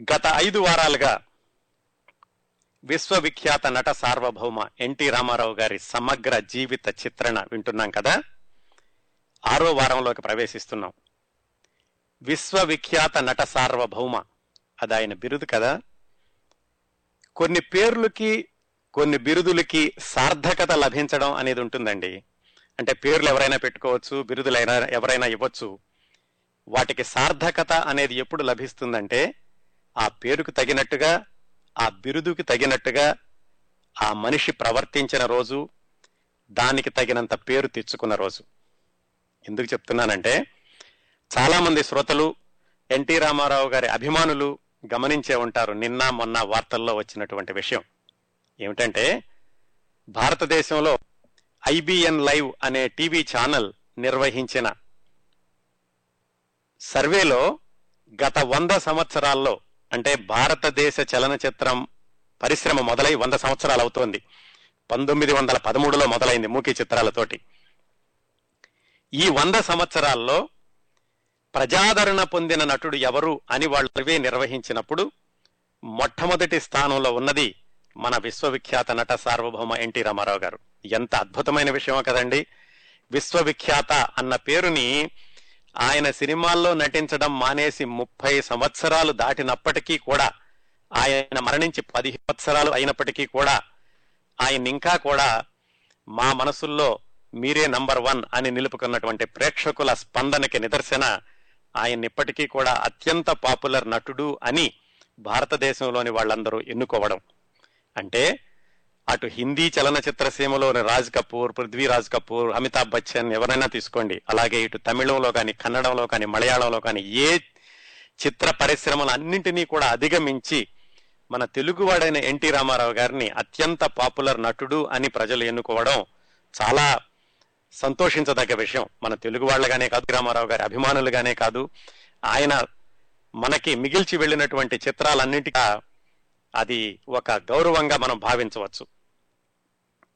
గత ఐదు వారాలుగా విశ్వవిఖ్యాత నట సార్వభౌమ ఎన్టీ రామారావు గారి సమగ్ర జీవిత చిత్రణ వింటున్నాం కదా? ఆరో వారంలోకి ప్రవేశిస్తున్నాం. విశ్వవిఖ్యాత నట సార్వభౌమ అది ఆయన బిరుదు కదా? కొన్ని పేర్లకి కొన్ని బిరుదులకి సార్థకత లభించడం అనేది ఉంటుందండి. అంటే పేర్లు ఎవరైనా పెట్టుకోవచ్చు బిరుదులైనా ఎవరైనా ఇవ్వచ్చు. వాటికి సార్థకత అనేది ఎప్పుడు లభిస్తుందంటే ఆ పేరుకు తగినట్టుగా ఆ బిరుదుకి తగినట్టుగా ఆ మనిషి ప్రవర్తించిన రోజు దానికి తగినంత పేరు తెచ్చుకున్న రోజు. ఎందుకు చెప్తున్నానంటే చాలామంది శ్రోతలు ఎన్టీ రామారావు గారి అభిమానులు గమనించే ఉంటారు నిన్న మొన్న వార్తల్లో వచ్చినటువంటి విషయం. ఏమిటంటే భారతదేశంలో ఐబిఎన్ లైవ్ అనే టీవీ ఛానల్ నిర్వహించిన సర్వేలో గత వంద సంవత్సరాల్లో అంటే భారతదేశ చలనచిత్రం పరిశ్రమ మొదలై వంద సంవత్సరాలు అవుతోంది. పంతొమ్మిది వందల పదమూడులో మొదలైంది మూకీ చిత్రాలతోటి. ఈ వంద సంవత్సరాల్లో ప్రజాదరణ పొందిన నటుడు ఎవరు అని వాళ్ళవే నిర్వహించినప్పుడు మొట్టమొదటి స్థానంలో ఉన్నది మన విశ్వవిఖ్యాత నట సార్వభౌమ ఎన్టీ రామారావు గారు. ఎంత అద్భుతమైన విషయమో కదండి. విశ్వవిఖ్యాత అన్న పేరుని ఆయన సినిమాల్లో నటించడం మానేసి ముప్పై సంవత్సరాలు దాటినప్పటికీ కూడా ఆయన మరణించి పది సంవత్సరాలు అయినప్పటికీ కూడా ఆయన ఇంకా కూడా మా మనసుల్లో మీరే నంబర్ వన్ అని నిలుపుకున్నటువంటి ప్రేక్షకుల స్పందనకి నిదర్శన ఆయన ఇప్పటికీ కూడా అత్యంత పాపులర్ నటుడు అని భారతదేశంలోని వాళ్ళందరూ ఎన్నుకోవడం. అంటే అటు హిందీ చలనచిత్ర సీమలోని రాజ్ కపూర్ పృథ్వీరాజ్ కపూర్ అమితాబ్ బచ్చన్ ఎవరైనా తీసుకోండి. అలాగే ఇటు తమిళంలో కానీ కన్నడంలో కానీ మలయాళంలో కానీ ఏ చిత్ర పరిశ్రమలు అన్నింటినీ కూడా అధిగమించి మన తెలుగువాడైన ఎన్టీ రామారావు గారిని అత్యంత పాపులర్ నటుడు అని ప్రజలు ఎన్నుకోవడం చాలా సంతోషించదగ్గ విషయం. మన తెలుగు వాళ్ళగానే కాదు రామారావు గారి అభిమానులుగానే కాదు. ఆయన మనకి మిగిల్చి వెళ్ళినటువంటి చిత్రాలన్నింటిగా అది ఒక గౌరవంగా మనం భావించవచ్చు.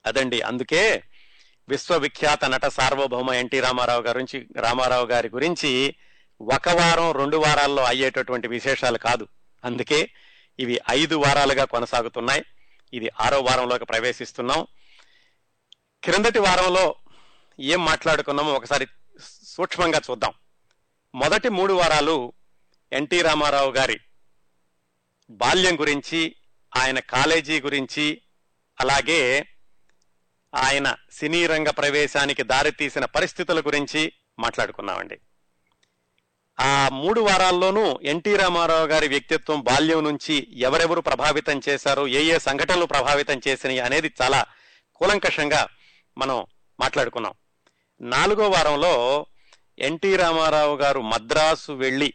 అదండి. అందుకే విశ్వవిఖ్యాత నట సార్వభౌమ ఎన్టీ రామారావు గురించి రామారావు గారి గురించి ఒక వారం రెండు వారాల్లో అయ్యేటటువంటి విశేషాలు కాదు. అందుకే ఇవి ఐదు వారాలుగా కొనసాగుతున్నాయి. ఇది ఆరో వారంలోకి ప్రవేశిస్తున్నాం. క్రిందటి వారంలో ఏం మాట్లాడుకున్నామో ఒకసారి సూక్ష్మంగా చూద్దాం. మొదటి మూడు వారాలు ఎన్టీ రామారావు గారి బాల్యం గురించి ఆయన కాలేజీ గురించి అలాగే ఆయన సినీ రంగ ప్రవేశానికి దారితీసిన పరిస్థితుల గురించి మాట్లాడుకున్నామండి ఆ మూడు వారాల్లోనూ ఎన్టీ రామారావు గారి వ్యక్తిత్వం బాల్యం నుంచి ఎవరెవరు ప్రభావితం చేశారు ఏ ఏ సంఘటనలు ప్రభావితం చేసినాయి అనేది చాలా కూలంకషంగా మనం మాట్లాడుకున్నాం. నాలుగో వారంలో ఎన్టీ రామారావు గారు మద్రాసు వెళ్ళి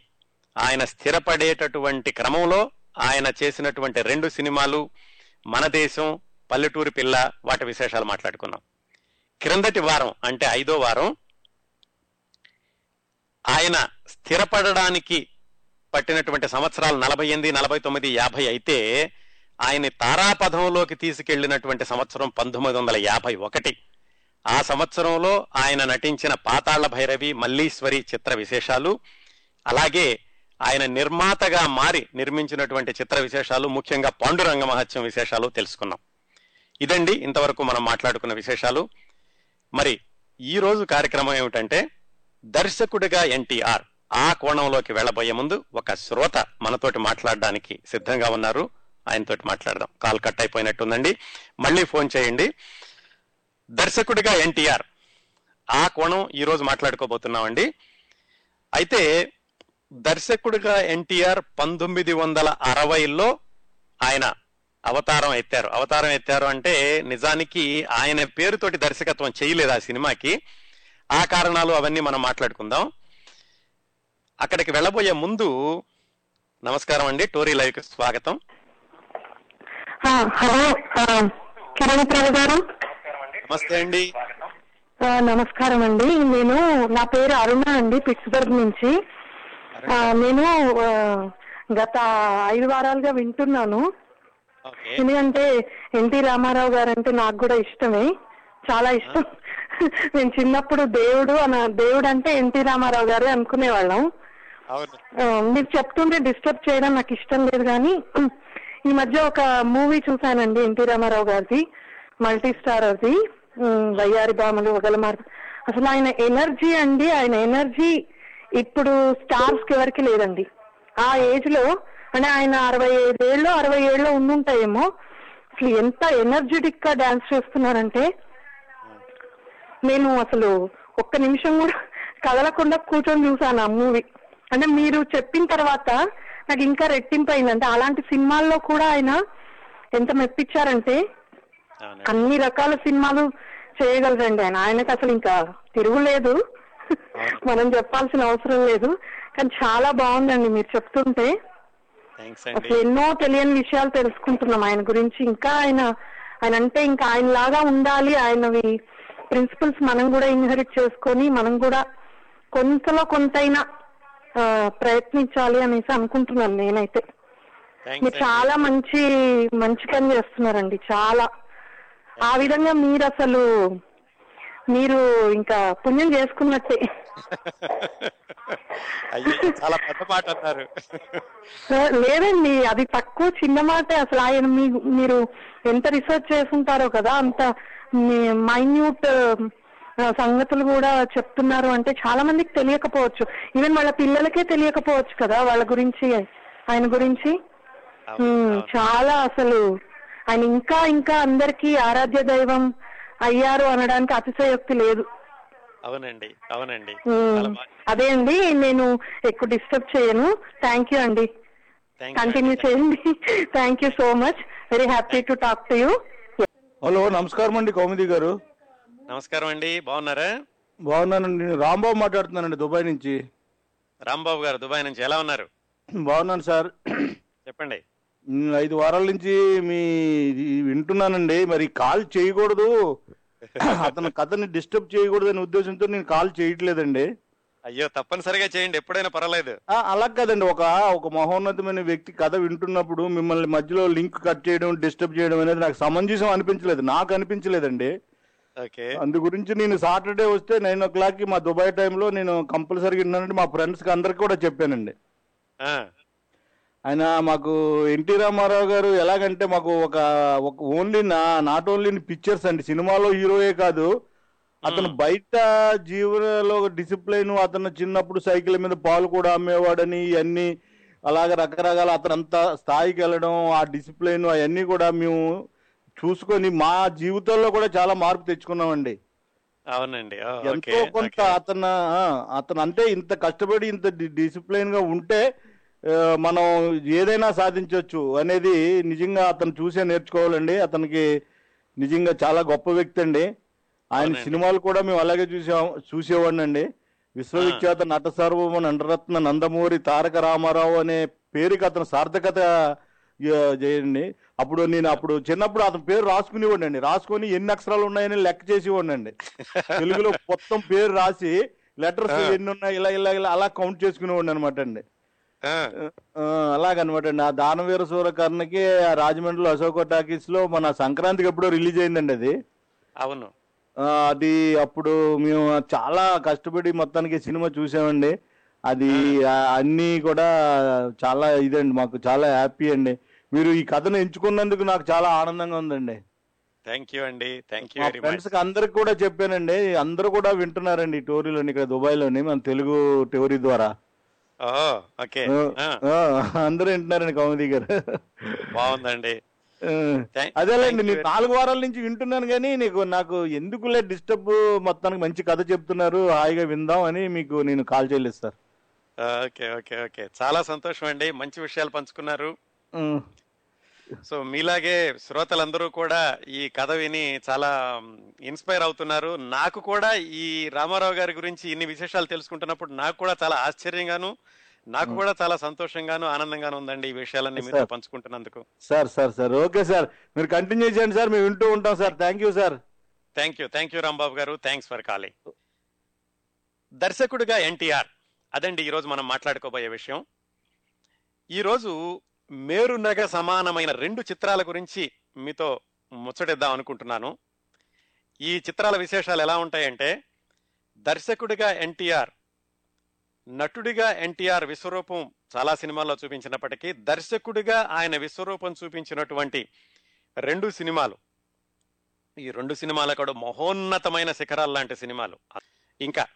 ఆయన స్థిరపడేటటువంటి క్రమంలో ఆయన చేసినటువంటి రెండు సినిమాలు మన దేశం పల్లెటూరు పిల్ల వాటి విశేషాలు మాట్లాడుకున్నాం. క్రిందటి వారం అంటే ఐదో వారం ఆయన స్థిరపడడానికి పట్టినటువంటి సంవత్సరాలు నలభై ఎనిమిది నలభై తొమ్మిది యాభై అయితే ఆయన తారాపథంలోకి తీసుకెళ్ళినటువంటి సంవత్సరం పంతొమ్మిది వందల యాభై ఒకటి. ఆ సంవత్సరంలో ఆయన నటించిన పాతాళ భైరవి మల్లీశ్వరి చిత్ర విశేషాలు అలాగే ఆయన నిర్మాతగా మారి నిర్మించినటువంటి చిత్ర విశేషాలు ముఖ్యంగా పాండురంగ మహత్యం విశేషాలు తెలుసుకున్నాం. ఇదండి ఇంతవరకు మనం మాట్లాడుకున్న విశేషాలు. మరి ఈరోజు కార్యక్రమం ఏమిటంటే దర్శకుడిగా ఎన్టీఆర్ ఆ కోణంలోకి వెళ్ళబోయే ముందు ఒక శ్రోత మనతోటి మాట్లాడడానికి సిద్ధంగా ఉన్నారు. ఆయనతోటి మాట్లాడదాం. కాల్ కట్ అయిపోయినట్టుందండి. మళ్ళీ ఫోన్ చేయండి. దర్శకుడిగా ఎన్టీఆర్ ఆ కోణం ఈరోజు మాట్లాడుకోబోతున్నామండి. అయితే దర్శకుడిగా ఎన్టీఆర్ పంతొమ్మిది వందల అరవైలో ఆయన అవతారం ఎత్తారు. అవతారం ఎత్తారు అంటే నిజానికి ఆయన పేరుతోటి దర్శకత్వం చేయలేదు ఆ సినిమాకి. ఆ కారణాలు అవన్నీ మనం మాట్లాడుకుందాం. అక్కడికి వెళ్ళబోయే ముందు నమస్కారం అండి. టోరీ లైవ్కి స్వాగతం హలో ఆ, కిరణ్ ప్రభు గారు. నమస్తే అండి. నమస్కారం అండి. నేను నా పేరు అరుణ అండి పిట్స్బర్గ్ నుంచి. ఆ, నేను గత ఐదు వారాలుగా వింటున్నాను. ఎందుకంటే ఎన్టీ రామారావు గారు అంటే నాకు కూడా ఇష్టమే. చాలా ఇష్టం. నేను చిన్నప్పుడు దేవుడు అన దేవుడు అంటే ఎన్టీ రామారావు గారే అనుకునేవాళ్ళం. మీరు చెప్తుంటే డిస్టర్బ్ చేయడం నాకు ఇష్టం లేదు కానీ ఈ మధ్య ఒక మూవీ చూసానండి ఎన్టీ రామారావు గారిది మల్టీ స్టార్ అది వయ్యారి బామలు వగలమార్ అసలు ఆయన ఎనర్జీ అండి ఆయన ఎనర్జీ ఇప్పుడు స్టార్స్కి ఎవరికి లేదండి. ఆ ఏజ్లో అంటే ఆయన అరవై ఐదేళ్ళు అరవై ఏళ్ళు ఉండుంటాయేమో. అసలు ఎంత ఎనర్జెటిక్గా డాన్స్ చేస్తున్నారంటే. నేను అసలు ఒక్క నిమిషం కూడా కదలకుండా కూర్చొని చూసాను ఆ మూవీ అంటే మీరు చెప్పిన తర్వాత నాకు ఇంకా రెట్టింపు అయింది. అంటే అలాంటి సినిమాల్లో కూడా ఆయన ఎంత మెప్పించారంటే అన్ని రకాల సినిమాలు చేయగలరండి ఆయన. ఆయనకు అసలు ఇంకా తిరుగులేదు మనం చెప్పాల్సిన అవసరం లేదు. కానీ చాలా బాగుందండి మీరు చెప్తుంటే. ఎన్నో తెలియని విషయాలు తెలుసుకుంటున్నాం. ఆయన గురించి ఇంకా ఆయన ఆయన అంటే ఇంకా ఆయన లాగా ఉండాలి. ఆయనవి ప్రిన్సిపల్స్ మనం కూడా ఇన్హెరిట్ చేసుకొని మనం కూడా కొంతలో కొంతైనా ప్రయత్నించాలి అనేసి అనుకుంటున్నాను నేనైతే. మీరు చాలా మంచి మంచి పని చేస్తున్నారండి చాలా. ఆ విధంగా మీరు అసలు మీరు ఇంకా పుణ్యం చేసుకున్నట్టే. అయ్యో చాలా పెద్ద మాట అన్నారు. లేదండి అది తక్కువ చిన్న మాటే అసలు. ఆయన మీరు ఎంత రీసెర్చ్ చేసుంటారో కదా అంత మైన్యూట్ సంగతులు కూడా చెప్తున్నారు అంటే చాలా మందికి తెలియకపోవచ్చు. ఈవెన్ వాళ్ళ పిల్లలకే తెలియకపోవచ్చు కదా వాళ్ళ గురించి ఆయన గురించి. చాలా అసలు. ఆయన ఇంకా ఇంకా అందరికీ ఆరాధ్య దైవం అయ్యారు అనడానికి అతిశయోక్తి లేదు. అవునండి అవునండి. అదే అండి నేను ఎక్కువ డిస్టర్బ్ చేయను. థ్యాంక్ యూ అండి. కంటిన్యూ. చేయండి. Thank you so much very happy to talk to you hello నమస్కారం అండి కౌముది గారు. నమస్కారం అండి బాగున్నారా? బాగున్నానండి. నేను రాంబాబు మాట్లాడుతున్నానండి దుబాయ్ నుంచి. రాంబాబు గారు దుబాయ్ నుంచి. ఎలా ఉన్నారు? బాగున్నాను సార్. చెప్పండి. ఐదు వారాల నుంచి మీ వింటున్నానండి. మరి కాల్ చేయకూడదు. అతను కథని డిస్టర్బ్ చేయకూడదు అనే ఉద్దేశంతో నేను కాల్ చేయట్లేదండి. అయ్యో తప్పనిసరిగా చేయండి ఎప్పుడైనా పర్వాలేదు. ఆ, అలా కదండి. ఒక ఒక మహోన్నతమైన వ్యక్తి కథ వింటున్నప్పుడు మిమ్మల్ని మధ్యలో లింక్ కట్ చేయడం డిస్టర్బ్ చేయడం అనేది నాకు సమంజసం అనిపించలేదు. నాకు అనిపించలేదండి. ఓకే. అందు గురించి నేను సాటర్డే వస్తే నైన్ ఓ క్లాక్కి మా దుబాయ్ టైంలో నేను కంపల్సరీగా విన్నానండి. మా ఫ్రెండ్స్కి అందరికి కూడా చెప్పానండి. ఆ, ఆయన మాకు ఎన్టీ రామారావు గారు ఎలాగంటే మాకు ఒక ఒక ఓన్లీ నా నాట్ ఓన్లీ పిక్చర్స్ అండి. సినిమాలో హీరోయే కాదు. అతను బయట జీవనలో డిసిప్లైన్ అతను చిన్నప్పుడు సైకిల్ మీద పాలు కూడా అమ్మేవాడని ఇవన్నీ అలాగ రకరకాల అతను అంత స్థాయికి వెళ్ళడం ఆ డిసిప్లైన్ అవన్నీ కూడా మేము చూసుకొని మా జీవితంలో కూడా చాలా మార్పు తెచ్చుకున్నామండి. అవునండి. ఎంతో కొంత. అతను అతను అంటే ఇంత కష్టపడి ఇంత డిసిప్లైన్గా ఉంటే మనం ఏదైనా సాధించవచ్చు అనేది నిజంగా అతను చూసే నేర్చుకోవాలండి. అతనికి నిజంగా చాలా గొప్ప వ్యక్తి అండి. ఆయన. సినిమాలు కూడా మేము అలాగే చూసా చూసేవాడిని అండి విశ్వవిఖ్యాత నట సార్వభౌమ నటరత్న నందమూరి తారక రామారావు అనే పేరుకి అతను సార్థకత చేయండి. అప్పుడు నేను అప్పుడు చిన్నప్పుడు అతని పేరు రాసుకునేవాడిని అండి రాసుకొని ఎన్ని అక్షరాలు ఉన్నాయని లెక్క చేసేవాడిని అండి తెలుగులో మొత్తం పేరు రాసి లెటర్స్. ఎన్ని ఉన్నాయి ఇలా ఇలా ఇలా అలా కౌంట్ చేసుకునేవాడిని అనమాట అండి. ఆ, అలాగనమాట ఆ దానవీర సూరకర్ణకి ఆ రాజమండ్రిలో అశోక టాకీస్లో మన సంక్రాంతికి ఎప్పుడో రిలీజ్ అయిందండి అది. అవును. ఆ, అది అప్పుడు మేము చాలా కష్టపడి మొత్తానికి సినిమా చూసామండి. అది ఆ, అన్నీ కూడా చాలా ఇదండి మాకు చాలా హ్యాపీ అండి. మీరు ఈ కథను ఎంచుకున్నందుకు నాకు చాలా ఆనందంగా ఉందండి. థ్యాంక్ యూ అండి. థ్యాంక్ యూ మా వెరీ మచ్. ఫ్రెండ్స్కి అందరికి కూడా చెప్పానండి. అందరూ కూడా వింటున్నారండి ఈ టోరీలోని ఇక్కడ దుబాయ్లోని మన తెలుగు టోరీ ద్వారా. ఓకే. అందరూ వింటున్నారండి కౌముది గారు. బాగుందండి. అదేలేండి నేను నాలుగు వారాల నుంచి వింటున్నాను కానీ నీకు నాకు ఎందుకులే డిస్టర్బ్ మొత్తానికి మంచి కథ చెప్తున్నారు హాయిగా విందాం అని మీకు నేను కాల్ చేయలేదు సార్. Okay okay okay. చాలా సంతోషం అండి మంచి విషయాలు పంచుకున్నారు. సో మీలాగే శ్రోతలందరూ కూడా ఈ కథ విని చాలా ఇన్స్పైర్ అవుతున్నారు. నాకు కూడా ఈ రామారావు గారి గురించి ఇన్ని విశేషాలు తెలుసుకుంటున్నప్పుడు నాకు కూడా చాలా ఆశ్చర్యంగాను నాకు కూడా చాలా సంతోషంగాను ఆనందంగాను ఉందండి ఈ విషయాలన్నీ మీతో sir. పంచుకుంటున్నందుకు. Sir sir sir. Okay sir. మీరు కంటిన్యూ చేయండి సార్. మేము వింటూ ఉంటాం sir. Thank you sir. Thank you thank you Rambabu గారు. థ్యాంక్స్ ఫర్ కాలింగ్ దర్శకుడిగా ఎన్టీఆర్. అదండి ఈరోజు మనం మాట్లాడుకోబోయే విషయం. ఈరోజు మేరునగ సమానమైన రెండు చిత్రాల గురించి మీతో ముచ్చటిద్దాం అనుకుంటున్నాను. ఈ చిత్రాల విశేషాలు ఎలా ఉంటాయంటే దర్శకుడిగా ఎన్టీఆర్ నటుడిగా ఎన్టీఆర్ విశ్వరూపం చాలా సినిమాల్లో చూపించినప్పటికీ దర్శకుడిగా ఆయన విశ్వరూపం చూపించినటువంటి రెండు సినిమాలు ఈ రెండు సినిమాలు కూడా మహోన్నతమైన శిఖరాలు లాంటి సినిమాలు. ఇంకా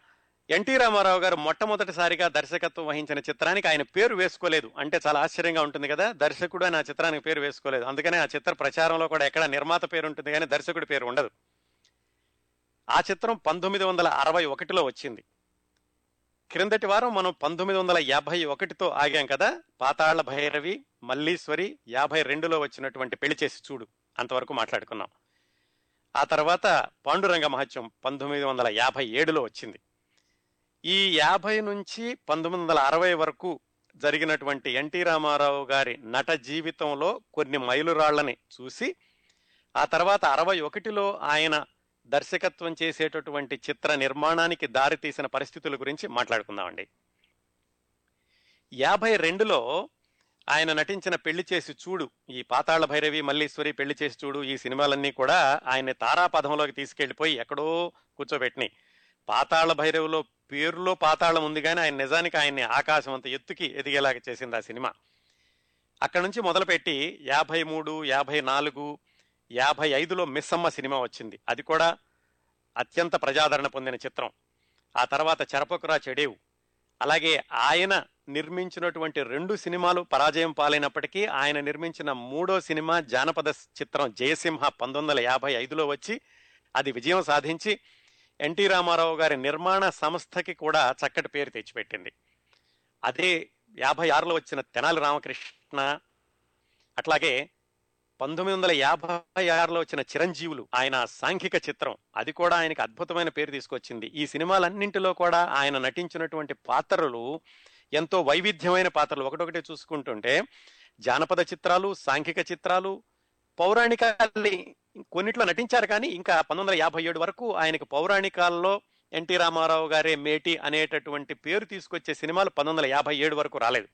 ఎన్టీ రామారావు గారు మొట్టమొదటిసారిగా దర్శకత్వం వహించిన చిత్రానికి ఆయన పేరు వేసుకోలేదు. అంటే చాలా ఆశ్చర్యంగా ఉంటుంది కదా దర్శకుడు అని ఆ చిత్రానికి పేరు వేసుకోలేదు. అందుకనే ఆ చిత్ర ప్రచారంలో కూడా ఎక్కడ నిర్మాత పేరు ఉంటుంది కానీ దర్శకుడి పేరు ఉండదు. ఆ చిత్రం పంతొమ్మిది వందల అరవై ఒకటిలో వచ్చింది. క్రిందటి వారం మనం పంతొమ్మిది వందల యాభై ఒకటితో ఆగాం కదా పాతాళ భైరవి మల్లీశ్వరి యాభై రెండులో వచ్చినటువంటి పెళ్ళి చేసి చూడు అంతవరకు మాట్లాడుకున్నాం. ఆ తర్వాత పాండురంగ మహత్యం పంతొమ్మిది వందల యాభై ఏడులో వచ్చింది. ఈ యాభై నుంచి పంతొమ్మిది వందల అరవై వరకు జరిగినటువంటి ఎన్టీ రామారావు గారి నట జీవితంలో కొన్ని మైలురాళ్ళని చూసి ఆ తర్వాత అరవై ఒకటిలో ఆయన దర్శకత్వం చేసేటటువంటి చిత్ర నిర్మాణానికి దారితీసిన పరిస్థితుల గురించి మాట్లాడుకుందామండి. యాభై రెండులో ఆయన నటించిన పెళ్ళి చేసి చూడు ఈ పాతాళ భైరవి మల్లీశ్వరి పెళ్ళి చేసి చూడు ఈ సినిమాలన్నీ కూడా ఆయన తారాపథంలోకి తీసుకెళ్ళిపోయి ఎక్కడో కూర్చోబెట్టినాయి. పాతాళ భైరవులో పేరులో పాతాళం ఉంది కానీ ఆయన నిజానికి ఆయన్ని ఆకాశం అంత ఎత్తుకి ఎదిగేలాగా చేసింది ఆ సినిమా. అక్కడ నుంచి మొదలుపెట్టి యాభై మూడు యాభై నాలుగు యాభై ఐదులో మిస్సమ్మ సినిమా వచ్చింది. అది కూడా అత్యంత ప్రజాదరణ పొందిన చిత్రం. ఆ తర్వాత చెరపకురా చెడేవు. అలాగే ఆయన నిర్మించినటువంటి రెండు సినిమాలు పరాజయం పాలైనప్పటికీ ఆయన నిర్మించిన మూడో సినిమా జానపద చిత్రం జయసింహ పంతొమ్మిది వందల యాభై ఐదులో వచ్చి అది విజయం సాధించి ఎన్టీ రామారావు గారి నిర్మాణ సంస్థకి కూడా చక్కటి పేరు తెచ్చిపెట్టింది. అదే యాభై ఆరులో వచ్చిన తెనాలి రామకృష్ణ అట్లాగే పంతొమ్మిది వందల యాభై ఆరులో వచ్చిన చిరంజీవులు ఆయన సాంఘిక చిత్రం. అది కూడా ఆయనకు అద్భుతమైన పేరు తీసుకొచ్చింది. ఈ సినిమాలన్నింటిలో కూడా ఆయన నటించినటువంటి పాత్రలు ఎంతో వైవిధ్యమైన పాత్రలు. ఒకటొకటి చూసుకుంటుంటే జానపద చిత్రాలు సాంఘిక చిత్రాలు పౌరాణికాల్ని కొన్నిట్లో నటించారు కానీ ఇంకా పంతొమ్మిది వందల యాభై ఏడు వరకు ఆయనకు పౌరాణికాల్లో ఎన్టీ రామారావు గారే మేటి అనేటటువంటి పేరు తీసుకొచ్చే సినిమాలు పంతొమ్మిది వందల యాభై ఏడు వరకు రాలేదు.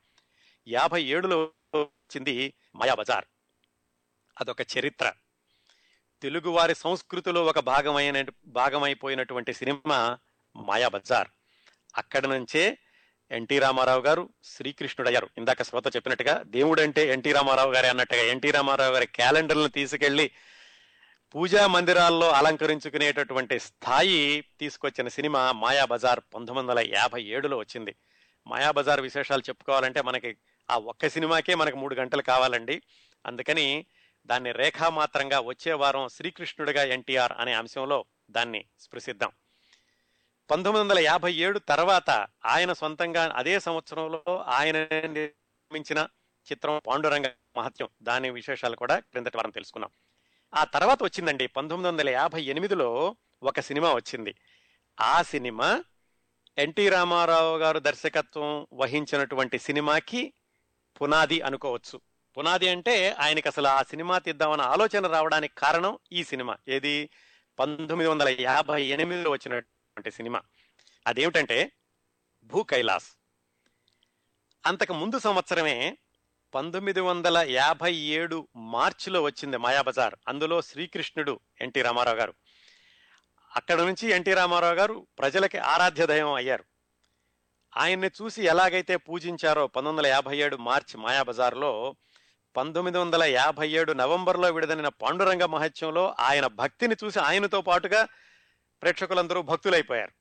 యాభై ఏడులో వచ్చింది మాయాబజార్ అదొక చరిత్ర. తెలుగువారి సంస్కృతిలో ఒక భాగమైన భాగమైపోయినటువంటి సినిమా మాయాబజార్ అక్కడ నుంచే ఎన్టీ రామారావు గారు శ్రీకృష్ణుడు అయ్యారు ఇందాక శ్రోత చెప్పినట్టుగా దేవుడు అంటే ఎన్టీ రామారావు గారే అన్నట్టుగా ఎన్టీ రామారావు గారి క్యాలెండర్లను తీసుకెళ్ళి పూజా మందిరాల్లో అలంకరించుకునేటటువంటి స్థాయి తీసుకొచ్చిన సినిమా మాయాబజార్ పంతొమ్మిది వందల యాభై ఏడులో వచ్చింది. మాయాబజార్ విశేషాలు చెప్పుకోవాలంటే మనకి ఆ ఒక్క సినిమాకే మనకు మూడు గంటలు కావాలండి. అందుకని దాన్ని రేఖామాత్రంగా వచ్చే వారం శ్రీకృష్ణుడిగా ఎన్టీఆర్ అనే అంశంలో దాన్ని స్పృశిద్దాం. పంతొమ్మిది వందల యాభై ఏడు తర్వాత ఆయన సొంతంగా అదే సంవత్సరంలో ఆయన నిర్మించిన చిత్రం పాండురంగ మహత్యం. దాని విశేషాలు కూడా క్రిందటి వారం తెలుసుకున్నాం ఆ తర్వాత వచ్చిందండి పంతొమ్మిది వందల యాభై ఎనిమిదిలో ఒక సినిమా వచ్చింది. ఆ సినిమా ఎన్టీ రామారావు గారు దర్శకత్వం వహించినటువంటి సినిమాకి పునాది అనుకోవచ్చు. పునాది అంటే ఆయనకి అసలు ఆ సినిమా తీద్దామన్న ఆలోచన రావడానికి కారణం ఈ సినిమా. ఏది? పంతొమ్మిది వందల యాభై ఎనిమిదిలో వచ్చినటువంటి సినిమా. అదేమిటంటే భూ కైలాస్. అంతకు ముందు సంవత్సరమే పంతొమ్మిది వందల యాభై ఏడు మార్చిలో వచ్చింది మాయాబజార్. అందులో శ్రీకృష్ణుడు ఎన్టీ రామారావు గారు. అక్కడ నుంచి ఎన్టీ రామారావు గారు ప్రజలకి ఆరాధ్య దైవం అయ్యారు. ఆయన్ని చూసి ఎలాగైతే పూజించారో పంతొమ్మిది వందల యాభై ఏడు మార్చి మాయాబజార్లో పంతొమ్మిది వందల యాభై ఏడు నవంబర్లో విడుదలైన పాండురంగ మహత్యంలో ఆయన భక్తిని చూసి ఆయనతో పాటుగా ప్రేక్షకులందరూ భక్తులైపోయారు.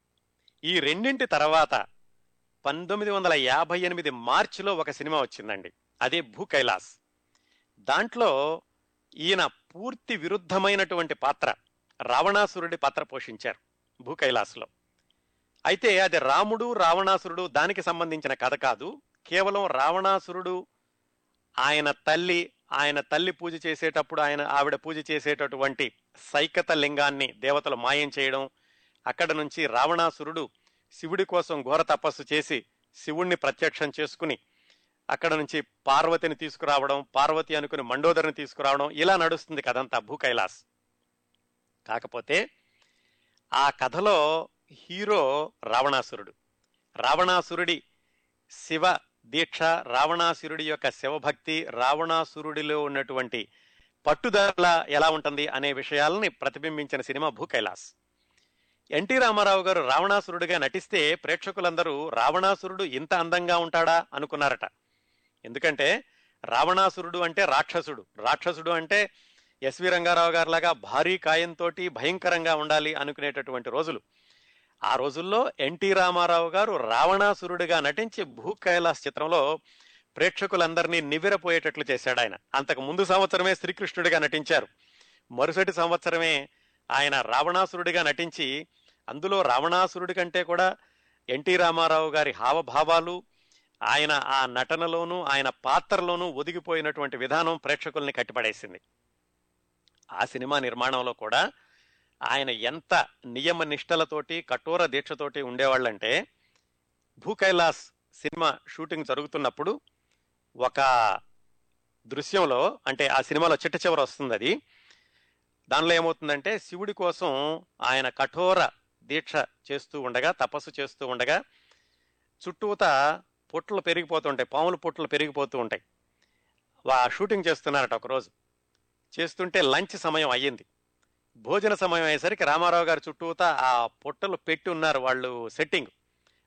ఈ రెండింటి తర్వాత పంతొమ్మిది వందల యాభై ఎనిమిది మార్చిలో ఒక సినిమా వచ్చిందండి. అదే భూ కైలాస్. దాంట్లో ఈయన పూర్తి విరుద్ధమైనటువంటి పాత్ర రావణాసురుడి పాత్ర పోషించారు భూ కైలాస్లో. అయితే అది రాముడు రావణాసురుడు దానికి సంబంధించిన కథ కాదు. కేవలం రావణాసురుడు ఆయన తల్లి ఆయన తల్లి పూజ చేసేటప్పుడు ఆయన ఆవిడ పూజ చేసేటటువంటి సైకత లింగాన్ని దేవతలు మాయం చేయడం అక్కడ నుంచి రావణాసురుడు శివుడి కోసం ఘోర తపస్సు చేసి శివుణ్ణి ప్రత్యక్షం చేసుకుని అక్కడ నుంచి పార్వతిని తీసుకురావడం పార్వతి అనుకుని మండోదరిని తీసుకురావడం ఇలా నడుస్తుంది కథంతా భూ కైలాస్. కాకపోతే ఆ కథలో హీరో రావణాసురుడు. రావణాసురుడి శివ దీక్ష రావణాసురుడి యొక్క శివభక్తి రావణాసురుడిలో ఉన్నటువంటి పట్టుదల ఎలా ఉంటుంది అనే విషయాలని ప్రతిబింబించిన సినిమా భూ కైలాస్. ఎన్టీ రామారావు గారు రావణాసురుడిగా నటిస్తే ప్రేక్షకులందరూ రావణాసురుడు ఇంత అందంగా ఉంటాడా? అనుకున్నారట. ఎందుకంటే రావణాసురుడు అంటే రాక్షసుడు. రాక్షసుడు అంటే ఎస్వి రంగారావు గారిలాగా భారీ కాయంతో భయంకరంగా ఉండాలి అనుకునేటటువంటి రోజులు. ఆ రోజుల్లో ఎన్టీ రామారావు గారు రావణాసురుడిగా నటించి భూ కైలాస్ చిత్రంలో ప్రేక్షకులందరినీ నివ్వెరపోయేటట్లు చేశాడు ఆయన. అంతకు ముందు సంవత్సరమే శ్రీకృష్ణుడిగా నటించారు. మరుసటి సంవత్సరమే ఆయన రావణాసురుడిగా నటించి అందులో రావణాసురుడి కంటే కూడా ఎన్టీ రామారావు గారి హావభావాలు ఆయన ఆ నటనలోనూ ఆయన పాత్రలోనూ ఒదిగిపోయినటువంటి విధానం ప్రేక్షకుల్ని కట్టిపడేసింది. ఆ సినిమా నిర్మాణంలో కూడా ఆయన ఎంత నియమ నిష్టలతోటి కఠోర దీక్షతోటి ఉండేవాళ్ళంటే భూ కైలాస్ సినిమా షూటింగ్ జరుగుతున్నప్పుడు ఒక దృశ్యంలో అంటే ఆ సినిమాలో చిట్ట చివరి వస్తుంది అది. దానిలో ఏమవుతుందంటే శివుడి కోసం ఆయన కఠోర దీక్ష చేస్తూ ఉండగా తపస్సు చేస్తూ ఉండగా చుట్టూత పుట్టలు పెరిగిపోతుంటాయి పాముల పుట్టలు పెరిగిపోతూ ఉంటాయి. వా షూటింగ్ చేస్తున్నారట ఒకరోజు. చేస్తుంటే లంచ్ సమయం అయ్యింది. భోజన సమయం అయ్యేసరికి రామారావు గారు చుట్టూతా ఆ పొట్టలు పెట్టి ఉన్నారు వాళ్ళు సెట్టింగ్.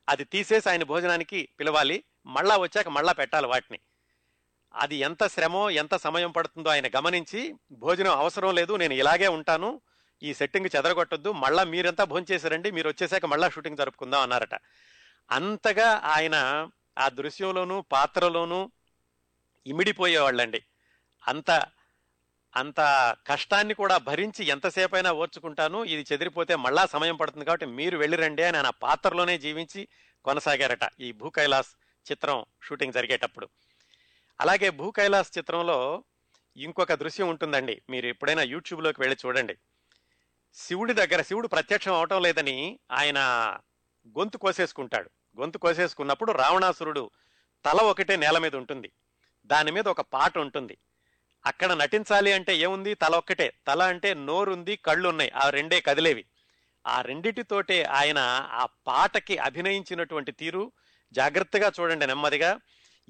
అది తీసేసి ఆయన భోజనానికి పిలవాలి మళ్ళా వచ్చాక మళ్ళా పెట్టాలి వాటిని. అది ఎంత శ్రమో ఎంత సమయం పడుతుందో ఆయన గమనించి భోజనం అవసరం లేదు నేను ఇలాగే ఉంటాను ఈ సెట్టింగ్ చెదరగొట్టొద్దు మళ్ళా మీరంతా భోంచేసారండి మీరు వచ్చేసాక మళ్ళా షూటింగ్ జరుపుకుందాం అన్నారట. అంతగా ఆయన ఆ దృశ్యంలోనూ పాత్రలోనూ ఇమిడిపోయేవాళ్ళండి. అంత అంత కష్టాన్ని కూడా భరించి ఎంతసేపైనా ఓర్చుకుంటాను ఇది చెదిరిపోతే మళ్ళా సమయం పడుతుంది కాబట్టి మీరు వెళ్ళిరండి అని ఆయన ఆ పాత్రలోనే జీవించి కొనసాగారట ఈ భూ కైలాస్ చిత్రం షూటింగ్ జరిగేటప్పుడు. అలాగే భూ కైలాస్ చిత్రంలో ఇంకొక దృశ్యం ఉంటుందండి. మీరు ఎప్పుడైనా యూట్యూబ్లోకి వెళ్ళి చూడండి. శివుడి దగ్గర శివుడు ప్రత్యక్షం అవటం లేదని ఆయన గొంతు కోసేసుకుంటాడు. గొంతు కోసేసుకున్నప్పుడు రావణాసురుడు తల ఒకటే నేల మీద ఉంటుంది. దాని మీద ఒక పాట ఉంటుంది. అక్కడ నటించాలి అంటే ఏముంది? తల ఒక్కటే. తల అంటే నోరుంది కళ్ళు ఉన్నాయి ఆ రెండే కదిలేవి. ఆ రెండిటితోటే ఆయన ఆ పాటకి అభినయించినటువంటి తీరు. జాగ్రత్తగా చూడండి నెమ్మదిగా.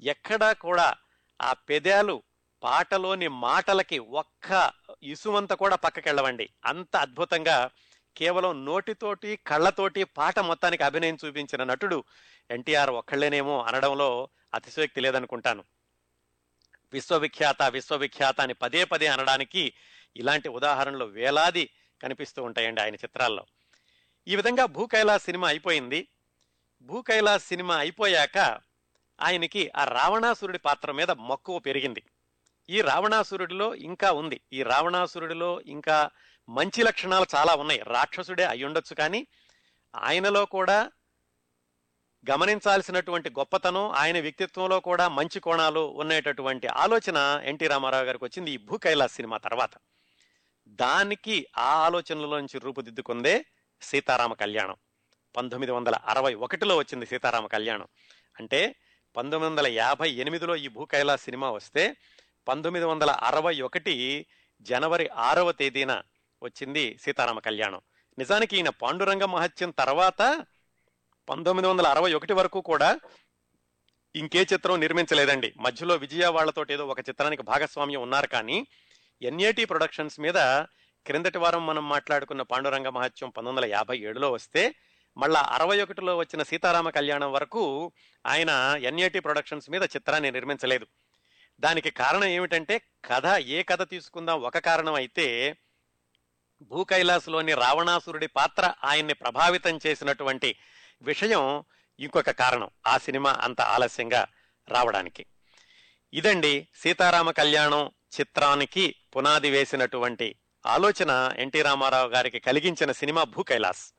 ఎక్కడా కూడా ఆ పెదాలు పాటలోని మాటలకి ఒక్క ఇసుమంత కూడా పక్కకెళ్ళవండి. అంత అద్భుతంగా కేవలం నోటితోటి కళ్ళతోటి పాట మొత్తానికి అభినయం చూపించిన నటుడు ఎన్టీఆర్ ఒక్కళ్ళేనేమో అనడంలో అతిశయోక్తి లేదనుకుంటాను. విశ్వవిఖ్యాత విశ్వవిఖ్యాత అని పదే పదే అనడానికి ఇలాంటి ఉదాహరణలు వేలాది కనిపిస్తూ ఉంటాయండి ఆయన చిత్రాల్లో. ఈ విధంగా భూ కైలాస్ సినిమా అయిపోయింది. భూ కైలాస్ సినిమా అయిపోయాక ఆయనకి ఆ రావణాసురుడి పాత్ర మీద మక్కువ పెరిగింది. ఈ రావణాసురుడిలో ఇంకా ఉంది. ఈ రావణాసురుడిలో ఇంకా మంచి లక్షణాలు చాలా ఉన్నాయి. రాక్షసుడే అయ్యుండొచ్చు కానీ ఆయనలో కూడా గమనించాల్సినటువంటి గొప్పతనం ఆయన వ్యక్తిత్వంలో కూడా మంచి కోణాలు ఉండేటటువంటి ఆలోచన ఎన్టీ రామారావు గారికి వచ్చింది ఈ భూ కైలాస్ సినిమా తర్వాత. దానికి ఆ ఆలోచనలోంచి రూపుదిద్దుకుందే సీతారామ కళ్యాణం. పంతొమ్మిది వందల అరవై ఒకటిలో వచ్చింది సీతారామ కళ్యాణం. అంటే పంతొమ్మిది వందల యాభై ఎనిమిదిలో ఈ భూ కైలాస్ సినిమా వస్తే పంతొమ్మిది వందల అరవై ఒకటి జనవరి ఆరవ తేదీన వచ్చింది సీతారామ కళ్యాణం. నిజానికి ఈయన పాండురంగ మహత్యం తర్వాత పంతొమ్మిది వందల అరవై ఒకటి వరకు కూడా ఇంకే చిత్రం నిర్మించలేదండి. మధ్యలో విజయ వాళ్ళతో ఏదో ఒక చిత్రానికి భాగస్వామ్యం ఉన్నారు కానీ ఎన్ఏటి ప్రొడక్షన్స్ మీద క్రిందటి వారం మనం మాట్లాడుకున్న పాండురంగ మహత్యం పంతొమ్మిది వందల యాభై ఏడులో వస్తే మళ్ళా అరవై ఒకటిలో వచ్చిన సీతారామ కళ్యాణం వరకు ఆయన ఎన్ఏటి ప్రొడక్షన్స్ మీద చిత్రాన్ని నిర్మించలేదు. దానికి కారణం ఏమిటంటే కథ ఏ కథ తీసుకుందాం ఒక కారణం అయితే భూ కైలాసులోని రావణాసురుడి పాత్ర ఆయన్ని ప్రభావితం చేసినటువంటి విషయం ఇంకొక కారణం ఆ సినిమా అంత ఆలస్యంగా రావడానికి. ఇదండి సీతారామ కళ్యాణం చిత్రానికి పునాది వేసినటువంటి ఆలోచన ఎన్టీ రామారావు గారికి కలిగించిన సినిమా భూ కైలాస్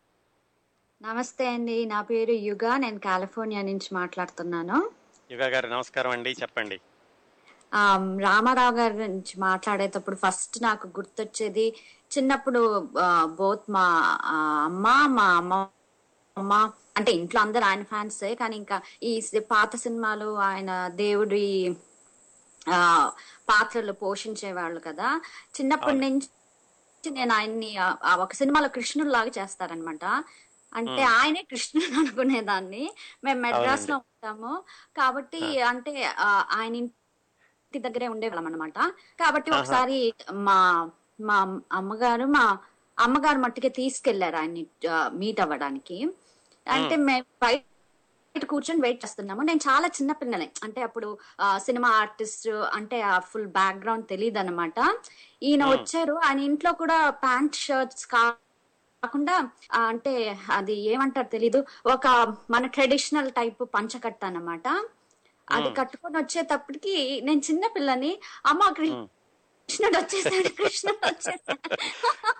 నమస్తే అండి నా పేరు యుగ నేను కాలిఫోర్నియా నుంచి మాట్లాడుతున్నాను. యుగ గారు నమస్కారం అండి చెప్పండి. రామారావు గారి గురించి మాట్లాడేటప్పుడు ఫస్ట్ నాకు గుర్తొచ్చేది చిన్నప్పుడు బోత్ మా అమ్మ మా అమ్మ అమ్మ. అంటే ఇంట్లో అందరు ఆయన ఫ్యాన్సే కానీ ఇంకా ఈ పాత సినిమాలు ఆయన దేవుడి ఆ పాత్రలు పోషించేవాళ్ళు కదా. చిన్నప్పటి. నుంచి నేను ఆయన్ని ఒక సినిమాలో కృష్ణుడు లాగా చేస్తారనమాట. అంటే. ఆయనే కృష్ణుడు అనుకునేదాన్ని. మేము మెడ్రాస్లో ఉంటాము. కాబట్టి అంటే ఆయన ఇంటి దగ్గరే ఉండేవాళ్ళం అనమాట కాబట్టి. ఒకసారి మా మా అమ్మగారు మా అమ్మగారు మట్టుకే తీసుకెళ్ళారు ఆయన్ని మీట్ అవ్వడానికి. అంటే మేము. బయట కూర్చొని వెయిట్ చేస్తున్నాము. నేను చాలా చిన్న పిల్లనే. అంటే అప్పుడు సినిమా ఆర్టిస్ట్ అంటే ఆ ఫుల్ బ్యాక్గ్రౌండ్ తెలియదు అనమాట ఈయన వచ్చారు. ఆయన ఇంట్లో కూడా ప్యాంట్ షర్ట్స్ కా కాకుండా అంటే అది ఏమంటారు తెలీదు. ఒక మన ట్రెడిషనల్ టైప్ పంచకట్ట అన్నమాట. అది కట్టుకొని వచ్చేటప్పటికి నేను చిన్న పిల్లని అమ్మ కృష్ణుడు వచ్చేసాడు కృష్ణుడు వచ్చేసాడు.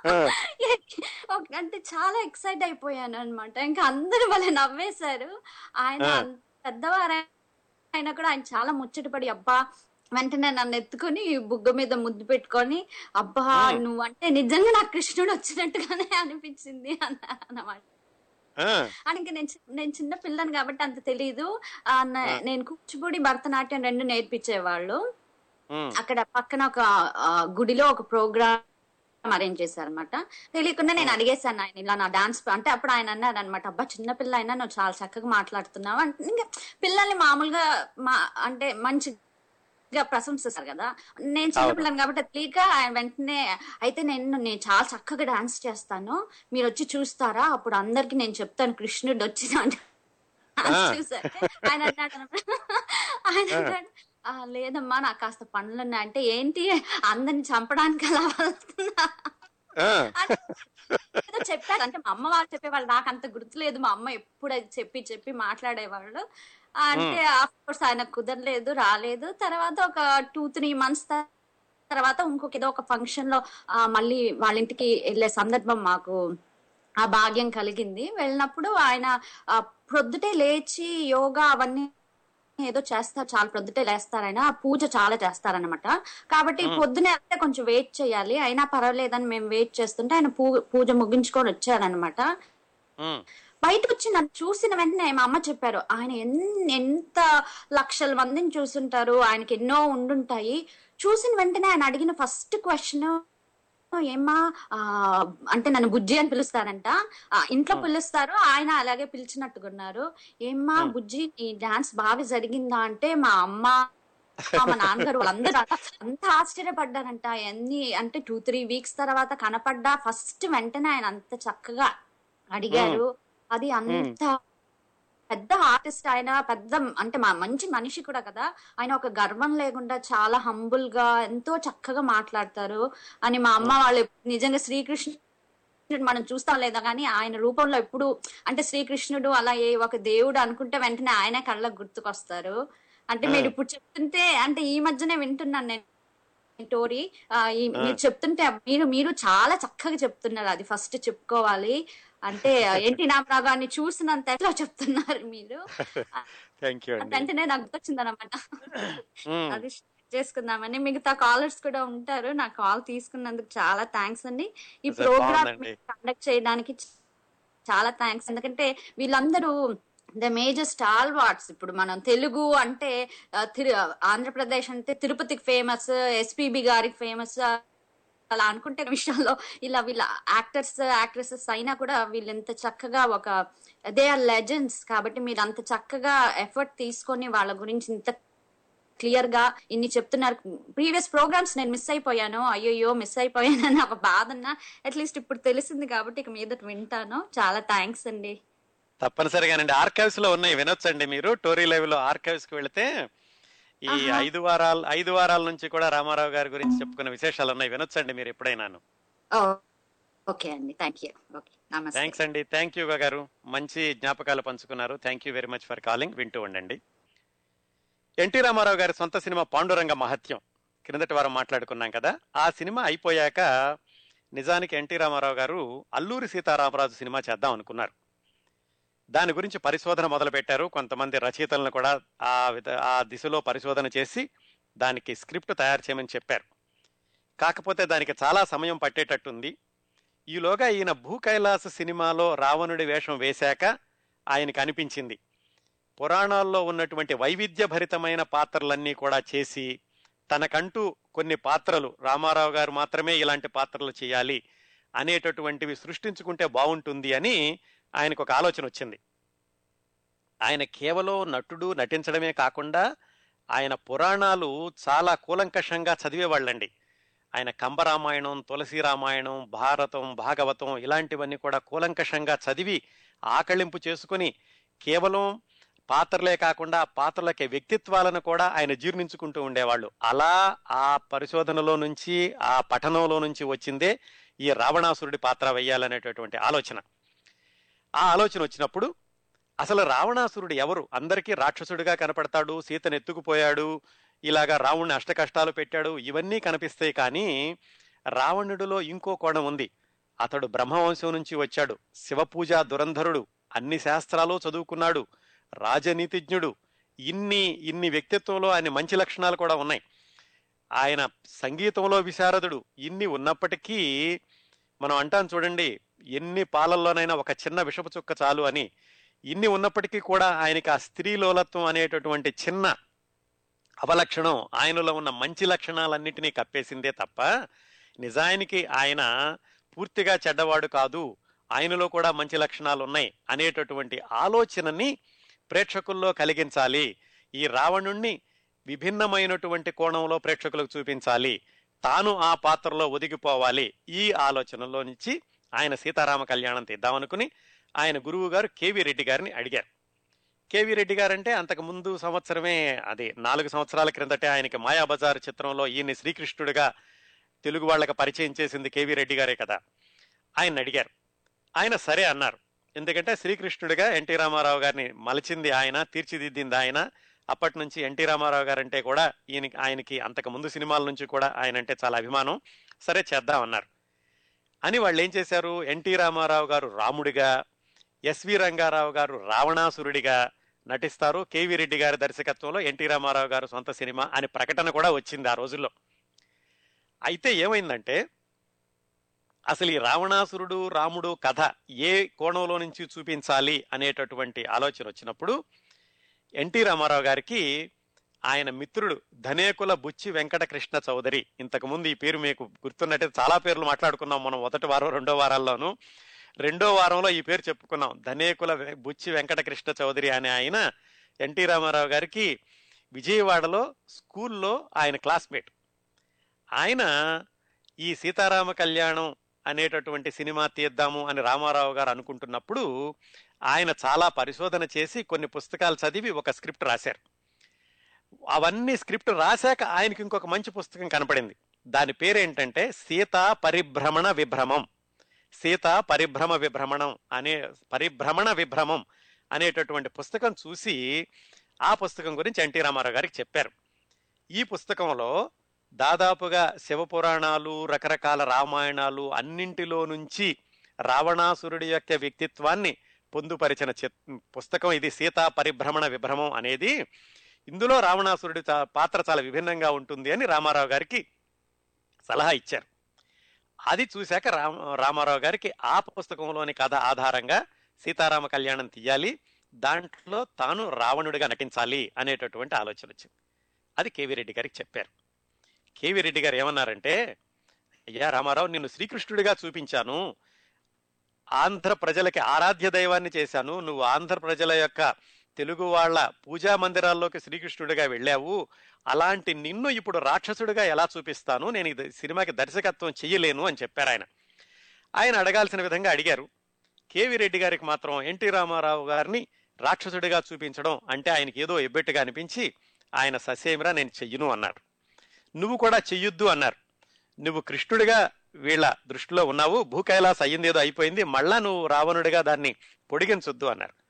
అంటే చాలా ఎక్సైట్ అయిపోయాను అనమాట ఇంకా అందరూ వాళ్ళ నవ్వేశారు. ఆయన పెద్దవారు అయినా కూడా ఆయన చాలా ముచ్చటపడి అబ్బా వెంటనే నన్ను ఎత్తుకొని బుగ్గ మీద ముద్దు పెట్టుకొని అబ్బా నువ్వంటే నిజంగా నాకు కృష్ణుడు వచ్చినట్టుగానే అనిపించింది అన్నమాట. ఇంకా నేను నేను చిన్న పిల్లని కాబట్టి అంత న- నేను కూచిపూడి భరతనాట్యం రెండు నేర్పించేవాళ్ళు. అక్కడ పక్కన ఒక గుడిలో ఒక ప్రోగ్రామ్ అరేంజ్ చేశారనమాట తెలియకుండా నేను అడిగేశాను ఆయన ఇలా నా డాన్స్ అంటే అప్పుడు ఆయన అన్నారు అనమాట అబ్బా చిన్న పిల్ల అయినా నువ్వు చాలా చక్కగా మాట్లాడుతున్నావు అంటే ఇంకా పిల్లల్ని మామూలుగా మా అంటే మంచిగా ప్రశంసిస్తారు కదా. నేను చిన్న అవును. పిల్లని కాబట్టి తెలియక ఆయన వెంటనే అయితే నేను నేను చాలా చక్కగా డాన్స్ చేస్తాను. మీరు వచ్చి చూస్తారా? అప్పుడు అందరికి నేను చెప్తాను కృష్ణుడు. చూసారు ఆయన అన్నాడు. ఆయన అన్నాడు "ఆ, లేదమ్మా నాకు కాస్త పనులు ఉన్నాయి అంటే ఏంటి? అందరిని చంపడానికి అలా వెళ్తున్నా. చెప్పారు. అంటే మా అమ్మ వాళ్ళు చెప్పేవాళ్ళు. నాకు అంత గుర్తులేదు. మా అమ్మ ఎప్పుడు చెప్పి చెప్పి మాట్లాడేవాళ్ళు. అంటే ఆఫ్ కోర్స్ ఆయన కుదరలేదు రాలేదు. తర్వాత ఒక టూ త్రీ మంత్స్ తర్వాత ఇంకొక ఏదో ఒక ఫంక్షన్లో మళ్ళీ వాళ్ళ ఇంటికి వెళ్ళే సందర్భం మాకు ఆ భాగ్యం కలిగింది. వెళ్ళినప్పుడు ఆయన ప్రొద్దుటే లేచి యోగా అవన్నీ ఏదో చేస్తారు చాలా ప్రొద్దుటే లేస్తారు ఆయన ఆ పూజ చాలా చేస్తారనమాట కాబట్టి పొద్దునే వెళ్తే కొంచెం వెయిట్ చేయాలి. అయినా పర్వాలేదని మేము వెయిట్ చేస్తుంటే ఆయన పూజ ముగించుకొని వచ్చారనమాట బయటకు వచ్చి నన్ను చూసిన వెంటనే మా అమ్మ చెప్పారు ఆయన ఎంత లక్షల మందిని చూసుంటారు ఆయనకి ఎన్నో ఉండుంటాయి. చూసిన వెంటనే ఆయన అడిగిన ఫస్ట్ క్వశ్చన్ ఏమ్మా అంటే నన్ను బుజ్జి అని పిలుస్తారంట ఇంట్లో పిలుస్తారు ఆయన అలాగే పిలిచినట్టుకున్నారు ఏమ్మా బుజ్జి ఈ డాన్స్ బాగా జరిగిందా? అంటే మా అమ్మ మా నాన్నగారు వాళ్ళందరూ అంత ఆశ్చర్యపడ్డారంట. ఎన్ని అంటే టూ త్రీ వీక్స్ తర్వాత కనపడ్డా ఫస్ట్ వెంటనే ఆయన అంత చక్కగా అడిగారు. అది అంత పెద్ద ఆర్టిస్ట్ ఆయన పెద్ద అంటే మా మంచి మనిషి కూడా కదా. ఆయన ఒక గర్వం లేకుండా చాలా హంబుల్గా ఎంతో చక్కగా మాట్లాడతారు. అని మా అమ్మ వాళ్ళు నిజంగా శ్రీకృష్ణుడు మనం చూస్తాం లేదా కానీ ఆయన రూపంలో ఎప్పుడు అంటే శ్రీకృష్ణుడు అలా ఏ ఒక దేవుడు అనుకుంటే వెంటనే ఆయన కళ్ళకు గుర్తుకొస్తారు. అంటే మీరు ఇప్పుడు చెప్తుంటే అంటే ఈ మధ్యనే వింటున్నాను నేను స్టోరీ. మీరు చెప్తుంటే మీరు మీరు చాలా చక్కగా చెప్తున్నారు. అది ఫస్ట్ చెప్పుకోవాలి. అంటే ఎన్టీ రామారావు గారిని చూసినంత ఎట్లా చెప్తున్నారు మీరు? వెంటనే నాకు గుర్తొచ్చింది అనమాట ఉమ్, అది చేసుకుందామని మిగతా కాలర్స్ కూడా ఉంటారు. నా కాల్ తీసుకున్నందుకు చాలా థ్యాంక్స్ అండి. ఈ ప్రోగ్రామ్. కండక్ట్ చేయడానికి చాలా థ్యాంక్స్ ఎందుకంటే వీళ్ళందరూ ద మేజర్ స్టాల్ వార్డ్స్ ఇప్పుడు మనం తెలుగు అంటే ఆంధ్రప్రదేశ్ అంటే తిరుపతికి ఫేమస్ ఎస్పీబి గారికి ఫేమస్ అలా అనుకుంటే విషయంలో ఇలా వీళ్ళ యాక్టర్స్ యాక్ట్రెసెస్ అయినా కూడా వీళ్ళు ఎంత చక్కగా ఒక దే ఆర్ లెజెండ్స్ కాబట్టి మీరు అంత చక్కగా ఎఫర్ట్ తీసుకొని వాళ్ళ గురించి ఇంత క్లియర్గా ఇన్ని చెప్తున్నారు. ప్రీవియస్ ప్రోగ్రామ్స్ నేను మిస్ అయిపోయాను. అయ్యో మిస్ అయిపోయాను అని ఒక బాధన్న అట్లీస్ట్ ఇప్పుడు తెలిసింది కాబట్టి ఇక మీద వింటాను. చాలా థ్యాంక్స్ అండి. తప్పనిసరిగానండి. ఆర్కైవ్స్లో ఉన్నాయి. వినొచ్చండి మీరు. టోరీ లైవ్లో ఆర్కైవ్స్కి వెళితే ఈ. ఐదు వారాలు ఐదు వారాల నుంచి కూడా రామారావు గారి గురించి చెప్పుకున్న విశేషాలు ఉన్నాయి. వినొచ్చండి మీరు ఎప్పుడైనాను. ఓ ఓకే అండి. Thank you. థ్యాంక్స్ అండి. థ్యాంక్ యూ గారు. మంచి జ్ఞాపకాలు పంచుకున్నారు. Thank you very much for calling. వింటూ ఉండండి. ఎన్టీ రామారావు గారి సొంత సినిమా పాండురంగ మహత్యం. క్రిందటి వారం మాట్లాడుకున్నాం కదా. ఆ సినిమా అయిపోయాక నిజానికి ఎన్టీ రామారావు గారు అల్లూరి సీతారామరాజు సినిమా చేద్దాం అనుకున్నారు. దాని గురించి పరిశోధన మొదలుపెట్టారు. కొంతమంది రచయితలను కూడా ఆ విధ ఆ దిశలో పరిశోధన చేసి దానికి స్క్రిప్ట్ తయారు చేయమని చెప్పారు. కాకపోతే దానికి చాలా సమయం పట్టేటట్టుంది. ఈలోగా ఈయన భూ కైలాస సినిమాలో రావణుడి వేషం వేశాక ఆయనకు అనిపించింది. పురాణాల్లో ఉన్నటువంటి వైవిధ్యభరితమైన పాత్రలన్నీ కూడా చేసి తనకంటూ కొన్ని పాత్రలు రామారావు గారు మాత్రమే ఇలాంటి పాత్రలు చేయాలి అనేటటువంటివి సృష్టించుకుంటే బాగుంటుంది అని ఆయనకు ఒక ఆలోచన వచ్చింది ఆయన కేవలం నటుడు నటించడమే కాకుండా ఆయన పురాణాలు చాలా కూలంకషంగా చదివేవాళ్ళండి. ఆయన కంబరామాయణం తులసి రామాయణం భారతం భాగవతం ఇలాంటివన్నీ కూడా కూలంకషంగా చదివి ఆకళింపు చేసుకుని కేవలం పాత్రలే కాకుండా పాత్రలకి వ్యక్తిత్వాలను కూడా ఆయన జీర్ణించుకుంటూ ఉండేవాళ్ళు. అలా ఆ పరిశోధనలో నుంచి ఆ పఠనంలో నుంచి వచ్చిందే ఈ రావణాసురుడి పాత్ర వేయాలనేటటువంటి ఆలోచన. ఆ ఆలోచన వచ్చినప్పుడు అసలు రావణాసురుడు ఎవరు? అందరికీ రాక్షసుడిగా కనపడతాడు సీతను ఎత్తుకుపోయాడు ఇలాగా రావణ్ణి అష్ట కష్టాలు పెట్టాడు ఇవన్నీ కనిపిస్తాయి కానీ రావణుడిలో ఇంకో కోణం ఉంది. అతడు బ్రహ్మవంశం నుంచి వచ్చాడు. శివపూజ దురంధరుడు అన్ని శాస్త్రాలు చదువుకున్నాడు రాజనీతిజ్ఞుడు ఇన్ని ఇన్ని వ్యక్తిత్వంలో ఆయన మంచి లక్షణాలు కూడా ఉన్నాయి. ఆయన సంగీతంలో విశారదుడు ఇన్ని ఉన్నప్పటికీ మనం అంటాం చూడండి ఎన్ని పాలల్లోనైనా ఒక చిన్న విషపు చుక్క చాలు అని ఇన్ని ఉన్నప్పటికీ కూడా ఆయనకి ఆ స్త్రీలోలత్వం అనేటటువంటి చిన్న అవలక్షణం ఆయనలో ఉన్న మంచి లక్షణాలన్నిటినీ కప్పేసిందే తప్ప నిజానికి ఆయన పూర్తిగా చెడ్డవాడు కాదు ఆయనలో కూడా మంచి లక్షణాలు ఉన్నాయి అనేటటువంటి ఆలోచనని ప్రేక్షకుల్లో కలిగించాలి. ఈ రావణుణ్ణి విభిన్నమైనటువంటి కోణంలో ప్రేక్షకులకు చూపించాలి. తాను ఆ పాత్రలో ఒదిగిపోవాలి ఈ ఆలోచనలో నుంచి ఆయన సీతారామ కళ్యాణం తీద్దామనుకుని ఆయన గురువు గారు కేవి రెడ్డి గారిని అడిగారు. కేవి రెడ్డి గారంటే అంతకు ముందు సంవత్సరమే అది నాలుగు సంవత్సరాల క్రిందటే ఆయనకి మాయాబజార్ చిత్రంలో ఈయన్ని శ్రీకృష్ణుడిగా తెలుగు వాళ్ళకి పరిచయం చేసింది కేవి రెడ్డి గారే కదా. ఆయన అడిగారు. ఆయన సరే అన్నారు. ఎందుకంటే శ్రీకృష్ణుడిగా ఎన్టీ రామారావు గారిని మలిచింది ఆయన తీర్చిదిద్దింది ఆయన. అప్పటి నుంచి ఎన్టీ రామారావు గారంటే కూడా ఈయనకి ఆయనకి అంతకు ముందు సినిమాల నుంచి కూడా ఆయన అంటే చాలా అభిమానం. సరే చేద్దామన్నారు అని వాళ్ళు ఏం చేశారు? ఎన్టీ రామారావు గారు రాముడిగా ఎస్వి రంగారావు గారు రావణాసురుడిగా నటిస్తారు. కేవీ రెడ్డి గారి దర్శకత్వంలో ఎన్టీ రామారావు గారు సొంత సినిమా అనే ప్రకటన కూడా వచ్చింది ఆ రోజుల్లో. అయితే ఏమైందంటే అసలు ఈ రావణాసురుడు రాముడు కథ ఏ కోణంలో నుంచి చూపించాలి అనేటటువంటి ఆలోచన వచ్చినప్పుడు ఎన్టీ రామారావు గారికి ఆయన మిత్రుడు ధనేకుల బుచ్చి వెంకటకృష్ణ చౌదరి. ఇంతకుముందు ఈ పేరు మీకు గుర్తున్నట్టయితే చాలా పేర్లు మాట్లాడుకున్నాం మనం మొదటి వారం రెండో వారాల్లోనూ. రెండో వారంలో ఈ పేరు చెప్పుకున్నాం. ధనేకుల బుచ్చి వెంకటకృష్ణ చౌదరి అనే ఆయన ఎన్టీ రామారావు గారికి విజయవాడలో స్కూల్లో ఆయన క్లాస్మేట్. ఆయన ఈ సీతారామ కళ్యాణం అనేటటువంటి సినిమా తీద్దాము అని రామారావు గారు అనుకుంటున్నప్పుడు ఆయన చాలా పరిశోధన చేసి కొన్ని పుస్తకాలు చదివి ఒక స్క్రిప్ట్ రాశారు. అవన్నీ స్క్రిప్ట్ రాశాక ఆయనకి ఇంకొక మంచి పుస్తకం కనపడింది. దాని పేరేంటంటే సీతా పరిభ్రమణ విభ్రమం. సీత పరిభ్రమ విభ్రమణం అనే పరిభ్రమణ విభ్రమం అనేటటువంటి పుస్తకం చూసి ఆ పుస్తకం గురించి ఎన్టీ రామారావు గారికి చెప్పారు. ఈ పుస్తకంలో దాదాపుగా శివపురాణాలు రకరకాల రామాయణాలు అన్నింటిలో నుంచి రావణాసురుడి యొక్క వ్యక్తిత్వాన్ని పొందుపరిచిన చిత్- పుస్తకం ఇది. సీతా పరిభ్రమణ విభ్రమం అనేది ఇందులో రావణాసురుడి పాత్ర చాలా విభిన్నంగా ఉంటుంది అని రామారావు గారికి సలహా ఇచ్చారు. అది చూశాక రామ రామారావు గారికి ఆ పుస్తకంలోని కథ ఆధారంగా సీతారామ కళ్యాణం తీయాలి దాంట్లో తాను రావణుడిగా నటించాలి అనేటటువంటి ఆలోచన వచ్చింది. అది కేవీ రెడ్డి గారికి చెప్పారు. కేవీ రెడ్డి గారు ఏమన్నారంటే అయ్యా రామారావు నిన్ను శ్రీకృష్ణుడిగా చూపించాను. ఆంధ్ర ప్రజలకి ఆరాధ్య దైవాన్ని చేశాను. నువ్వు ఆంధ్ర ప్రజల యొక్క తెలుగు వాళ్ళ పూజా మందిరాల్లోకి శ్రీకృష్ణుడిగా వెళ్ళావు. అలాంటి నిన్ను ఇప్పుడు రాక్షసుడిగా ఎలా చూపిస్తాను? నేను ఈ సినిమాకి దర్శకత్వం చెయ్యలేను అని చెప్పారు ఆయన. ఆయన అడగాల్సిన విధంగా అడిగారు. కేవి రెడ్డి గారికి మాత్రం ఎన్టీ రామారావు గారిని రాక్షసుడిగా చూపించడం అంటే ఆయనకి ఏదో ఎబ్బెట్టుగా అనిపించి ఆయన ససేమిరా నేను చెయ్యను అన్నారు. నువ్వు కూడా చెయ్యొద్దు అన్నారు. నువ్వు కృష్ణుడిగా వీళ్ళ దృష్టిలో ఉన్నావు. భూకైలాస్ అయ్యింది ఏదో అయిపోయింది. మళ్ళా నువ్వు రావణుడిగా దాన్ని పొడిగించొద్దు అన్నారు.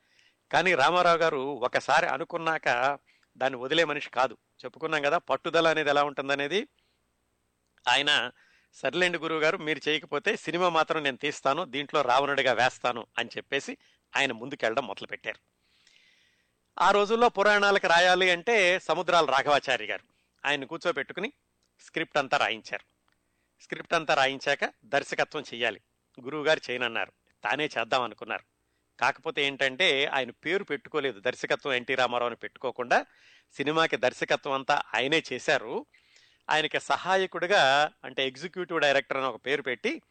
కానీ రామారావు గారు ఒకసారి అనుకున్నాక దాన్ని వదిలే మనిషి కాదు. చెప్పుకున్నాం కదా పట్టుదల అనేది ఎలా ఉంటుందనేది. ఆయన సర్లేండి గురువు గారు మీరు చేయకపోతే సినిమా మాత్రం నేను తీస్తాను దీంట్లో రావణుడిగా వేస్తాను అని చెప్పేసి ఆయన ముందుకెళ్ళడం మొదలుపెట్టారు. ఆ రోజుల్లో పురాణాలకు రాయాలి అంటే సముద్రాల రాఘవాచారి గారు ఆయన కూర్చోబెట్టుకుని స్క్రిప్ట్ అంతా రాయించారు. స్క్రిప్ట్ అంతా రాయించాక దర్శకత్వం చెయ్యాలి. గురువుగారు చేయనన్నారు. తానే చేద్దాం అనుకున్నారు. కాకపోతే ఏంటంటే ఆయన పేరు పెట్టుకోలేదు. దర్శకత్వం ఎన్టీ రామారావుని పెట్టుకోకుండా సినిమాకి దర్శకత్వం అంతా ఆయనే చేశారు. ఆయనకి సహాయకుడిగా అంటే ఎగ్జిక్యూటివ్ డైరెక్టర్ అని ఒక పేరు పెట్టి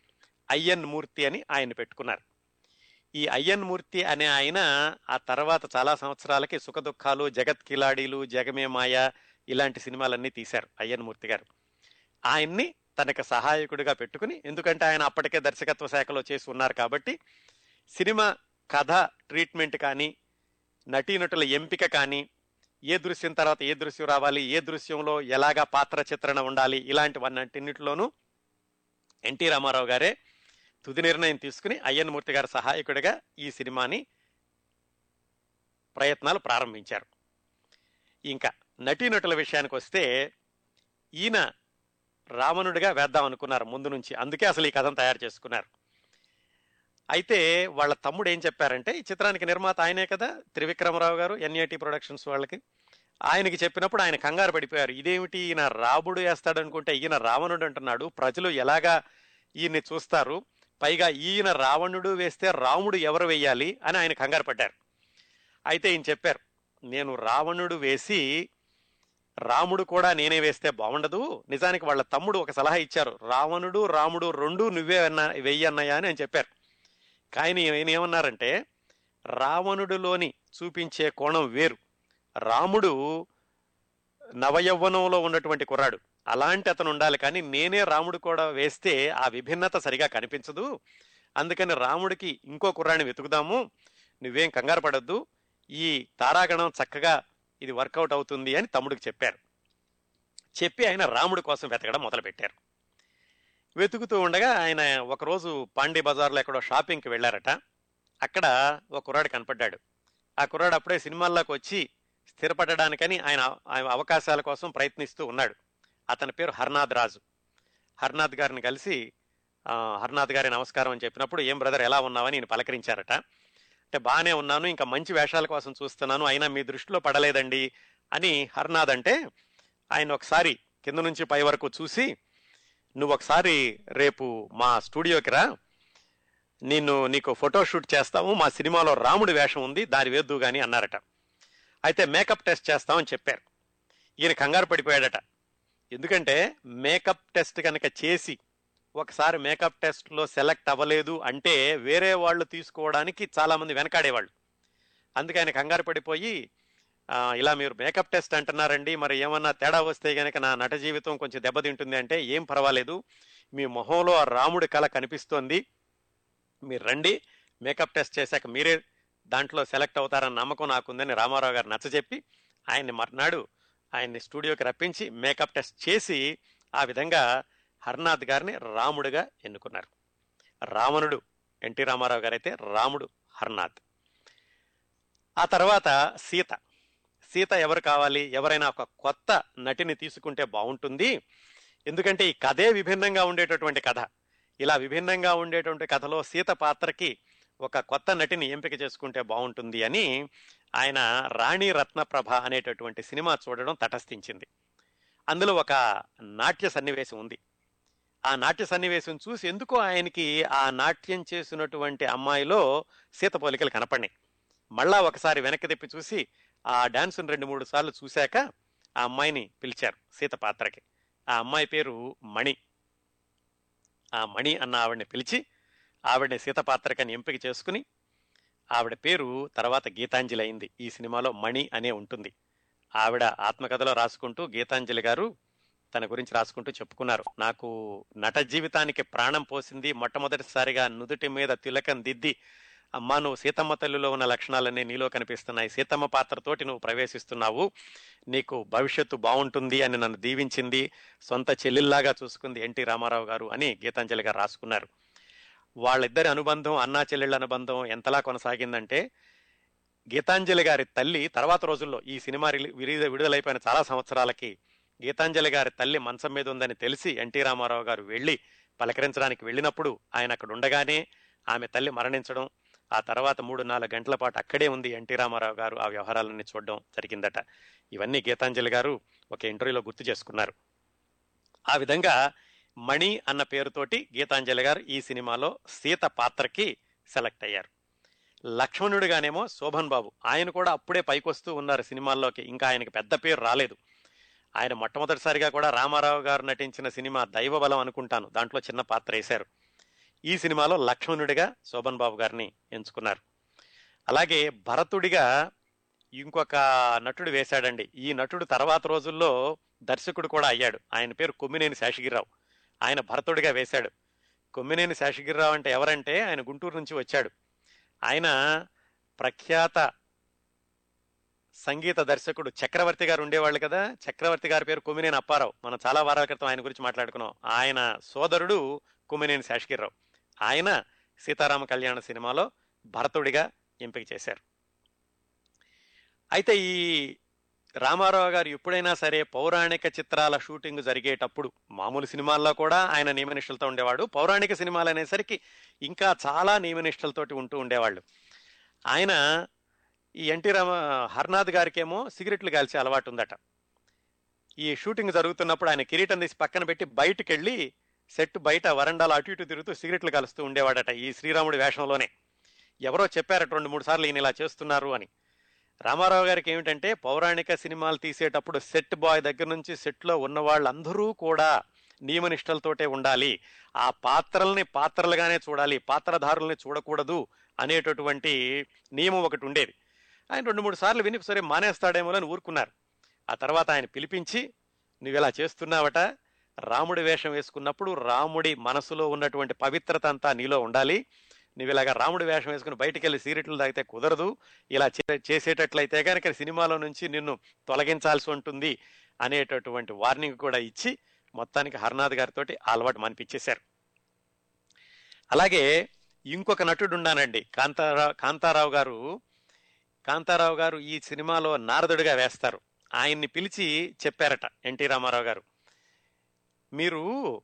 అయ్యన్ మూర్తి అని ఆయన పెట్టుకున్నారు. ఈ అయ్యన్ మూర్తి అనే ఆయన ఆ తర్వాత చాలా సంవత్సరాలకి సుఖదుఖాలు జగత్ కిలాడీలు జగమే మాయ ఇలాంటి సినిమాలన్నీ తీశారు అయ్యన్ మూర్తి గారు. ఆయన్ని తనకు సహాయకుడిగా పెట్టుకుని ఎందుకంటే ఆయన అప్పటికే దర్శకత్వ శాఖలో చేసి ఉన్నారు కాబట్టి సినిమా కథ ట్రీట్మెంట్ కానీ నటీనటుల ఎంపిక కానీ ఏ దృశ్యం తర్వాత ఏ దృశ్యం రావాలి ఏ దృశ్యంలో ఎలాగా పాత్ర చిత్రణ ఉండాలి ఇలాంటివన్నింటిలోనూ ఎన్టీ రామారావు గారే తుది నిర్ణయం తీసుకుని అయ్యన్మూర్తి గారి సహాయకుడిగా ఈ సినిమాని ప్రయత్నాలు ప్రారంభించారు. ఇంకా నటీనటుల విషయానికి వస్తే ఈయన రావణుడిగా వేద్దాం అనుకున్నారు ముందు నుంచి. అందుకే అసలు ఈ కథను తయారు చేసుకున్నారు. అయితే వాళ్ళ తమ్ముడు ఏం చెప్పారంటే ఈ చిత్రానికి నిర్మాత ఆయనే కదా త్రివిక్రమరావు గారు ఎన్ఐటి ప్రొడక్షన్స్ వాళ్ళకి. ఆయనకి చెప్పినప్పుడు ఆయన కంగారు పడిపోయారు. ఇదేమిటి ఈయన రాముడు వేస్తాడనుకుంటే ఈయన రావణుడు అంటున్నాడు. ప్రజలు ఎలాగా ఈయన్ని చూస్తారు? పైగా ఈయన రావణుడు వేస్తే రాముడు ఎవరు వేయాలి అని ఆయన కంగారు పడ్డారు. అయితే ఈయన చెప్పారు నేను రావణుడు వేసి రాముడు కూడా నేనే వేస్తే బాగుండదు. నిజానికి వాళ్ళ తమ్ముడు ఒక సలహా ఇచ్చారు. రావణుడు రాముడు రెండు నువ్వే అన్నా వెయ్యి అన్నయ్యా అని ఆయన చెప్పారు. కానీ ఆయన ఏమన్నారంటే రావణుడిలోని చూపించే కోణం వేరు. రాముడు నవయవ్వనంలో ఉన్నటువంటి కుర్రాడు. అలాంటి అతను ఉండాలి కానీ నేనే రాముడు కూడా వేస్తే ఆ విభిన్నత సరిగా కనిపించదు. అందుకని రాముడికి ఇంకో కుర్రాన్ని వెతుకుదాము. నువ్వేం కంగారు పడద్దు. ఈ తారాగణం చక్కగా ఇది వర్కౌట్ అవుతుంది అని తమ్ముడికి చెప్పారు. చెప్పి ఆయన రాముడి కోసం వెతకడం మొదలుపెట్టారు. వెతుకుతూ ఉండగా ఆయన ఒకరోజు పాండే బజార్లో ఎక్కడో షాపింగ్కి వెళ్ళారట. అక్కడ ఒక కుర్రాడు కనపడ్డాడు. ఆ కుర్రాడు అప్పుడే సినిమాల్లోకి వచ్చి స్థిరపడడానికని ఆయన ఆయన అవకాశాల కోసం ప్రయత్నిస్తూ ఉన్నాడు. అతని పేరు హర్నాథ్ రాజు. హర్నాథ్ గారిని కలిసి హర్నాథ్ గారి నమస్కారం అని చెప్పినప్పుడు ఏం బ్రదర్ ఎలా ఉన్నావని? నేను పలకరించారట. అంటే బాగానే ఉన్నాను ఇంకా మంచి వేషాల కోసం చూస్తున్నాను అయినా మీ దృష్టిలో పడలేదండి అని హర్నాథ్ అంటే ఆయన ఒకసారి కింద నుంచి పై వరకు చూసి నువ్వు ఒకసారి రేపు మా స్టూడియోకి రా. నిన్ను నీకు ఫోటో షూట్ చేస్తాము. మా సినిమాలో రాముడి వేషం ఉంది దాని వేద్దు కానీ అన్నారట. అయితే మేకప్ టెస్ట్ చేస్తామని చెప్పారు. ఈయన కంగారు పడిపోయాడట. ఎందుకంటే మేకప్ టెస్ట్ కనుక చేసి ఒకసారి మేకప్ టెస్ట్లో సెలెక్ట్ అవ్వలేదు అంటే వేరే వాళ్ళు తీసుకోవడానికి చాలామంది వెనకాడేవాళ్ళు. అందుకే ఆయన కంగారు పడిపోయి ఇలా మీరు మేకప్ టెస్ట్ అంటున్నారండి. మరి ఏమన్నా తేడా వస్తే గనక నా నట జీవితం కొంచెం దెబ్బతింటుంది అంటే ఏం పర్వాలేదు. మీ మొహంలో ఆ రాముడి కళ కనిపిస్తోంది. మీరు రండి. మేకప్ టెస్ట్ చేశాక మీరే దాంట్లో సెలెక్ట్ అవుతారన్న నమ్మకం నాకుందని రామారావు గారు నచ్చజెప్పి ఆయన్ని మర్నాడు ఆయన్ని స్టూడియోకి రప్పించి మేకప్ టెస్ట్ చేసి ఆ విధంగా హర్నాథ్ గారిని రాముడిగా ఎన్నుకున్నారు. రావణుడు ఎన్టీ రామారావు గారైతే రాముడు హర్నాథ్. ఆ తర్వాత సీత. సీత ఎవరు కావాలి? ఎవరైనా ఒక కొత్త నటిని తీసుకుంటే బాగుంటుంది. ఎందుకంటే ఈ కథే విభిన్నంగా ఉండేటటువంటి కథ. ఇలా విభిన్నంగా ఉండేటువంటి కథలో సీత పాత్రకి ఒక కొత్త నటిని ఎంపిక చేసుకుంటే బాగుంటుంది అని ఆయన రాణి రత్నప్రభ అనేటటువంటి సినిమా చూడడం తటస్థించింది. అందులో ఒక నాట్య సన్నివేశం ఉంది. ఆ నాట్య సన్నివేశం చూసి ఎందుకో ఆయనకి ఆ నాట్యం చేసినటువంటి అమ్మాయిలో సీత పోలికలు కనపడినాయి మళ్ళా ఒకసారి వెనక్కి తిప్పి చూసి ఆ డాన్సును రెండు మూడు సార్లు చూశాక ఆ అమ్మాయిని పిలిచారు సీత పాత్రకి. ఆ అమ్మాయి పేరు మణి. ఆ మణి అన్న ఆవిడని పిలిచి ఆవిడని సీత పాత్రకని ఎంపిక చేసుకుని ఆవిడ పేరు తర్వాత గీతాంజలి అయింది. ఈ సినిమాలో మణి అనే ఉంటుంది. ఆవిడ ఆత్మకథలో రాసుకుంటూ గీతాంజలి గారు తన గురించి రాసుకుంటూ చెప్పుకున్నారు. నాకు నట జీవితానికి ప్రాణం పోసింది మొట్టమొదటిసారిగా నుదుటి మీద తిలకం దిద్ది అమ్మా నువ్వు సీతమ్మ తల్లిలో ఉన్న లక్షణాలన్నీ నీలో కనిపిస్తున్నాయి. సీతమ్మ పాత్రతోటి నువ్వు ప్రవేశిస్తున్నావు. నీకు భవిష్యత్తు బాగుంటుంది అని నన్ను దీవించింది. సొంత చెల్లెల్లాగా చూసుకుంది ఎన్టీ రామారావు గారు అని గీతాంజలి గారు రాసుకున్నారు. వాళ్ళిద్దరి అనుబంధం అన్నా చెల్లెళ్ళ అనుబంధం ఎంతలా కొనసాగిందంటే గీతాంజలి గారి తల్లి తర్వాత రోజుల్లో ఈ సినిమా విడుదల విడుదలైపోయిన చాలా సంవత్సరాలకి గీతాంజలి గారి తల్లి మంచం మీద ఉందని తెలిసి ఎన్టీ రామారావు గారు వెళ్ళి పలకరించడానికి వెళ్ళినప్పుడు ఆయన అక్కడ ఉండగానే ఆమె తల్లి మరణించడం ఆ తర్వాత మూడు నాలుగు గంటల పాటు అక్కడే ఉంది ఎన్టీ రామారావు గారు ఆ వ్యవహారాలన్నీ చూడడం జరిగిందట. ఇవన్నీ గీతాంజలి గారు ఒక ఇంటర్వ్యూలో గుర్తు చేసుకున్నారు. ఆ విధంగా మణి అన్న పేరుతోటి గీతాంజలి గారు ఈ సినిమాలో సీత పాత్రకి సెలెక్ట్ అయ్యారు. లక్ష్మణుడిగానేమో శోభన్ బాబు ఆయన కూడా అప్పుడే పైకొస్తూ ఉన్నారు సినిమాల్లోకి ఇంకా ఆయనకి పెద్ద పేరు రాలేదు. ఆయన మొట్టమొదటిసారిగా కూడా రామారావు గారు నటించిన సినిమా దైవబలం అనుకుంటాను దాంట్లో చిన్న పాత్ర వేశారు. ఈ సినిమాలో లక్ష్మణుడిగా శోభన్ బాబు గారిని ఎంచుకున్నారు. అలాగే భరతుడిగా ఇంకొక నటుడు వేశాడండి. ఈ నటుడు తర్వాత రోజుల్లో దర్శకుడు కూడా అయ్యాడు. ఆయన పేరు కొమ్మినేని శేషగిరిరావు. ఆయన భరతుడిగా వేశాడు. కొమ్మినేని శేషగిరిరావు అంటే ఎవరంటే ఆయన గుంటూరు నుంచి వచ్చాడు. ఆయన ప్రఖ్యాత సంగీత దర్శకుడు చక్రవర్తి గారు ఉండేవాళ్ళు కదా. చక్రవర్తి గారి పేరు కొమ్మినేని అప్పారావు. మనం చాలా వారాల క్రితం ఆయన గురించి మాట్లాడుకున్నాం. ఆయన సోదరుడు కొమ్మినేని శేషగిరిరావు. ఆయన సీతారామ కళ్యాణ సినిమాలో భరతుడిగా ఎంపిక చేశారు. అయితే ఈ రామారావు గారు ఎప్పుడైనా సరే పౌరాణిక చిత్రాల షూటింగ్ జరిగేటప్పుడు మామూలు సినిమాల్లో కూడా ఆయన నియమనిష్టలతో ఉండేవాడు. పౌరాణిక సినిమాలు అనేసరికి ఇంకా చాలా నియమనిష్టలతోటి ఉంటూ ఉండేవాళ్ళు. ఆయన ఈ ఎన్టీ రామ హర్నాథ్ గారికేమో సిగరెట్లు కాల్చే అలవాటు ఉందట. ఈ షూటింగ్ జరుగుతున్నప్పుడు ఆయన కిరీటం తీసి పక్కన పెట్టి బయటకెళ్ళి సెట్ బయట వరండాలో అటు ఇటు తిరుగుతూ సిగరెట్లు కలుస్తూ ఉండేవాడట ఈ శ్రీరాముడి వేషంలోనే. ఎవరో చెప్పారట రెండు మూడు సార్లు ఈయన ఇలా చేస్తున్నారు అని. రామారావు గారికి ఏమిటంటే పౌరాణిక సినిమాలు తీసేటప్పుడు సెట్ బాయ్ దగ్గర నుంచి సెట్లో ఉన్న వాళ్ళందరూ కూడా నియమనిష్టలతోటే ఉండాలి. ఆ పాత్రల్ని పాత్రలుగానే చూడాలి పాత్రధారుల్ని చూడకూడదు అనేటటువంటి నియమం ఒకటి ఉండేది. ఆయన రెండు మూడు సార్లు విని సరే మానేస్తాడేమో అని ఊరుకున్నారు. ఆ తర్వాత ఆయన పిలిపించి నువ్వు ఇలా చేస్తున్నావట రాముడి వేషం వేసుకున్నప్పుడు రాముడి మనసులో ఉన్నటువంటి పవిత్రత అంతా నీలో ఉండాలి. నువ్వు ఇలాగ రాముడి వేషం వేసుకుని బయటికి వెళ్ళి సిగరెట్లు తాగితే కుదరదు. ఇలా చే- చేసేటట్లయితే కనుక సినిమాలో నుంచి నిన్ను తొలగించాల్సి ఉంటుంది అనేటటువంటి వార్నింగ్ కూడా ఇచ్చి మొత్తానికి హర్నాథ్ గారితో అలవాటు మనిపించేశారు. అలాగే ఇంకొక నటుడు ఉన్నానండి. కాంతారావు కాంతారావు గారు కాంతారావు గారు ఈ సినిమాలో నారదుడిగా వేస్తారు. ఆయన్ని పిలిచి చెప్పారట ఎన్టీ రామారావు గారు. మీరు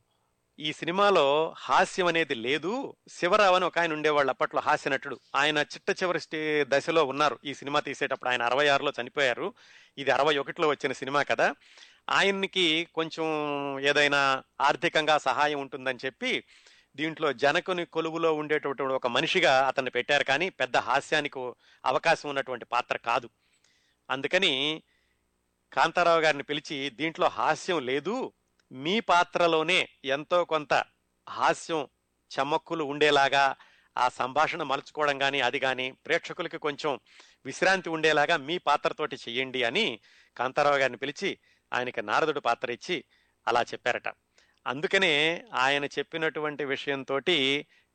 ఈ సినిమాలో హాస్యం అనేది లేదు. శివరావు అని ఒక ఆయన ఉండేవాళ్ళు అప్పట్లో హాస్య నటుడు. ఆయన చిట్ట చివరి స్టే దశలో ఉన్నారు. ఈ సినిమా తీసేటప్పుడు ఆయన అరవై ఆరులో చనిపోయారు. ఇది అరవై ఒకటిలో వచ్చిన సినిమా కదా. ఆయన్నికి కొంచెం ఏదైనా ఆర్థికంగా సహాయం ఉంటుందని చెప్పి దీంట్లో జనకుని కొలువులో ఉండేటటువంటి ఒక మనిషిగా అతన్ని పెట్టారు. కానీ పెద్ద హాస్యానికి అవకాశం ఉన్నటువంటి పాత్ర కాదు. అందుకని కాంతారావు గారిని పిలిచి దీంట్లో హాస్యం లేదు. మీ పాత్రలోనే ఎంతో కొంత హాస్యం చమక్కులు ఉండేలాగా ఆ సంభాషణ మలుచుకోవడం కానీ అది కానీ ప్రేక్షకులకి కొంచెం విశ్రాంతి ఉండేలాగా మీ పాత్రతోటి చెయ్యండి అని కాంతారావు గారిని పిలిచి ఆయనకి నారదుడు పాత్ర ఇచ్చి అలా చెప్పారట. అందుకనే ఆయన చెప్పినటువంటి విషయంతో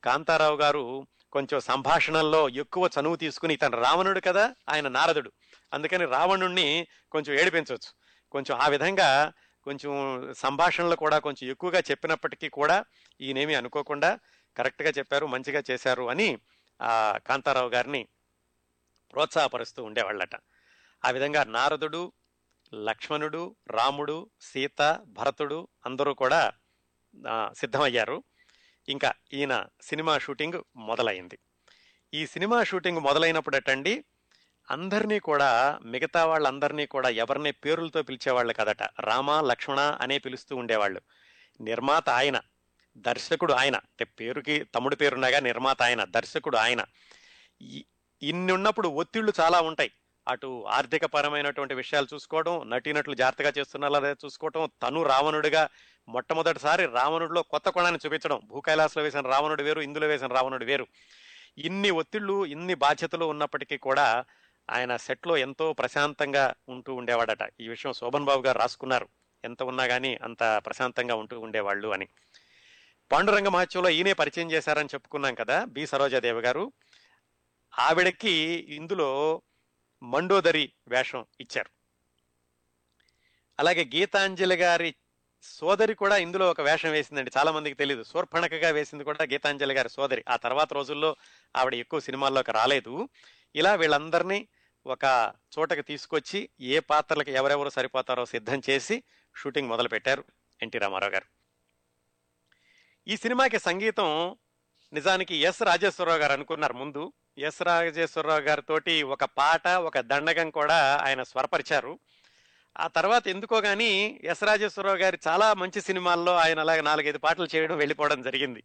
కాంతారావు గారు కొంచెం సంభాషణల్లో ఎక్కువ చనువు తీసుకుని ఇతను రావణుడు కదా ఆయన నారదుడు. అందుకని రావణుణ్ణి కొంచెం ఏడిపించవచ్చు కొంచెం ఆ విధంగా కొంచెం సంభాషణలు కూడా కొంచెం ఎక్కువగా చెప్పినప్పటికీ కూడా ఈయనేమి అనుకోకుండా కరెక్ట్గా చెప్పారు మంచిగా చేశారు అని ఆ కాంతారావు గారిని ప్రోత్సాహపరుస్తూ ఉండేవాళ్ళట. ఆ విధంగా నారదుడు లక్ష్మణుడు రాముడు సీత భరతుడు అందరూ కూడా సిద్ధమయ్యారు. ఇంకా ఈయన సినిమా షూటింగ్ మొదలైంది. ఈ సినిమా షూటింగ్ మొదలైనప్పుడటండి అందరినీ కూడా మిగతా వాళ్ళందరినీ కూడా ఎవరిని పేరులతో పిలిచేవాళ్ళు కదట. రామ లక్ష్మణ అనే పిలుస్తూ ఉండేవాళ్ళు. నిర్మాత ఆయన. దర్శకుడు ఆయన. పేరుకి తమ్ముడు పేరున్నాగా నిర్మాత ఆయన దర్శకుడు ఆయన. ఇన్నున్నప్పుడు ఇన్ని ఉన్నప్పుడు ఒత్తిళ్ళు చాలా ఉంటాయి. అటు ఆర్థిక పరమైనటువంటి విషయాలు చూసుకోవడం నటీనటులు జాగ్రత్తగా చేస్తున్నారా చూసుకోవడం తను రావణుడిగా మొట్టమొదటిసారి రావణుడిలో కొత్త కోణాన్ని చూపించడం. భూకైలాసలో వేసిన రావణుడు వేరు ఇందులో వేసిన రావణుడు వేరు. ఇన్ని ఒత్తిళ్ళు ఇన్ని బాధ్యతలు ఉన్నప్పటికీ కూడా ఆయన సెట్లో ఎంతో ప్రశాంతంగా ఉంటూ ఉండేవాడట. ఈ విషయం శోభన్ బాబు గారు రాసుకున్నారు. ఎంత ఉన్నా కానీ అంత ప్రశాంతంగా ఉంటూ ఉండేవాళ్ళు అని. పాండురంగ మహత్యంలో ఈయనే పరిచయం చేశారని చెప్పుకున్నాం కదా బి. సరోజాదేవి గారు. ఆవిడకి ఇందులో మండోదరి వేషం ఇచ్చారు. అలాగే గీతాంజలి గారి సోదరి కూడా ఇందులో ఒక వేషం వేసిందండి. చాలా మందికి తెలియదు శూర్పణకగా వేసింది కూడా గీతాంజలి గారి సోదరి. ఆ తర్వాత రోజుల్లో ఆవిడ ఎక్కువ సినిమాల్లోకి రాలేదు. ఇలా వీళ్ళందరినీ ఒక చోటకి తీసుకొచ్చి ఏ పాత్రలకు ఎవరెవరు సరిపోతారో సిద్ధం చేసి షూటింగ్ మొదలు పెట్టారు ఎన్టీ రామారావు గారు. ఈ సినిమాకి సంగీతం నిజానికి ఎస్ రాజేశ్వరరావు గారు అనుకున్నారు ముందు. ఎస్ రాజేశ్వరరావు గారితోటి ఒక పాట ఒక దండగం కూడా ఆయన స్వరపరిచారు. ఆ తర్వాత ఎందుకో కానీ ఎస్ రాజేశ్వరరావు గారి చాలా మంచి సినిమాల్లో ఆయన అలాగ నాలుగైదు పాటలు చేయడం వెళ్ళిపోవడం జరిగింది.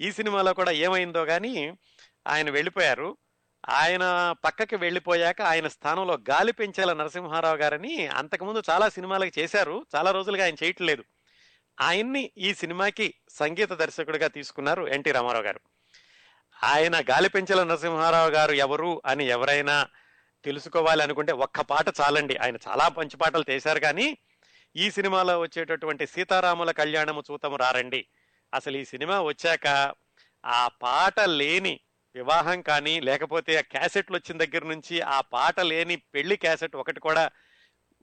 ఈ సినిమాలో కూడా ఏమైందో కానీ ఆయన వెళ్ళిపోయారు. ఆయన పక్కకి వెళ్ళిపోయాక ఆయన స్థానంలో గాలి పెంచేల నరసింహారావు గారని అంతకుముందు చాలా సినిమాలకు చేశారు. చాలా రోజులుగా ఆయన చేయట్లేదు. ఆయన్ని ఈ సినిమాకి సంగీత దర్శకుడిగా తీసుకున్నారు ఎన్టీ రామారావు గారు. ఆయన గాలి పెంచాల నరసింహారావు గారు ఎవరు అని ఎవరైనా తెలుసుకోవాలి అనుకుంటే ఒక్క పాట చాలండి. ఆయన చాలా మంచి పాటలు చేశారు కానీ ఈ సినిమాలో వచ్చేటటువంటి సీతారాముల కళ్యాణము చూతము రారండి. అసలు ఈ సినిమా వచ్చాక ఆ పాట లేని వివాహం కానీ లేకపోతే ఆ క్యాసెట్లు వచ్చిన దగ్గర నుంచి ఆ పాట లేని పెళ్ళి క్యాసెట్ ఒకటి కూడా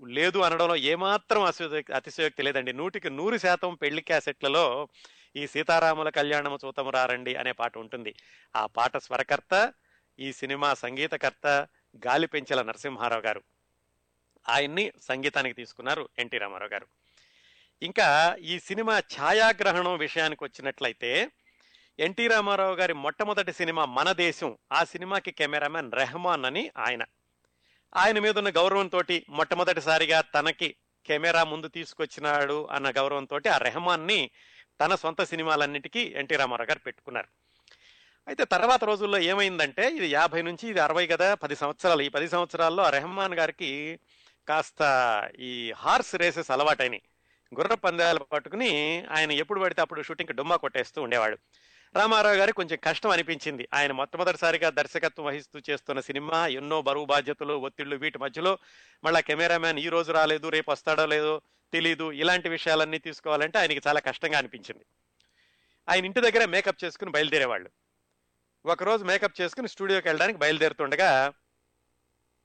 లేదు అనడంలో ఏమాత్రం అతిశయోక్తి అతిశయోక్తి లేదండి. నూటికి నూరు శాతం పెళ్ళి క్యాసెట్లలో ఈ సీతారాముల కళ్యాణము చూతము రారండి అనే పాట ఉంటుంది. ఆ పాట స్వరకర్త ఈ సినిమా సంగీతకర్త గాలి పెంచెల నరసింహారావు గారు. ఆయన్ని సంగీతానికి తీసుకున్నారు ఎన్టీ రామారావు గారు. ఇంకా ఈ సినిమా ఛాయాగ్రహణం విషయానికి వచ్చినట్లయితే ఎన్టీ రామారావు గారి మొట్టమొదటి సినిమా మన దేశం. ఆ సినిమాకి కెమెరామెన్ రెహమాన్ అని ఆయన. ఆయన మీద ఉన్న గౌరవంతో మొట్టమొదటిసారిగా తనకి కెమెరా ముందు తీసుకొచ్చినాడు అన్న గౌరవంతో ఆ రెహమాన్ని తన సొంత సినిమాలన్నిటికీ ఎన్టీ రామారావు గారు పెట్టుకున్నారు. అయితే తర్వాత రోజుల్లో ఏమైందంటే ఇది యాభై నుంచి ఇది అరవై కదా పది సంవత్సరాలు. ఈ పది సంవత్సరాల్లో ఆ రెహమాన్ గారికి కాస్త ఈ హార్స్ రేసెస్ అలవాటైనాయి. గుర్ర పందాలు పట్టుకుని ఆయన ఎప్పుడు పడితే అప్పుడు షూటింగ్కి డుమ్మా కొట్టేస్తూ ఉండేవాడు రామారావు గారికి కొంచెం కష్టం అనిపించింది. ఆయన మొట్టమొదటిసారిగా దర్శకత్వం వహిస్తూ చేస్తున్న సినిమా ఎన్నో బరువు బాధ్యతలు ఒత్తిళ్ళు వీటి మధ్యలో మళ్ళా కెమెరామ్యాన్ ఈ రోజు రాలేదు రేపు వస్తాడో లేదో తెలీదు ఇలాంటి విషయాలన్నీ తీసుకోవాలంటే ఆయనకి చాలా కష్టంగా అనిపించింది. ఆయన ఇంటి దగ్గర మేకప్ చేసుకుని బయలుదేరేవాళ్ళు. ఒకరోజు మేకప్ చేసుకుని స్టూడియోకి వెళ్ళడానికి బయలుదేరుతుండగా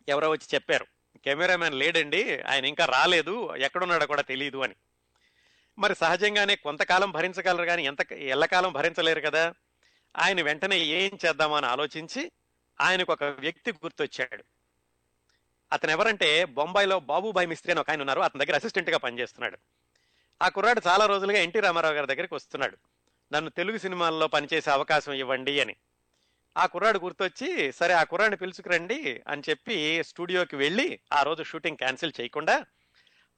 ఎవరో వచ్చి చెప్పారు కెమెరామ్యాన్ లేడండి ఆయన ఇంకా రాలేదు ఎక్కడున్నాడో కూడా తెలియదు అని. మరి సహజంగానే కొంతకాలం భరించగలరు కానీ ఎంత ఎల్లకాలం భరించలేరు కదా? ఆయన వెంటనే ఏం చేద్దామని ఆలోచించి ఆయనకు ఒక వ్యక్తి గుర్తొచ్చాడు. అతను ఎవరంటే బొంబాయిలో బాబుబాయి మిస్త్రి అని ఒక ఆయన ఉన్నారు. అతని దగ్గర అసిస్టెంట్గా పనిచేస్తున్నాడు. ఆ కుర్రాడు చాలా రోజులుగా ఎన్టీ రామారావు గారి దగ్గరికి వస్తున్నాడు. నన్ను తెలుగు సినిమాల్లో పనిచేసే అవకాశం ఇవ్వండి అని. ఆ కుర్రాడు గుర్తొచ్చి సరే ఆ కుర్రాడిని పిలుచుకురండి అని చెప్పి స్టూడియోకి వెళ్ళి ఆ రోజు షూటింగ్ క్యాన్సిల్ చేయకుండా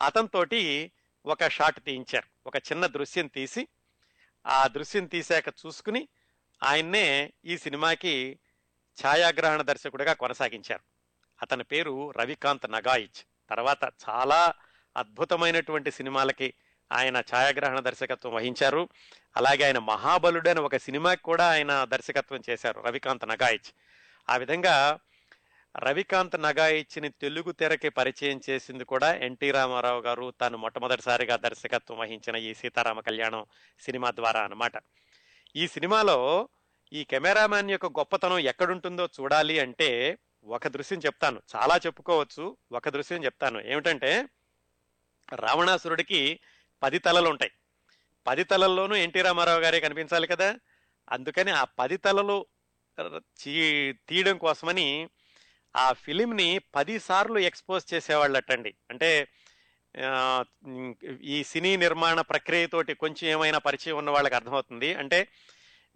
అతనితోటి ఒక షాట్ తీయించారు. ఒక చిన్న దృశ్యం తీసి ఆ దృశ్యం తీశాక చూసుకుని ఆయన్నే ఈ సినిమాకి ఛాయాగ్రహణ దర్శకుడిగా కొనసాగించారు. అతని పేరు రవికాంత్ నగాయిచ్ తర్వాత చాలా అద్భుతమైనటువంటి సినిమాలకి ఆయన ఛాయాగ్రహణ దర్శకత్వం వహించారు. అలాగే ఆయన మహాబలుడైన ఒక సినిమాకి కూడా ఆయన దర్శకత్వం చేశారు రవికాంత్ నగాయిచ్ ఆ విధంగా రవికాంత్ నగాయిచ్ని తెలుగు తెరకి పరిచయం చేసింది కూడా ఎన్టీ రామారావు గారు. తాను మొట్టమొదటిసారిగా దర్శకత్వం వహించిన ఈ సీతారామ కళ్యాణం సినిమా ద్వారా అన్నమాట. ఈ సినిమాలో ఈ కెమెరామ్యాన్ యొక్క గొప్పతనం ఎక్కడుంటుందో చూడాలి అంటే ఒక దృశ్యం చెప్తాను. చాలా చెప్పుకోవచ్చు ఒక దృశ్యం చెప్తాను. ఏమిటంటే రావణాసురుడికి పది తలలు ఉంటాయి. పది తలల్లోనూ ఎన్టీ రామారావు గారే కనిపించాలి కదా. అందుకని ఆ పది తలలు తీయడం కోసమని ఆ ఫిలింని పది సార్లు ఎక్స్పోజ్ చేసేవాళ్ళటండి. అంటే ఈ సినీ నిర్మాణ ప్రక్రియతోటి కొంచెం ఏమైనా పరిచయం ఉన్న వాళ్ళకి అర్థమవుతుంది. అంటే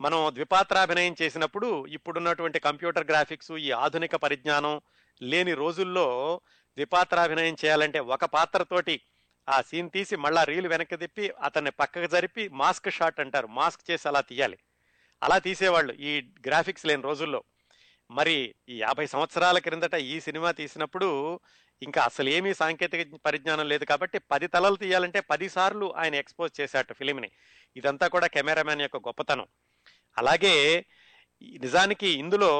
మనం ద్విపాత్రాభినయం చేసినప్పుడు ఇప్పుడున్నటువంటి కంప్యూటర్ గ్రాఫిక్స్ ఈ ఆధునిక పరిజ్ఞానం లేని రోజుల్లో ద్విపాత్రాభినయం చేయాలంటే ఒక పాత్రతోటి ఆ సీన్ తీసి మళ్ళా రీల్ వెనక్కి తిప్పి అతన్ని పక్కకు జరిపి మాస్క్ షాట్ అంటారు. మాస్క్ చేసి అలా తీయాలి. అలా తీసేవాళ్ళు ఈ గ్రాఫిక్స్ లేని రోజుల్లో. మరి ఈ యాభై సంవత్సరాల క్రిందట ఈ సినిమా తీసినప్పుడు ఇంకా అసలు ఏమీ సాంకేతిక పరిజ్ఞానం లేదు కాబట్టి పది తలలు తీయాలంటే పదిసార్లు ఆయన ఎక్స్పోజ్ చేశాట ఫిలింని. ఇదంతా కూడా కెమెరామ్యాన్ యొక్క గొప్పతనం. అలాగే నిజానికి ఇందులో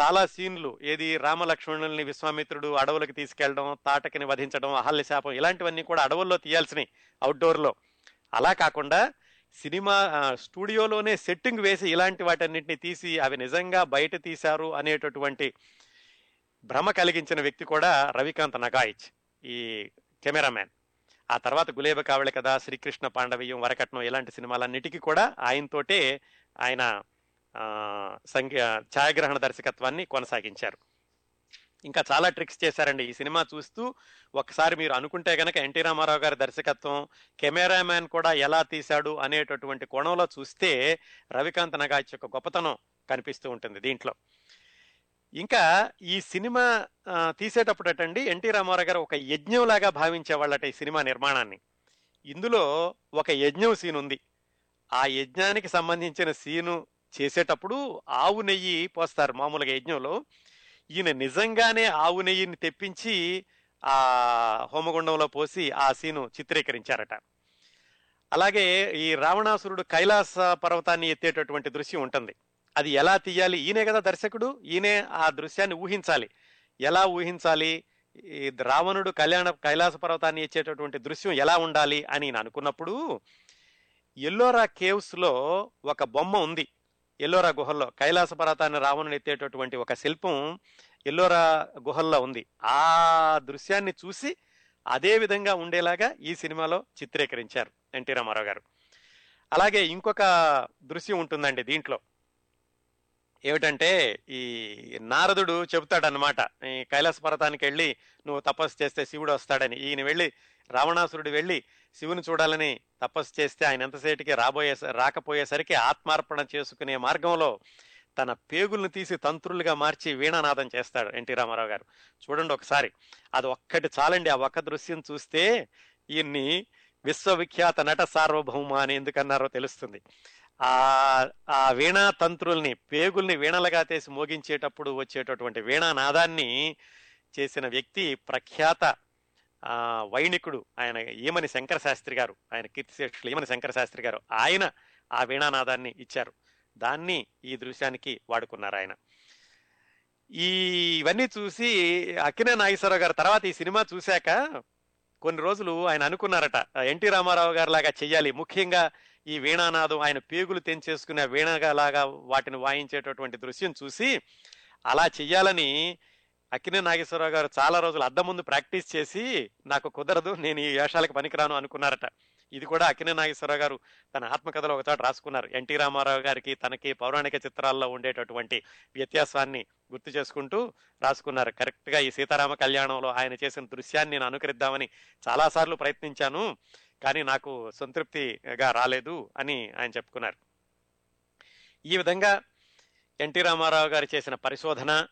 చాలా సీన్లు ఏది రామలక్ష్మణుల్ని విశ్వామిత్రుడు అడవులకు తీసుకెళ్ళడం తాటకిని వధించడం అహల్య శాపం ఇలాంటివన్నీ కూడా అడవుల్లో తీయాల్సినవి అవుట్డోర్లో అలా కాకుండా సినిమా స్టూడియోలోనే సెట్టింగ్ వేసి ఇలాంటి వాటన్నిటిని తీసి అవి నిజంగా బయట తీశారు అనేటటువంటి భ్రమ కలిగించిన వ్యక్తి కూడా రవికాంత్ నగాయిచ్ ఈ కెమెరామ్యాన్. ఆ తర్వాత గులేబ కావళి కదా శ్రీకృష్ణ పాండవీయం వరకట్నం ఇలాంటి సినిమాలన్నిటికీ కూడా ఆయనతోటే ఆయన సంఖ్య ఛాయాగ్రహణ దర్శకత్వాన్ని కొనసాగించారు. ఇంకా చాలా ట్రిక్స్ చేశారండి. ఈ సినిమా చూస్తూ ఒకసారి మీరు అనుకుంటే గనక ఎన్టీ రామారావు గారి దర్శకత్వం కెమెరామ్యాన్ కూడా ఎలా తీశాడు అనేటటువంటి కోణంలో చూస్తే రవికాంత్ నగాచ్ యొక్క గొప్పతనం కనిపిస్తూ ఉంటుంది దీంట్లో. ఇంకా ఈ సినిమా తీసేటప్పుడు తీసేటప్పుడటండి ఎన్టీ రామారావు గారు ఒక యజ్ఞంలాగా భావించేవాళ్ళట ఈ సినిమా నిర్మాణాన్ని. ఇందులో ఒక యజ్ఞం సీన్ ఉంది. ఆ యజ్ఞానికి సంబంధించిన సీను చేసేటప్పుడు ఆవు నెయ్యి పోస్తారు మామూలుగా యజ్ఞంలో. ఈయన నిజంగానే ఆవు నెయ్యిని తెప్పించి ఆ హోమగుండంలో పోసి ఆ సీను చిత్రీకరించారట. అలాగే ఈ రావణాసురుడు కైలాస పర్వతాన్ని ఎత్తేటటువంటి దృశ్యం ఉంటుంది. అది ఎలా తీయాలి? ఈయనే కదా దర్శకుడు ఈయనే ఆ దృశ్యాన్ని ఊహించాలి. ఎలా ఊహించాలి? ఈ రావణుడు కళ్యాణ కైలాస పర్వతాన్ని ఇచ్చేటటువంటి దృశ్యం ఎలా ఉండాలి అని నేను అనుకున్నప్పుడు ఎల్లోరా కేవ్స్లో ఒక బొమ్మ ఉంది. ఎల్లోరా గుహల్లో కైలాస పర్వతాన్ని రావణుని ఎత్తేటటువంటి ఒక శిల్పం ఎల్లోరా గుహల్లో ఉంది. ఆ దృశ్యాన్ని చూసి అదే విధంగా ఉండేలాగా ఈ సినిమాలో చిత్రీకరించారు ఎన్టీ రామారావు గారు. అలాగే ఇంకొక దృశ్యం ఉంటుందండి దీంట్లో. ఏమిటంటే ఈ నారదుడు చెబుతాడనమాట ఈ కైలాస పర్వతానికి వెళ్ళి నువ్వు తపస్సు చేస్తే శివుడు వస్తాడని. ఈయన వెళ్ళి రావణాసురుడు వెళ్ళి శివుని చూడాలని తపస్సు చేస్తే ఆయన ఎంతసేటికి రాబోయే రాకపోయేసరికి ఆత్మార్పణ చేసుకునే మార్గంలో తన పేగుల్ని తీసి తంత్రులుగా మార్చి వీణానాదం చేస్తాడు ఎన్టీ రామారావు గారు. చూడండి ఒకసారి. అది ఒక్కటి చాలండి. ఆ ఒక్క దృశ్యం చూస్తే ఈయన్ని విశ్వవిఖ్యాత నట సార్వభౌమ అని ఎందుకన్నారో తెలుస్తుంది. ఆ ఆ వీణా తంత్రుల్ని పేగుల్ని వీణలుగా తీసి మోగించేటప్పుడు వచ్చేటటువంటి వీణానాదాన్ని చేసిన వ్యక్తి ప్రఖ్యాత ఆ వైణికుడు ఆయన ఈమని శంకర శాస్త్రి గారు ఆయన కీర్తిశేషులు ఈమని శంకర శాస్త్రి గారు ఆయన ఆ వీణానాదాన్ని ఇచ్చారు. దాన్ని ఈ దృశ్యానికి వాడుకున్నారు ఆయన. ఈ ఇవన్నీ చూసి అక్కినే నాగేశ్వరరావు గారు తర్వాత ఈ సినిమా చూశాక కొన్ని రోజులు ఆయన అనుకున్నారట ఎన్టీ రామారావు గారు లాగా చెయ్యాలి. ముఖ్యంగా ఈ వీణానాదం ఆయన పేగులు తెంచేసుకునే వీణగా లాగా వాటిని వాయించేటటువంటి దృశ్యం చూసి అలా చెయ్యాలని అక్కినే నాగేశ్వరరావు గారు చాలా రోజులు అద్దం ముందు ప్రాక్టీస్ చేసి నాకు కుదరదు నేను ఈ వేషాలకు పనికిరాను అనుకున్నారట. ఇది కూడా అక్కినే నాగేశ్వరరావు గారు తన ఆత్మకథలో ఒక చోట రాసుకున్నారు. ఎన్టీ రామారావు గారికి తనకి పౌరాణిక చిత్రాల్లో ఉండేటటువంటి వ్యత్యాసాన్ని గుర్తు చేసుకుంటూ రాసుకున్నారు. కరెక్ట్గా ఈ సీతారామ కళ్యాణంలో ఆయన చేసిన దృశ్యాన్ని నేను అనుకరిద్దామని చాలాసార్లు ప్రయత్నించాను కానీ నాకు సంతృప్తిగా రాలేదు అని ఆయన చెప్పుకున్నారు. ఈ విధంగా ఎన్టీ రామారావు గారు చేసిన పరిశోధన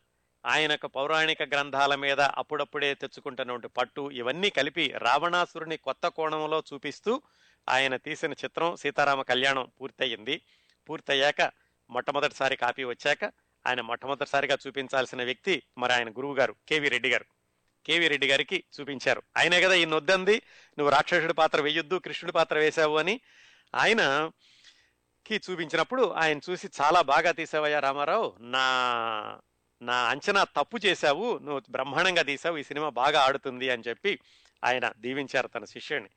ఆయనకు పౌరాణిక గ్రంథాల మీద అప్పుడప్పుడే తెచ్చుకుంటున్నటువంటి పట్టు ఇవన్నీ కలిపి రావణాసురుని కొత్త కోణంలో చూపిస్తూ ఆయన తీసిన చిత్రం సీతారామ కళ్యాణం పూర్తయింది. పూర్తయ్యాక మొట్టమొదటిసారి కాపీ వచ్చాక ఆయన మొట్టమొదటిసారిగా చూపించాల్సిన వ్యక్తి మరి ఆయన గురువు గారు కేవీ రెడ్డి గారు. కేవీ రెడ్డి గారికి చూపించారు. ఆయనే కదా ఈ నొద్దంది నువ్వు రాక్షసుడి పాత్ర వేయొద్దు కృష్ణుడి పాత్ర వేశావు అని ఆయన కి చూపించినప్పుడు ఆయన చూసి చాలా బాగా తీసావయ్యా రామారావు నా నా అంచనా తప్పు చేశావు నువ్వు బ్రహ్మాండంగా తీసావు ఈ సినిమా బాగా ఆడుతుంది అని చెప్పి ఆయన దీవించారు తన శిష్యుని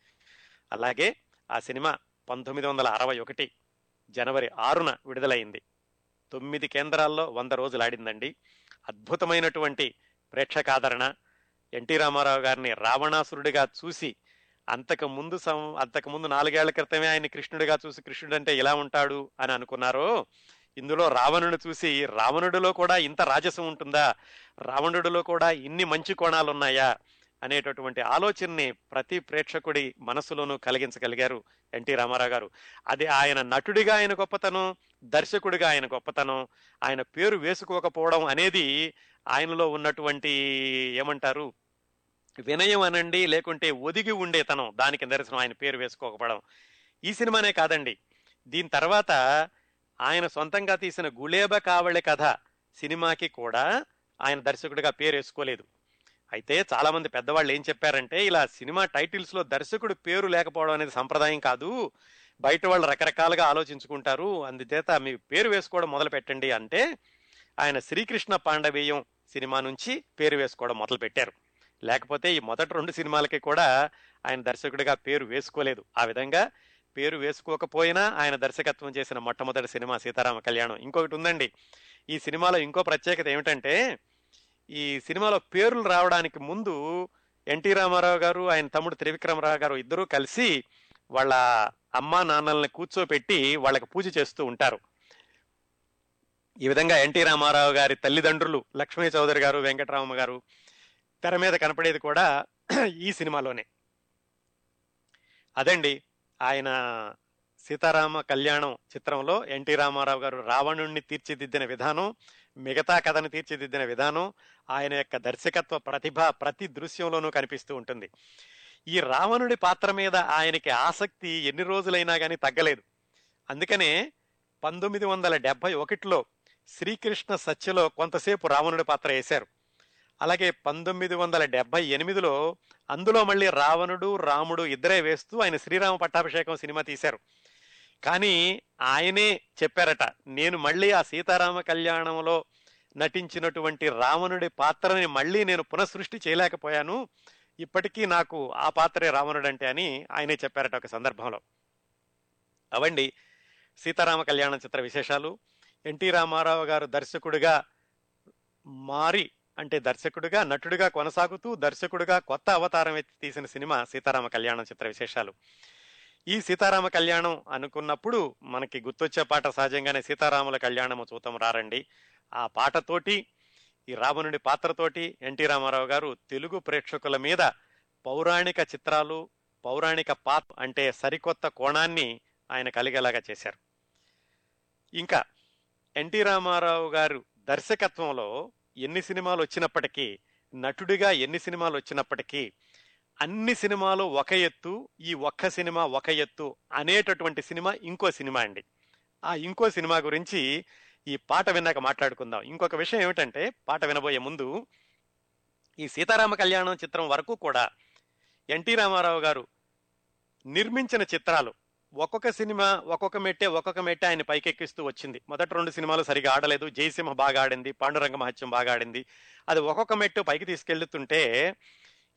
అలాగే ఆ సినిమా పంతొమ్మిది వందల అరవై ఒకటి జనవరి ఆరున విడుదలైంది. తొమ్మిది కేంద్రాల్లో వంద రోజులు ఆడిందండి. అద్భుతమైనటువంటి ప్రేక్షకాదరణ. ఎన్టీ రామారావు గారిని రావణాసురుడిగా చూసి అంతకు ముందు సం అంతకు ముందు నాలుగేళ్ళ క్రితమే ఆయన కృష్ణుడిగా చూసి కృష్ణుడు అంటే ఇలా ఉంటాడు అని అనుకున్నారో ఇందులో రావణుడు చూసి రావణుడిలో కూడా ఇంత రాజసం ఉంటుందా? రావణుడిలో కూడా ఇన్ని మంచి కోణాలు ఉన్నాయా అనేటటువంటి ఆలోచనని ప్రతి ప్రేక్షకుడి మనసులోనూ కలిగించగలిగారు ఎన్టీ రామారావు గారు అది ఆయన నటుడిగా ఆయన గొప్పతనం దర్శకుడిగా ఆయన గొప్పతనం ఆయన పేరు వేసుకోకపోవడం అనేది ఆయనలో ఉన్నటువంటి ఏమంటారు? వినయం అనండి లేకుంటే ఒదిగి ఉండేతనం దానికి నిరసనం ఆయన పేరు వేసుకోకపోవడం. ఈ సినిమానే కాదండి. దీని తర్వాత ఆయన సొంతంగా తీసిన గులేబ కావళి కథ సినిమాకి కూడా ఆయన దర్శకుడిగా పేరు వేసుకోలేదు. అయితే చాలామంది పెద్దవాళ్ళు ఏం చెప్పారంటే ఇలా సినిమా టైటిల్స్లో దర్శకుడు పేరు లేకపోవడం అనేది సంప్రదాయం కాదు. బయట వాళ్ళు రకరకాలుగా ఆలోచించుకుంటారు. అందుచేత మీ పేరు వేసుకోవడం మొదలు పెట్టండి అంటే ఆయన శ్రీకృష్ణ పాండవీయం సినిమా నుంచి పేరు వేసుకోవడం మొదలు పెట్టారు. లేకపోతే ఈ మొదటి రెండు సినిమాలకి కూడా ఆయన దర్శకుడిగా పేరు వేసుకోలేదు. ఆ విధంగా పేరు వేసుకోకపోయినా ఆయన దర్శకత్వం చేసిన మొట్టమొదటి సినిమా సీతారామ కళ్యాణం. ఇంకొకటి ఉందండి. ఈ సినిమాలో ఇంకో ప్రత్యేకత ఏమిటంటే ఈ సినిమాలో పేర్లు రావడానికి ముందు ఎన్టీ రామారావు గారు ఆయన తమ్ముడు త్రివిక్రమరావు గారు ఇద్దరూ కలిసి వాళ్ళ అమ్మా నాన్నల్ని కూర్చోపెట్టి వాళ్ళకి పూజ చేస్తూ ఉంటారు. ఈ విధంగా ఎన్టీ రామారావు గారి తల్లిదండ్రులు లక్ష్మీ చౌదరి గారు వెంకటరామ గారు తెర మీద కనపడేది కూడా ఈ సినిమాలోనే. అదండి. ఆయన సీతారామ కళ్యాణం చిత్రంలో ఎన్టీ రామారావు గారు రావణుణ్ణి తీర్చిదిద్దిన విధానం మిగతా కథను తీర్చిదిద్దిన విధానం ఆయన యొక్క దర్శకత్వ ప్రతిభ ప్రతి దృశ్యంలోనూ కనిపిస్తూ ఉంటుంది. ఈ రావణుడి పాత్ర మీద ఆయనకి ఆసక్తి ఎన్ని రోజులైనా కానీ తగ్గలేదు. అందుకనే పంతొమ్మిది వందల డెబ్బై ఒకటిలో శ్రీకృష్ణ సత్యలో కొంతసేపు రావణుడి పాత్ర వేశారు. అలాగే పంతొమ్మిది వందల డెబ్బై ఎనిమిదిలో అందులో మళ్ళీ రావణుడు రాముడు ఇద్దరే వేస్తూ ఆయన శ్రీరామ పట్టాభిషేకం సినిమా తీశారు. కానీ ఆయనే చెప్పారట నేను మళ్ళీ ఆ సీతారామ కళ్యాణంలో నటించినటువంటి రావణుడి పాత్రని మళ్ళీ నేను పునఃసృష్టి చేయలేకపోయాను ఇప్పటికీ నాకు ఆ పాత్రే రావణుడు అంటే అని ఆయనే చెప్పారట ఒక సందర్భంలో. అవండి సీతారామ కళ్యాణ చిత్ర విశేషాలు. ఎన్టీ రామారావు గారు దర్శకుడిగా మారి అంటే దర్శకుడిగా నటుడిగా కొనసాగుతూ దర్శకుడిగా కొత్త అవతారం ఎత్తి తీసిన సినిమా సీతారామ కళ్యాణం చిత్ర విశేషాలు. ఈ సీతారామ కళ్యాణం అనుకున్నప్పుడు మనకి గుర్తొచ్చే పాట సహజంగానే సీతారాముల కళ్యాణము చూతం రారండి. ఆ పాటతోటి ఈ రావణుడి పాత్రతోటి ఎన్టీ రామారావు గారు తెలుగు ప్రేక్షకుల మీద పౌరాణిక చిత్రాలు పౌరాణిక పాత్ అంటే సరికొత్త కోణాన్ని ఆయన కలిగేలాగా చేశారు. ఇంకా ఎన్టీ రామారావు గారు దర్శకత్వంలో ఎన్ని సినిమాలు వచ్చినప్పటికీ నటుడిగా ఎన్ని సినిమాలు వచ్చినప్పటికీ అన్ని సినిమాలు ఒక ఎత్తు ఈ ఒక్క సినిమా ఒక ఎత్తు అనేటటువంటి సినిమా ఇంకో సినిమా అండి. ఆ ఇంకో సినిమా గురించి ఈ పాట విన్నాక మాట్లాడుకుందాం. ఇంకొక విషయం ఏమిటంటే పాట వినబోయే ముందు ఈ సీతారామ కళ్యాణం చిత్రం వరకు కూడా ఎన్టీ రామారావు గారు నిర్మించిన చిత్రాలు ఒక్కొక్క సినిమా ఒక్కొక్క మెట్టే ఒక్కొక్క మెట్టే ఆయన పైకెక్కిస్తూ వచ్చింది. మొదటి రెండు సినిమాలు సరిగా ఆడలేదు. జయసింహ బాగా ఆడింది పాండురంగ మహత్యం బాగా ఆడింది. అది ఒక్కొక్క మెట్టు పైకి తీసుకెళ్తుంటే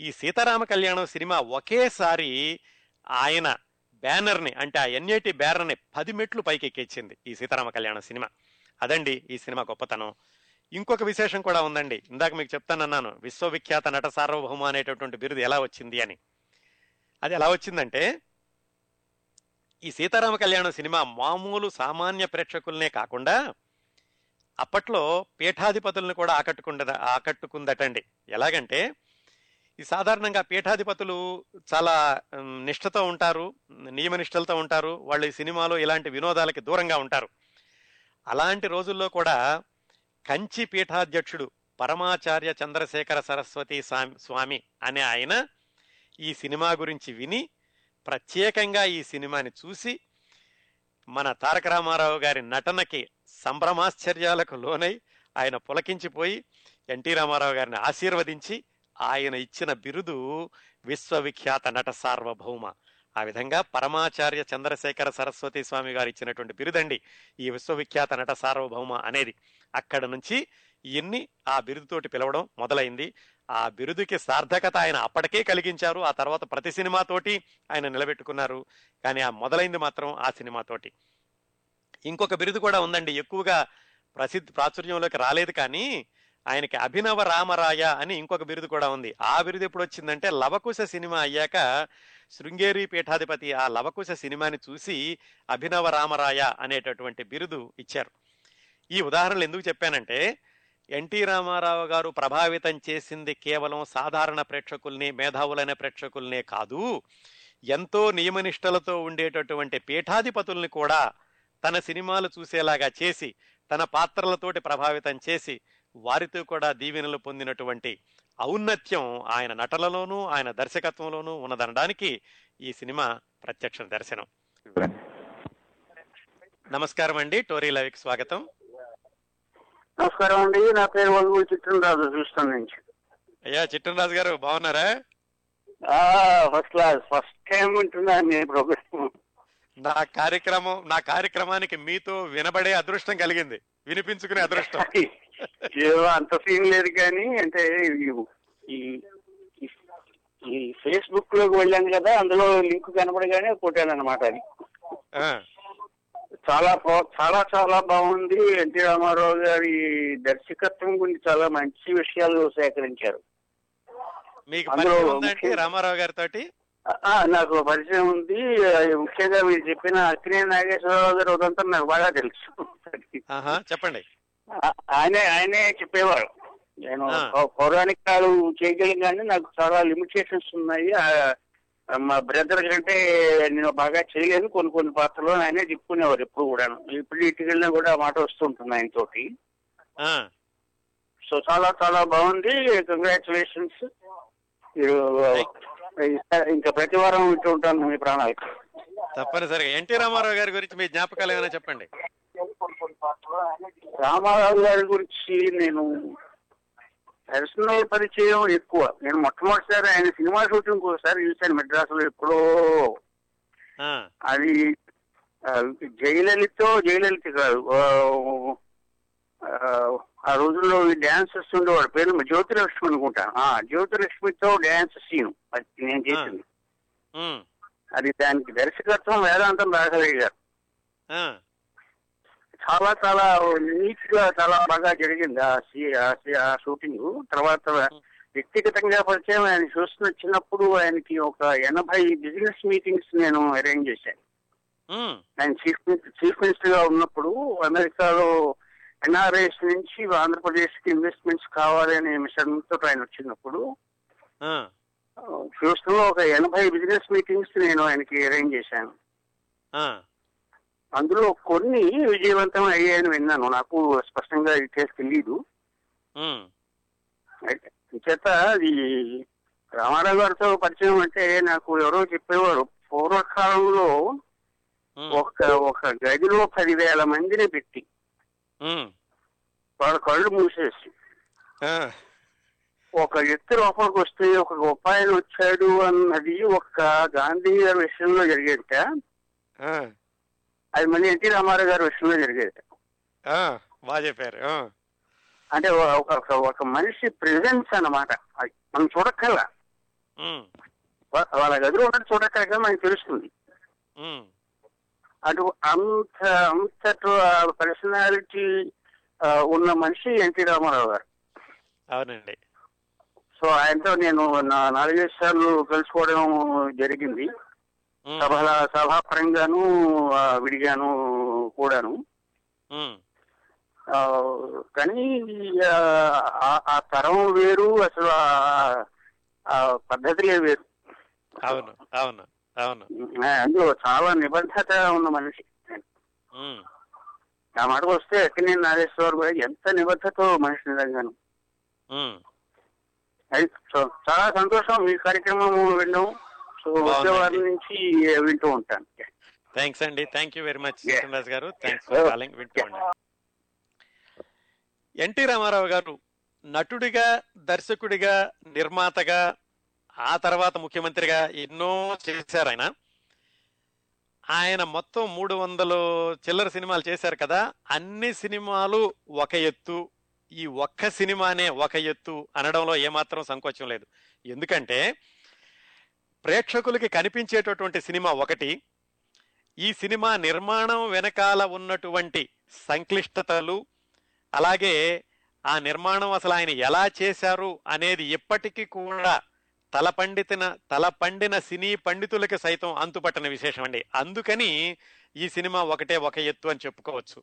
ఈ సీతారామ కళ్యాణం సినిమా ఒకేసారి ఆయన బ్యానర్ని అంటే ఆ ఎన్ఏటి బ్యానర్ని పది మెట్లు పైకి ఎక్కించింది ఈ సీతారామ కళ్యాణం సినిమా. అదండి ఈ సినిమా గొప్పతనం. ఇంకొక విశేషం కూడా ఉందండి. ఇందాక మీకు చెప్తానన్నాను విశ్వవిఖ్యాత నట సార్వభౌమ అనేటటువంటి బిరుదు ఎలా వచ్చింది అని. అది ఎలా వచ్చిందంటే ఈ సీతారామ కళ్యాణం సినిమా మామూలు సామాన్య ప్రేక్షకుల్నే కాకుండా అప్పట్లో పీఠాధిపతులను కూడా ఆకట్టుకుండ ఆకట్టుకుందటండి. ఎలాగంటే ఈ సాధారణంగా పీఠాధిపతులు చాలా నిష్ఠతో ఉంటారు నియమ నిష్ఠలతో ఉంటారు వాళ్ళు ఈ సినిమాలో ఇలాంటి వినోదాలకి దూరంగా ఉంటారు. అలాంటి రోజుల్లో కూడా కంచి పీఠాధ్యక్షుడు పరమాచార్య చంద్రశేఖర సరస్వతి స్వామి స్వామి అనే ఆయన ఈ సినిమా గురించి విని ప్రత్యేకంగా ఈ సినిమాని చూసి మన తారక రామారావు గారి నటనకి సంభ్రమాశ్చర్యాలకు లోనై ఆయన పులకించిపోయి ఎన్టీ రామారావు గారిని ఆశీర్వదించి ఆయన ఇచ్చిన బిరుదు విశ్వవిఖ్యాత నట సార్వభౌమ. ఆ విధంగా పరమాచార్య చంద్రశేఖర సరస్వతి స్వామి గారు ఇచ్చినటువంటి బిరుదండి ఈ విశ్వవిఖ్యాత నట సార్వభౌమ అనేది. అక్కడ నుంచి ఇన్ని ఆ బిరుదుతోటి పిలవడం మొదలైంది. ఆ బిరుదుకి సార్థకత ఆయన అప్పటికే కలిగించారు. ఆ తర్వాత ప్రతి సినిమాతోటి ఆయన నిలబెట్టుకున్నారు. కానీ ఆ మొదలైంది మాత్రం ఆ సినిమాతోటి ఇంకొక బిరుదు కూడా ఉందండి. ఎక్కువగా ప్రసిద్ధ ప్రాచుర్యంలోకి రాలేదు కానీ ఆయనకి అభినవ రామరాయ అని ఇంకొక బిరుదు కూడా ఉంది. ఆ బిరుదు ఎప్పుడు వచ్చిందంటే లవకుశ సినిమా అయ్యాక శృంగేరి పీఠాధిపతి ఆ లవకుశ సినిమాని చూసి అభినవ రామరాయ అనేటటువంటి బిరుదు ఇచ్చారు. ఈ ఉదాహరణలు ఎందుకు చెప్పానంటే ఎన్టీ రామారావు గారు ప్రభావితం చేసింది కేవలం సాధారణ ప్రేక్షకుల్ని మేధావులైన ప్రేక్షకుల్నే కాదు ఎంతో నియమనిష్టలతో ఉండేటటువంటి పీఠాధిపతుల్ని కూడా తన సినిమాలు చూసేలాగా చేసి తన పాత్రలతోటి ప్రభావితం చేసి వారితో కూడా దీవెనలు పొందినటువంటి ఔన్నత్యం ఆయన నటనలోనూ ఆయన దర్శకత్వంలోనూ ఉన్నదనడానికి ఈ సినిమా ప్రత్యక్ష దర్శనం. నమస్కారం అండి టోరీ లవికి స్వాగతం. నమస్కారం అండి నా పేరు వల్గూరు చిట్టినరాజు చూస్తాను నుంచి. అయ్యా చిట్టనరాజు గారు బాగున్నారా? ఫస్ట్ క్లాస్ ఫస్ట్ టైం ఉంటున్నాను ప్రోగ్రామ్. నా కార్యక్రమం నా కార్యక్రమానికి మీతో వినబడే అదృష్టం కలిగింది. వినిపించుకునే అదృష్టం. ఏదో అంత సీన్ లేదు కానీ అంటే ఈ- ఈ- ఫేస్బుక్లోకి వెళ్ళాను కదా అందులో లింక్ కనపడగానే కొట్టాను అనమాట అది. ఆ, చాలా చాలా చాలా బాగుంది. ఎన్టీ రామారావు గారి దర్శకత్వం గురించి చాలా మంచి విషయాలు సేకరించారు. మీకు రామారావు గారితోటి ఆ, నాకు పరిచయం ఉంది. ముఖ్యంగా మీరు చెప్పిన అక్కినే నాగేశ్వరరావు గారు ఉదంతా నాకు బాగా తెలుసు. చెప్పండి. ఆయనే ఆయనే చెప్పేవారు. నేను పౌరాణికాలు చేయగలిగిన. కానీ నాకు చాలా లిమిటేషన్స్ ఉన్నాయి. మా బ్రదర్ కంటే నేను బాగా చేయలేను కొన్ని కొన్ని పాత్రలు ఆయనే చెప్పుకునేవారు ఎప్పుడు కూడా ఇప్పుడు ఇటుకి వెళ్ళినా కూడా ఆ మాట వస్తుంటుంది ఆయన తోటి ఆ, సో చాలా చాలా బాగుంది. కంగ్రాచులేషన్స్ మీరు ఇంకా ప్రతి వారం వింటూ ఉంటాను మీ ప్రాణాలు. తప్పనిసరిగా. ఎన్టీ రామారావు గారి గురించి మీ జ్ఞాపకాలు ఏమైనా చెప్పండి? రామారావు గారి గురించి నేను పర్సనల్ పరిచయం ఎక్కువ. నేను మొట్టమొదటిసారి ఆయన సినిమా షూటింగ్ ఒకసారి చూశాను మెడ్రాసులో ఎప్పుడో. ఆ, అది జయలలిత జయలలిత కాదు ఆ, రోజుల్లో డాన్సర్స్ ఉండేవాడు పేరు జ్యోతిలక్ష్మి అనుకుంటాను ఆ జ్యోతిలక్ష్మితో డాన్స్ సీన్. అది నేను చేసింది. అది దానికి దర్శకత్వం వేదాంతం రాఘవయ్య గారు. చాలా చాలా నీట్గా చాలా బాగా జరిగింది ఆ షూటింగ్. తర్వాత వ్యక్తిగతంగా పరిచయం ఆయన చూస్తున్న చిన్నప్పుడు ఆయనకి ఒక ఎనభై బిజినెస్ మీటింగ్స్ నేను అరేంజ్ చేశాను. ఆయన చీఫ్ మినిస్టర్ చీఫ్ మినిస్టర్గా ఉన్నప్పుడు అమెరికాలో ఎన్ఆర్ఐస్ నుంచి ఆంధ్రప్రదేశ్కి ఇన్వెస్ట్మెంట్స్ కావాలి అనే మిషన్తో ఆయన వచ్చినప్పుడు హ్యూస్టన్లో ఒక ఎనభై బిజినెస్ మీటింగ్స్ నేను ఆయనకి అరేంజ్ చేశాను. అందులో కొన్ని విజయవంతం అయ్యాయని విన్నాను. నాకు స్పష్టంగా డీటెయిల్స్ తెలియదు చేత ఈ రామారావు గారితో పరిచయం అంటే నాకు ఎవరో చెప్పేవారు. పూర్వకాలంలో ఒక ఒక గదిలో పదివేల మందిని పెట్టి వాళ్ళ కళ్ళు మూసేసి ఒక వ్యక్తి లోపలికి వస్తే ఒక గొప్ప ఆయన వచ్చాడు అన్నది ఒక గాంధీ గారి విషయంలో జరిగేట అది మళ్ళీ ఎన్టీ రామారావు గారి విషయంలో జరిగేది. బాగా చెప్పారు అంటే ఒక ఒక- మనిషి ప్రెజెన్స్ అన్నమాట. అది మనం చూడక్కల. వాళ్ళ గదిలో ఉన్నది చూడక్కల మనకి తెలుస్తుంది. అటు అంత అంత పర్సనాలిటీ ఉన్న మనిషి ఎన్టీ రామారావు గారు. అవునండి. సో ఆయనతో నేను నాలుగైదు సార్లు కలుసుకోవడం జరిగింది. ఉమ్, సభ సభాపరంగాను విడిగాను కూడాను. కానీ ఆ, తరం వేరు అసలు ఆ- పద్ధతులే వేరు. అవును అవును అవును. అందులో చాలా నిబద్ధత ఉన్న మనిషి. ఆ మాటకు వస్తే ఎక్కడి నాగేశ్వర గారు ఎంత నిబద్ధతో మనిషి నిజంగాను. చాలా సంతోషం. మీ కార్యక్రమం వినడం సో వచ్చే వారి నుంచి వింటూ ఉంటాను. థ్యాంక్స్ అండి. Thank you very much. Srinivas గారు. థ్యాంక్స్ ఫర్ కాలింగ్ వింటూండి ఎన్టీ రామారావు గారు నటుడిగా దర్శకుడిగా నిర్మాతగా ఆ తర్వాత ముఖ్యమంత్రిగా ఎన్నో చేశారు ఆయన. ఆయన మొత్తం మూడు వందలు చిల్లర సినిమాలు చేశారు కదా. అన్ని సినిమాలు ఒక ఎత్తు. ఈ ఒక్క సినిమానే ఒక ఎత్తు అనడంలో ఏమాత్రం సంకోచం లేదు. ఎందుకంటే ప్రేక్షకులకి కనిపించేటటువంటి సినిమా ఒకటి. ఈ సినిమా నిర్మాణం వెనకాల ఉన్నటువంటి సంక్లిష్టతలు అలాగే ఆ నిర్మాణం అసలు ఆయన ఎలా చేశారు అనేది ఇప్పటికీ కూడా తలపండితిన తలపండిన సినీ పండితులకి సైతం అంతుపట్టని విశేషం అండి. అందుకని ఈ సినిమా ఒకటే ఒక ఎత్తు అని చెప్పుకోవచ్చు.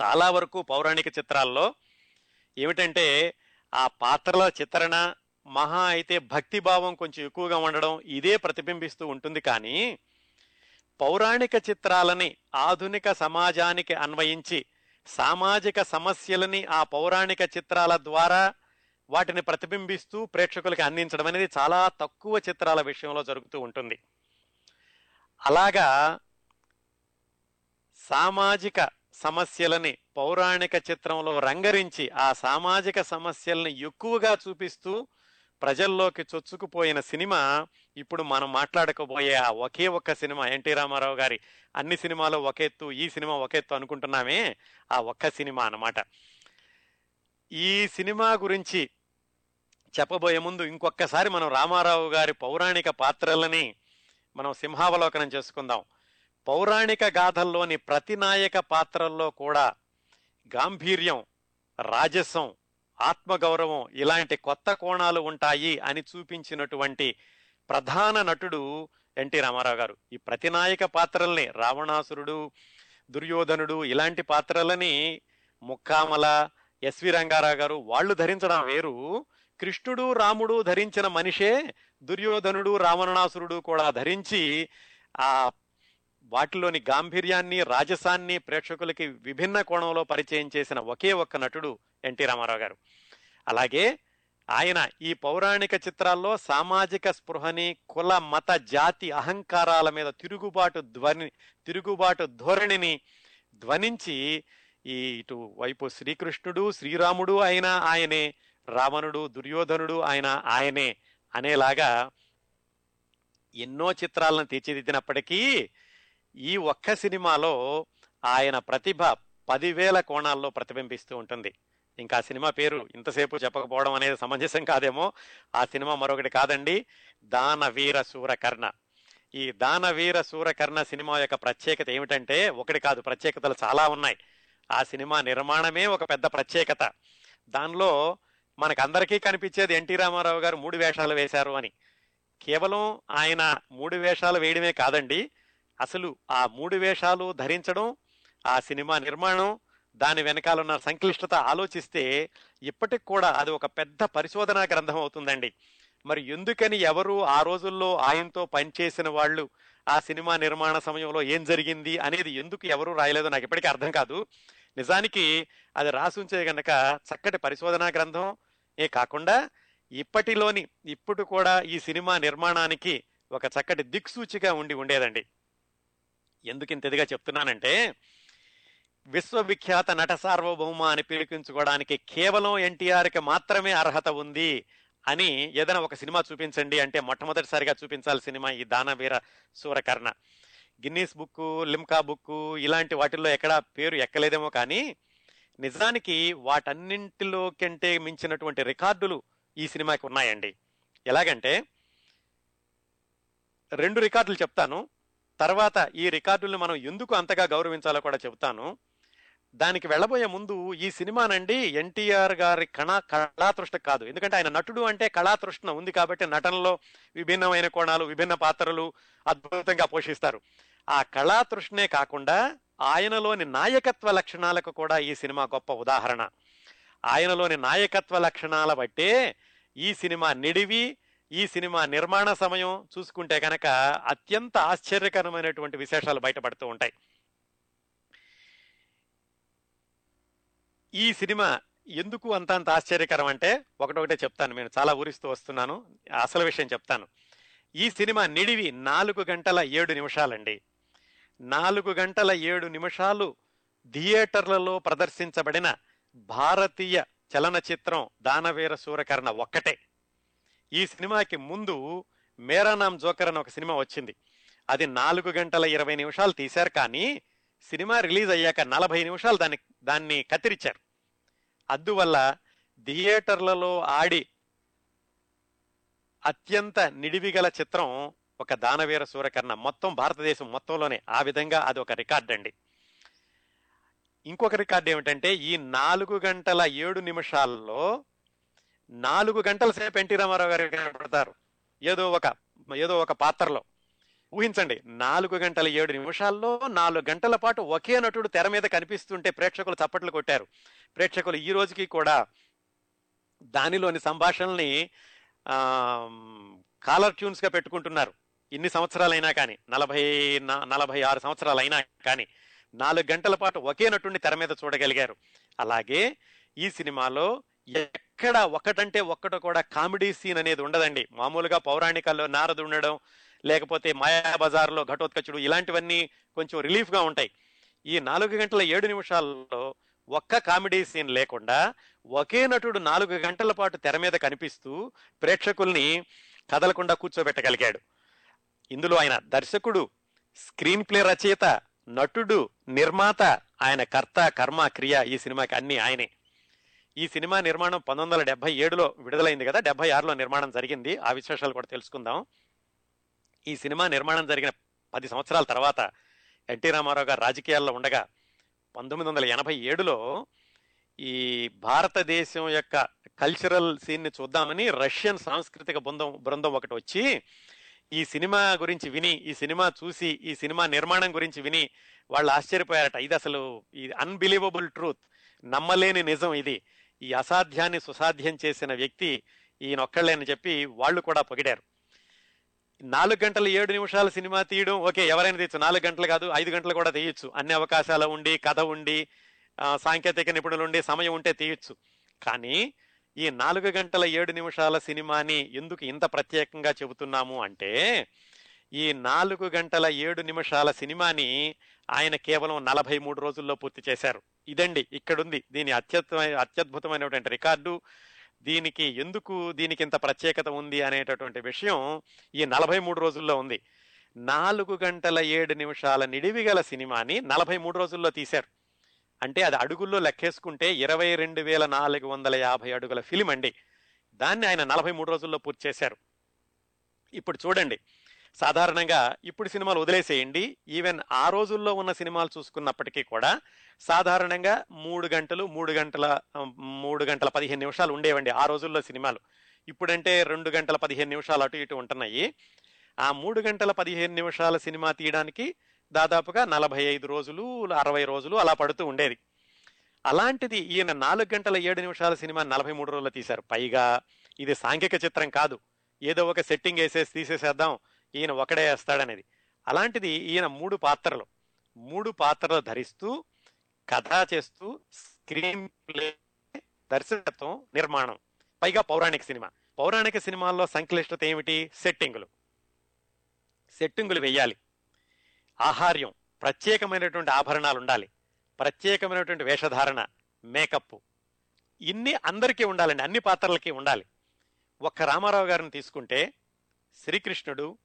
చాలా వరకు పౌరాణిక చిత్రాల్లో ఏమిటంటే ఆ పాత్రల చిత్రణ మహా అయితే భక్తి భావం కొంచెం ఎక్కువగా ఉండడం ఇదే ప్రతిబింబిస్తూ ఉంటుంది కానీ పౌరాణిక చిత్రాలని ఆధునిక సమాజానికి అన్వయించి సామాజిక సమస్యలని ఆ పౌరాణిక చిత్రాల ద్వారా వాటిని ప్రతిబింబిస్తూ ప్రేక్షకులకి అందించడం అనేది చాలా తక్కువ చిత్రాల విషయంలో జరుగుతూ ఉంటుంది. అలాగా సామాజిక సమస్యలని పౌరాణిక చిత్రంలో రంగరించి ఆ సామాజిక సమస్యల్ని ఎక్కువగా చూపిస్తూ ప్రజల్లోకి చొచ్చుకుపోయిన సినిమా ఇప్పుడు మనం మాట్లాడకపోయే ఆ ఒకే ఒక్క సినిమా ఎన్టీ రామారావు గారి అన్ని సినిమాలు ఒకెత్తు ఈ సినిమా ఒకెత్తు అనుకుంటున్నామే ఆ ఒక్క సినిమా అన్నమాట. ఈ సినిమా గురించి చెప్పబోయే ముందు ఇంకొకసారి మనం రామారావు గారి పౌరాణిక పాత్రలని మనం సింహావలోకనం చేసుకుందాం. పౌరాణిక గాథల్లోని ప్రతి నాయక పాత్రల్లో కూడా గాంభీర్యం రాజసం ఆత్మగౌరవం ఇలాంటి కొత్త కోణాలు ఉంటాయి అని చూపించినటువంటి ప్రధాన నటుడు ఎన్టీ రామారావు గారు. ఈ ప్రతినాయక పాత్రల్ని రావణాసురుడు దుర్యోధనుడు ఇలాంటి పాత్రలని ముక్కామల ఎస్వి రంగారావు గారు వాళ్ళు ధరించడం వేరు. కృష్ణుడు రాముడు ధరించిన మనిషే దుర్యోధనుడు రావణాసురుడు కూడా ధరించి ఆ వాటిలోని గాంభీర్యాన్ని రాజసాన్ని ప్రేక్షకులకి విభిన్న కోణంలో పరిచయం చేసిన ఒకే ఒక్క నటుడు ఎన్టీ రామారావు గారు. అలాగే ఆయన ఈ పౌరాణిక చిత్రాల్లో సామాజిక స్పృహని కుల మత జాతి అహంకారాల మీద తిరుగుబాటు ధ్వని తిరుగుబాటు ధోరణిని ధ్వనించి ఈ ఇటు వైపు శ్రీకృష్ణుడు శ్రీరాముడు ఆయన ఆయనే రావణుడు దుర్యోధనుడు ఆయన ఆయనే అనేలాగా ఎన్నో చిత్రాలను తీర్చిదిద్దినప్పటికీ ఈ ఒక్క సినిమాలో ఆయన ప్రతిభ పదివేల కోణాల్లో ప్రతిబింబిస్తూ ఉంటుంది. ఇంకా ఆ సినిమా పేరు ఇంతసేపు చెప్పకపోవడం అనేది సమంజసం కాదేమో. ఆ సినిమా మరొకటి కాదండి. దానవీర సూరకర్ణ. ఈ దానవీర సూరకర్ణ సినిమా యొక్క ప్రత్యేకత ఏమిటంటే ఒకటి కాదు ప్రత్యేకతలు చాలా ఉన్నాయి. ఆ సినిమా నిర్మాణమే ఒక పెద్ద ప్రత్యేకత. దానిలో మనకందరికీ కనిపించేది ఎన్టీ రామారావు గారు మూడు వేషాలు వేశారు అని. కేవలం ఆయన మూడు వేషాలు వేయడమే కాదండి. అసలు ఆ మూడు వేషాలు ధరించడం ఆ సినిమా నిర్మాణం దాని వెనకాలన్న సంక్లిష్టత ఆలోచిస్తే ఇప్పటికి కూడా అది ఒక పెద్ద పరిశోధనా గ్రంథం అవుతుందండి. మరి ఎందుకని ఎవరు ఆ రోజుల్లో ఆయనతో పనిచేసిన వాళ్ళు ఆ సినిమా నిర్మాణ సమయంలో ఏం జరిగింది అనేది ఎందుకు ఎవరు రాయలేదో నాకు ఇప్పటికీ అర్థం కాదు. నిజానికి అది రాసుంచే గనక చక్కటి పరిశోధనా గ్రంథం ఏ కాకుండా ఇప్పటిలోని ఇప్పుడు కూడా ఈ సినిమా నిర్మాణానికి ఒక చక్కటి దిక్సూచిగా ఉండి ఉండేదండి. ఎందుకు ఇంత ఇదిగా చెప్తున్నానంటే విశ్వవిఖ్యాత నట సార్వభౌమ అని పిలిపించుకోవడానికి కేవలం ఎన్టీఆర్కి మాత్రమే అర్హత ఉంది అని ఏదైనా ఒక సినిమా చూపించండి అంటే మొట్టమొదటిసారిగా చూపించాలి సినిమా ఈ Danaveera Surakarna. Guinness book Limca book ఇలాంటి వాటిల్లో ఎక్కడా పేరు ఎక్కలేదేమో కానీ నిజానికి వాటన్నింటిలో కంటే మించినటువంటి రికార్డులు ఈ సినిమాకి ఉన్నాయండి. ఎలాగంటే రెండు రికార్డులు చెప్తాను. తర్వాత ఈ రికార్డుల్ని మనం ఎందుకు అంతగా గౌరవించాలో కూడా చెబుతాను. దానికి వెళ్ళబోయే ముందు ఈ సినిమానండి ఎన్టీఆర్ గారి కళా కళాతృష్ణ కాదు. ఎందుకంటే ఆయన నటుడు అంటే కళాతృష్ణ ఉంది కాబట్టి నటనలో విభిన్నమైన కోణాలు విభిన్న పాత్రలు అద్భుతంగా పోషిస్తారు. ఆ కళాతృష్ణే కాకుండా ఆయనలోని నాయకత్వ లక్షణాలకు కూడా ఈ సినిమా గొప్ప ఉదాహరణ. ఆయనలోని నాయకత్వ లక్షణాల బట్టే ఈ సినిమా నిడివి ఈ సినిమా నిర్మాణ సమయం చూసుకుంటే కనుక అత్యంత ఆశ్చర్యకరమైనటువంటి విశేషాలు బయటపడుతూ ఉంటాయి. ఈ సినిమా ఎందుకు అంత అంత ఆశ్చర్యకరం అంటే ఒకటొకటే చెప్తాను నేను చాలా ఊరిస్తూ వస్తున్నాను అసలు విషయం చెప్తాను. ఈ సినిమా నిడివి నాలుగు గంటల ఏడు నిమిషాలండి. నాలుగు గంటల ఏడు నిమిషాలు థియేటర్లలో ప్రదర్శించబడిన భారతీయ చలనచిత్రం దానవీర సూరకర్ణ ఒక్కటే. ఈ సినిమాకి ముందు మేరా నామ్ జోకర్ అని ఒక సినిమా వచ్చింది. అది నాలుగు గంటల ఇరవై నిమిషాలు తీశారు కానీ సినిమా రిలీజ్ అయ్యాక నలభై నిమిషాలు దాన్ని దాన్ని కత్తిరించారు. అందువల్ల థియేటర్లలో ఆడి అత్యంత నిడివిగల చిత్రం ఒక దానవీర సూరకర్ణ. మొత్తం భారతదేశం మొత్తంలోనే ఆ విధంగా అది ఒక రికార్డ్ అండి. ఇంకొక రికార్డ్ ఏమిటంటే ఈ నాలుగు గంటల ఏడు నిమిషాల్లో నాలుగు గంటల సేపు ఎన్టీ రామారావు గారు కనబడతారు ఏదో ఒక ఏదో ఒక పాత్రలో. ఊహించండి నాలుగు గంటల ఏడు నిమిషాల్లో నాలుగు గంటల పాటు ఒకే నటుడు తెర మీద కనిపిస్తుంటే ప్రేక్షకులు చప్పట్లు కొట్టారు. ప్రేక్షకులు ఈ రోజుకి కూడా దానిలోని సంభాషణల్ని కాలర్ ట్యూన్స్గా పెట్టుకుంటున్నారు. ఇన్ని సంవత్సరాలైనా కానీ నలభై నలభై ఆరు సంవత్సరాలైనా కానీ నాలుగు గంటల పాటు ఒకే నటుడిని తెర మీద చూడగలిగారు. అలాగే ఈ సినిమాలో ఎక్కడ ఒకటంటే ఒక్కట కూడా కామెడీ సీన్ అనేది ఉండదండి. మామూలుగా పౌరాణికాల్లో నారదు ఉండడం లేకపోతే మాయాబజార్లో ఘటోత్కచుడు ఇలాంటివన్నీ కొంచెం రిలీఫ్గా ఉంటాయి. ఈ నాలుగు గంటల ఏడు నిమిషాల్లో ఒక్క కామెడీ సీన్ లేకుండా ఒకే నటుడు నాలుగు గంటల పాటు తెర మీద కనిపిస్తూ ప్రేక్షకుల్ని కదలకుండా కూర్చోబెట్టగలిగాడు. ఇందులో ఆయన దర్శకుడు స్క్రీన్ ప్లే రచయిత నటుడు నిర్మాత ఆయన కర్త కర్మ క్రియ ఈ సినిమాకి అన్ని ఆయనే. ఈ సినిమా నిర్మాణం పంతొమ్మిది వందల డెబ్బై ఏడులో విడుదలైంది కదా డెబ్బై ఆరులో నిర్మాణం జరిగింది. ఆ విశేషాలు కూడా తెలుసుకుందాం. ఈ సినిమా నిర్మాణం జరిగిన పది సంవత్సరాల తర్వాత ఎన్టీ రామారావు గారు రాజకీయాల్లో ఉండగా పంతొమ్మిది వందల ఎనభై ఏడులో ఈ భారతదేశం యొక్క కల్చరల్ సీన్ని చూద్దామని రష్యన్ సాంస్కృతిక బృందం బృందం ఒకటి వచ్చి ఈ సినిమా గురించి విని ఈ సినిమా చూసి ఈ సినిమా నిర్మాణం గురించి విని వాళ్ళు ఆశ్చర్యపోయారట. ఇది అసలు ఈ అన్బిలీవబుల్ ట్రూత్ నమ్మలేని నిజం ఇది. ఈ అసాధ్యాన్ని సుసాధ్యం చేసిన వ్యక్తి ఈయనొక్కళ్ళే అని చెప్పి వాళ్ళు కూడా పొగిడారు. నాలుగు గంటల ఏడు నిమిషాల సినిమా తీయడం ఓకే ఎవరైనా తీయచ్చు. నాలుగు గంటలు కాదు ఐదు గంటలు కూడా తీయచ్చు. అన్ని అవకాశాలు ఉండి కథ ఉండి సాంకేతిక నిపుణులు ఉండి సమయం ఉంటే తీయచ్చు. కానీ ఈ నాలుగు గంటల ఏడు నిమిషాల సినిమాని ఎందుకు ఇంత ప్రత్యేకంగా చెబుతున్నాము అంటే ఈ నాలుగు గంటల ఏడు నిమిషాల సినిమాని ఆయన కేవలం నలభై మూడు రోజుల్లో పూర్తి చేశారు. ఇదండి ఇక్కడుంది. దీని అత్యద్భుతమైన అత్యద్భుతమైనటువంటి రికార్డు. దీనికి ఎందుకు దీనికి ఇంత ప్రత్యేకత ఉంది అనేటటువంటి విషయం ఈ నలభై మూడు రోజుల్లో ఉంది. నాలుగు గంటల ఏడు నిమిషాల నిడివి గల సినిమాని నలభై మూడు రోజుల్లో తీశారు. అంటే అది అడుగుల్లో లెక్కేసుకుంటే ఇరవై రెండు వేల నాలుగు వందల యాభై అడుగుల ఫిలిం అండి దాన్ని ఆయన నలభై మూడు రోజుల్లో పూర్తి చేశారు. ఇప్పుడు చూడండి సాధారణంగా ఇప్పుడు సినిమాలు వదిలేసేయండి. ఈవెన్ ఆ రోజుల్లో ఉన్న సినిమాలు చూసుకున్నప్పటికీ కూడా సాధారణంగా మూడు గంటలు మూడు గంటల మూడు గంటల పదిహేను నిమిషాలు ఉండేవండి ఆ రోజుల్లో సినిమాలు. ఇప్పుడంటే రెండు గంటల పదిహేను నిమిషాలు అటు ఇటు ఉంటున్నాయి. ఆ మూడు గంటల పదిహేను నిమిషాల సినిమా తీయడానికి దాదాపుగా నలభై ఐదు రోజులు అరవై రోజులు అలా పడుతూ ఉండేది. అలాంటిది ఈయన నాలుగు గంటల ఏడు నిమిషాల సినిమా నలభై మూడు రోజులు తీశారు. పైగా ఇది సాంఘిక చిత్రం కాదు. ఏదో ఒక సెట్టింగ్ వేసేసి తీసేసేద్దాం. ఈయన ఒకడే వేస్తాడనేది. అలాంటిది ఈయన మూడు పాత్రలు. మూడు పాత్రలు ధరిస్తూ కథ చేస్తూ స్క్రీన్ ప్లే దర్శకత్వం నిర్మాణం. పైగా పౌరాణిక సినిమా. పౌరాణిక సినిమాల్లో సంక్లిష్టత ఏమిటి? సెట్టింగులు. సెట్టింగులు వెయ్యాలి. ఆహార్యం. ప్రత్యేకమైనటువంటి ఆభరణాలు ఉండాలి. ప్రత్యేకమైనటువంటి వేషధారణ మేకప్ ఇన్ని అందరికీ ఉండాలండి. అన్ని పాత్రలకి ఉండాలి. ఒక్క రామారావు గారిని తీసుకుంటే శ్రీకృష్ణుడు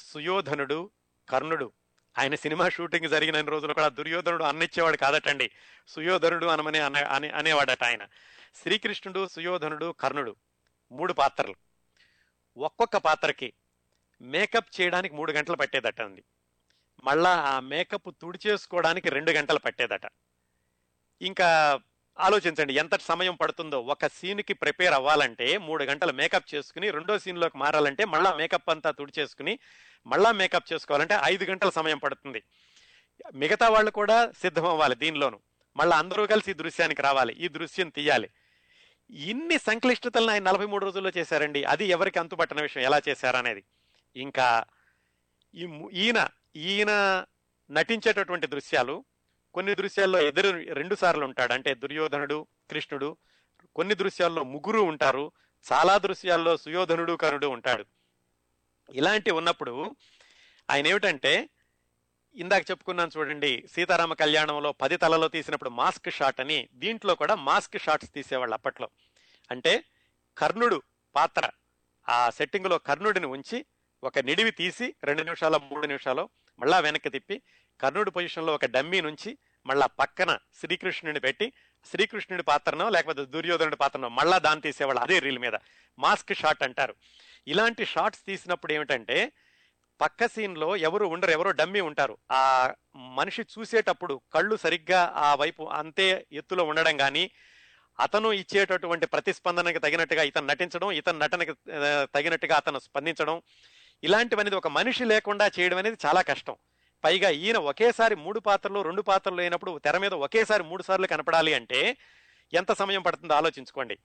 సుయోధనుడు కర్ణుడు. ఆయన సినిమా షూటింగ్ జరిగిన రోజులు కూడా దుర్యోధనుడు అన్నిచ్చేవాడు కాదటండి. సుయోధనుడు అనమని అనే అనేవాడట ఆయన. శ్రీకృష్ణుడు సుయోధనుడు కర్ణుడు మూడు పాత్రలు. ఒక్కొక్క పాత్రకి మేకప్ చేయడానికి మూడు గంటలు పట్టేదట అండి. మళ్ళా ఆ మేకప్ తుడిచేసుకోవడానికి రెండు గంటలు పట్టేదట. ఇంకా ఆలోచించండి ఎంత సమయం పడుతుందో. ఒక సీన్కి ప్రిపేర్ అవ్వాలంటే మూడు గంటలు మేకప్ చేసుకుని రెండో సీన్లోకి మారాలంటే మళ్ళా మేకప్ అంతా తుడిచేసుకుని మళ్ళా మేకప్ చేసుకోవాలంటే ఐదు గంటల సమయం పడుతుంది. మిగతా వాళ్ళు కూడా సిద్ధం అవ్వాలి దీనిలోను. మళ్ళీ అందరూ కలిసి ఈ దృశ్యానికి రావాలి ఈ దృశ్యం తీయాలి. ఇన్ని సంక్లిష్టతలను ఆయన నలభై మూడు రోజుల్లో చేశారండి. అది ఎవరికి అంతుపట్టని విషయం ఎలా చేశారనేది. ఇంకా ఈ ఈయన ఈయన నటించేటటువంటి దృశ్యాలు కొన్ని దృశ్యాల్లో ఎదురు రెండు సార్లు ఉంటాడు. అంటే దుర్యోధనుడు కృష్ణుడు. కొన్ని దృశ్యాల్లో ముగ్గురు ఉంటారు. చాలా దృశ్యాల్లో సుయోధనుడు కర్ణుడు ఉంటాడు. ఇలాంటి ఉన్నప్పుడు ఆయన ఏమిటంటే ఇందాక చెప్పుకున్నాను చూడండి సీతారామ కళ్యాణంలో పది తలలో తీసినప్పుడు మాస్క్ షాట్ అని దీంట్లో కూడా మాస్క్ షాట్స్ తీసేవాళ్ళు అప్పట్లో. అంటే కర్ణుడు పాత్ర. ఆ సెట్టింగ్లో కర్ణుడిని ఉంచి ఒక నిడివి తీసి రెండు నిమిషాల మూడు నిమిషాలు మళ్ళా వెనక్కి తిప్పి కర్ణుడి పొజిషన్లో ఒక డమ్మీ నుంచి మళ్ళా పక్కన శ్రీకృష్ణుని పెట్టి శ్రీకృష్ణుడి పాత్రనో లేకపోతే దుర్యోధనుడి పాత్రనో మళ్ళా దాన్ని తీసేవాళ్ళు అదే రీల్ మీద. మాస్క్ షాట్ అంటారు. ఇలాంటి షాట్స్ తీసినప్పుడు ఏమిటంటే పక్క సీన్లో ఎవరు ఉండరు ఎవరో డమ్మీ ఉంటారు. ఆ మనిషి చూసేటప్పుడు కళ్ళు సరిగ్గా ఆ వైపు అంతే ఎత్తులో ఉండడం కానీ అతను ఇచ్చేటటువంటి ప్రతిస్పందనకి తగినట్టుగా ఇతను నటించడం ఇతను నటనకి తగినట్టుగా అతను స్పందించడం ఇలాంటివనేది ఒక మనిషి లేకుండా చేయడం అనేది చాలా కష్టం. పైగా ఈయన ఒకేసారి మూడు పాత్రలు రెండు పాత్రలు అయినప్పుడు తెర మీద ఒకేసారి మూడు సార్లు కనపడాలి అంటే ఎంత సమయం పడుతుందో ఆలోచించుకోండి.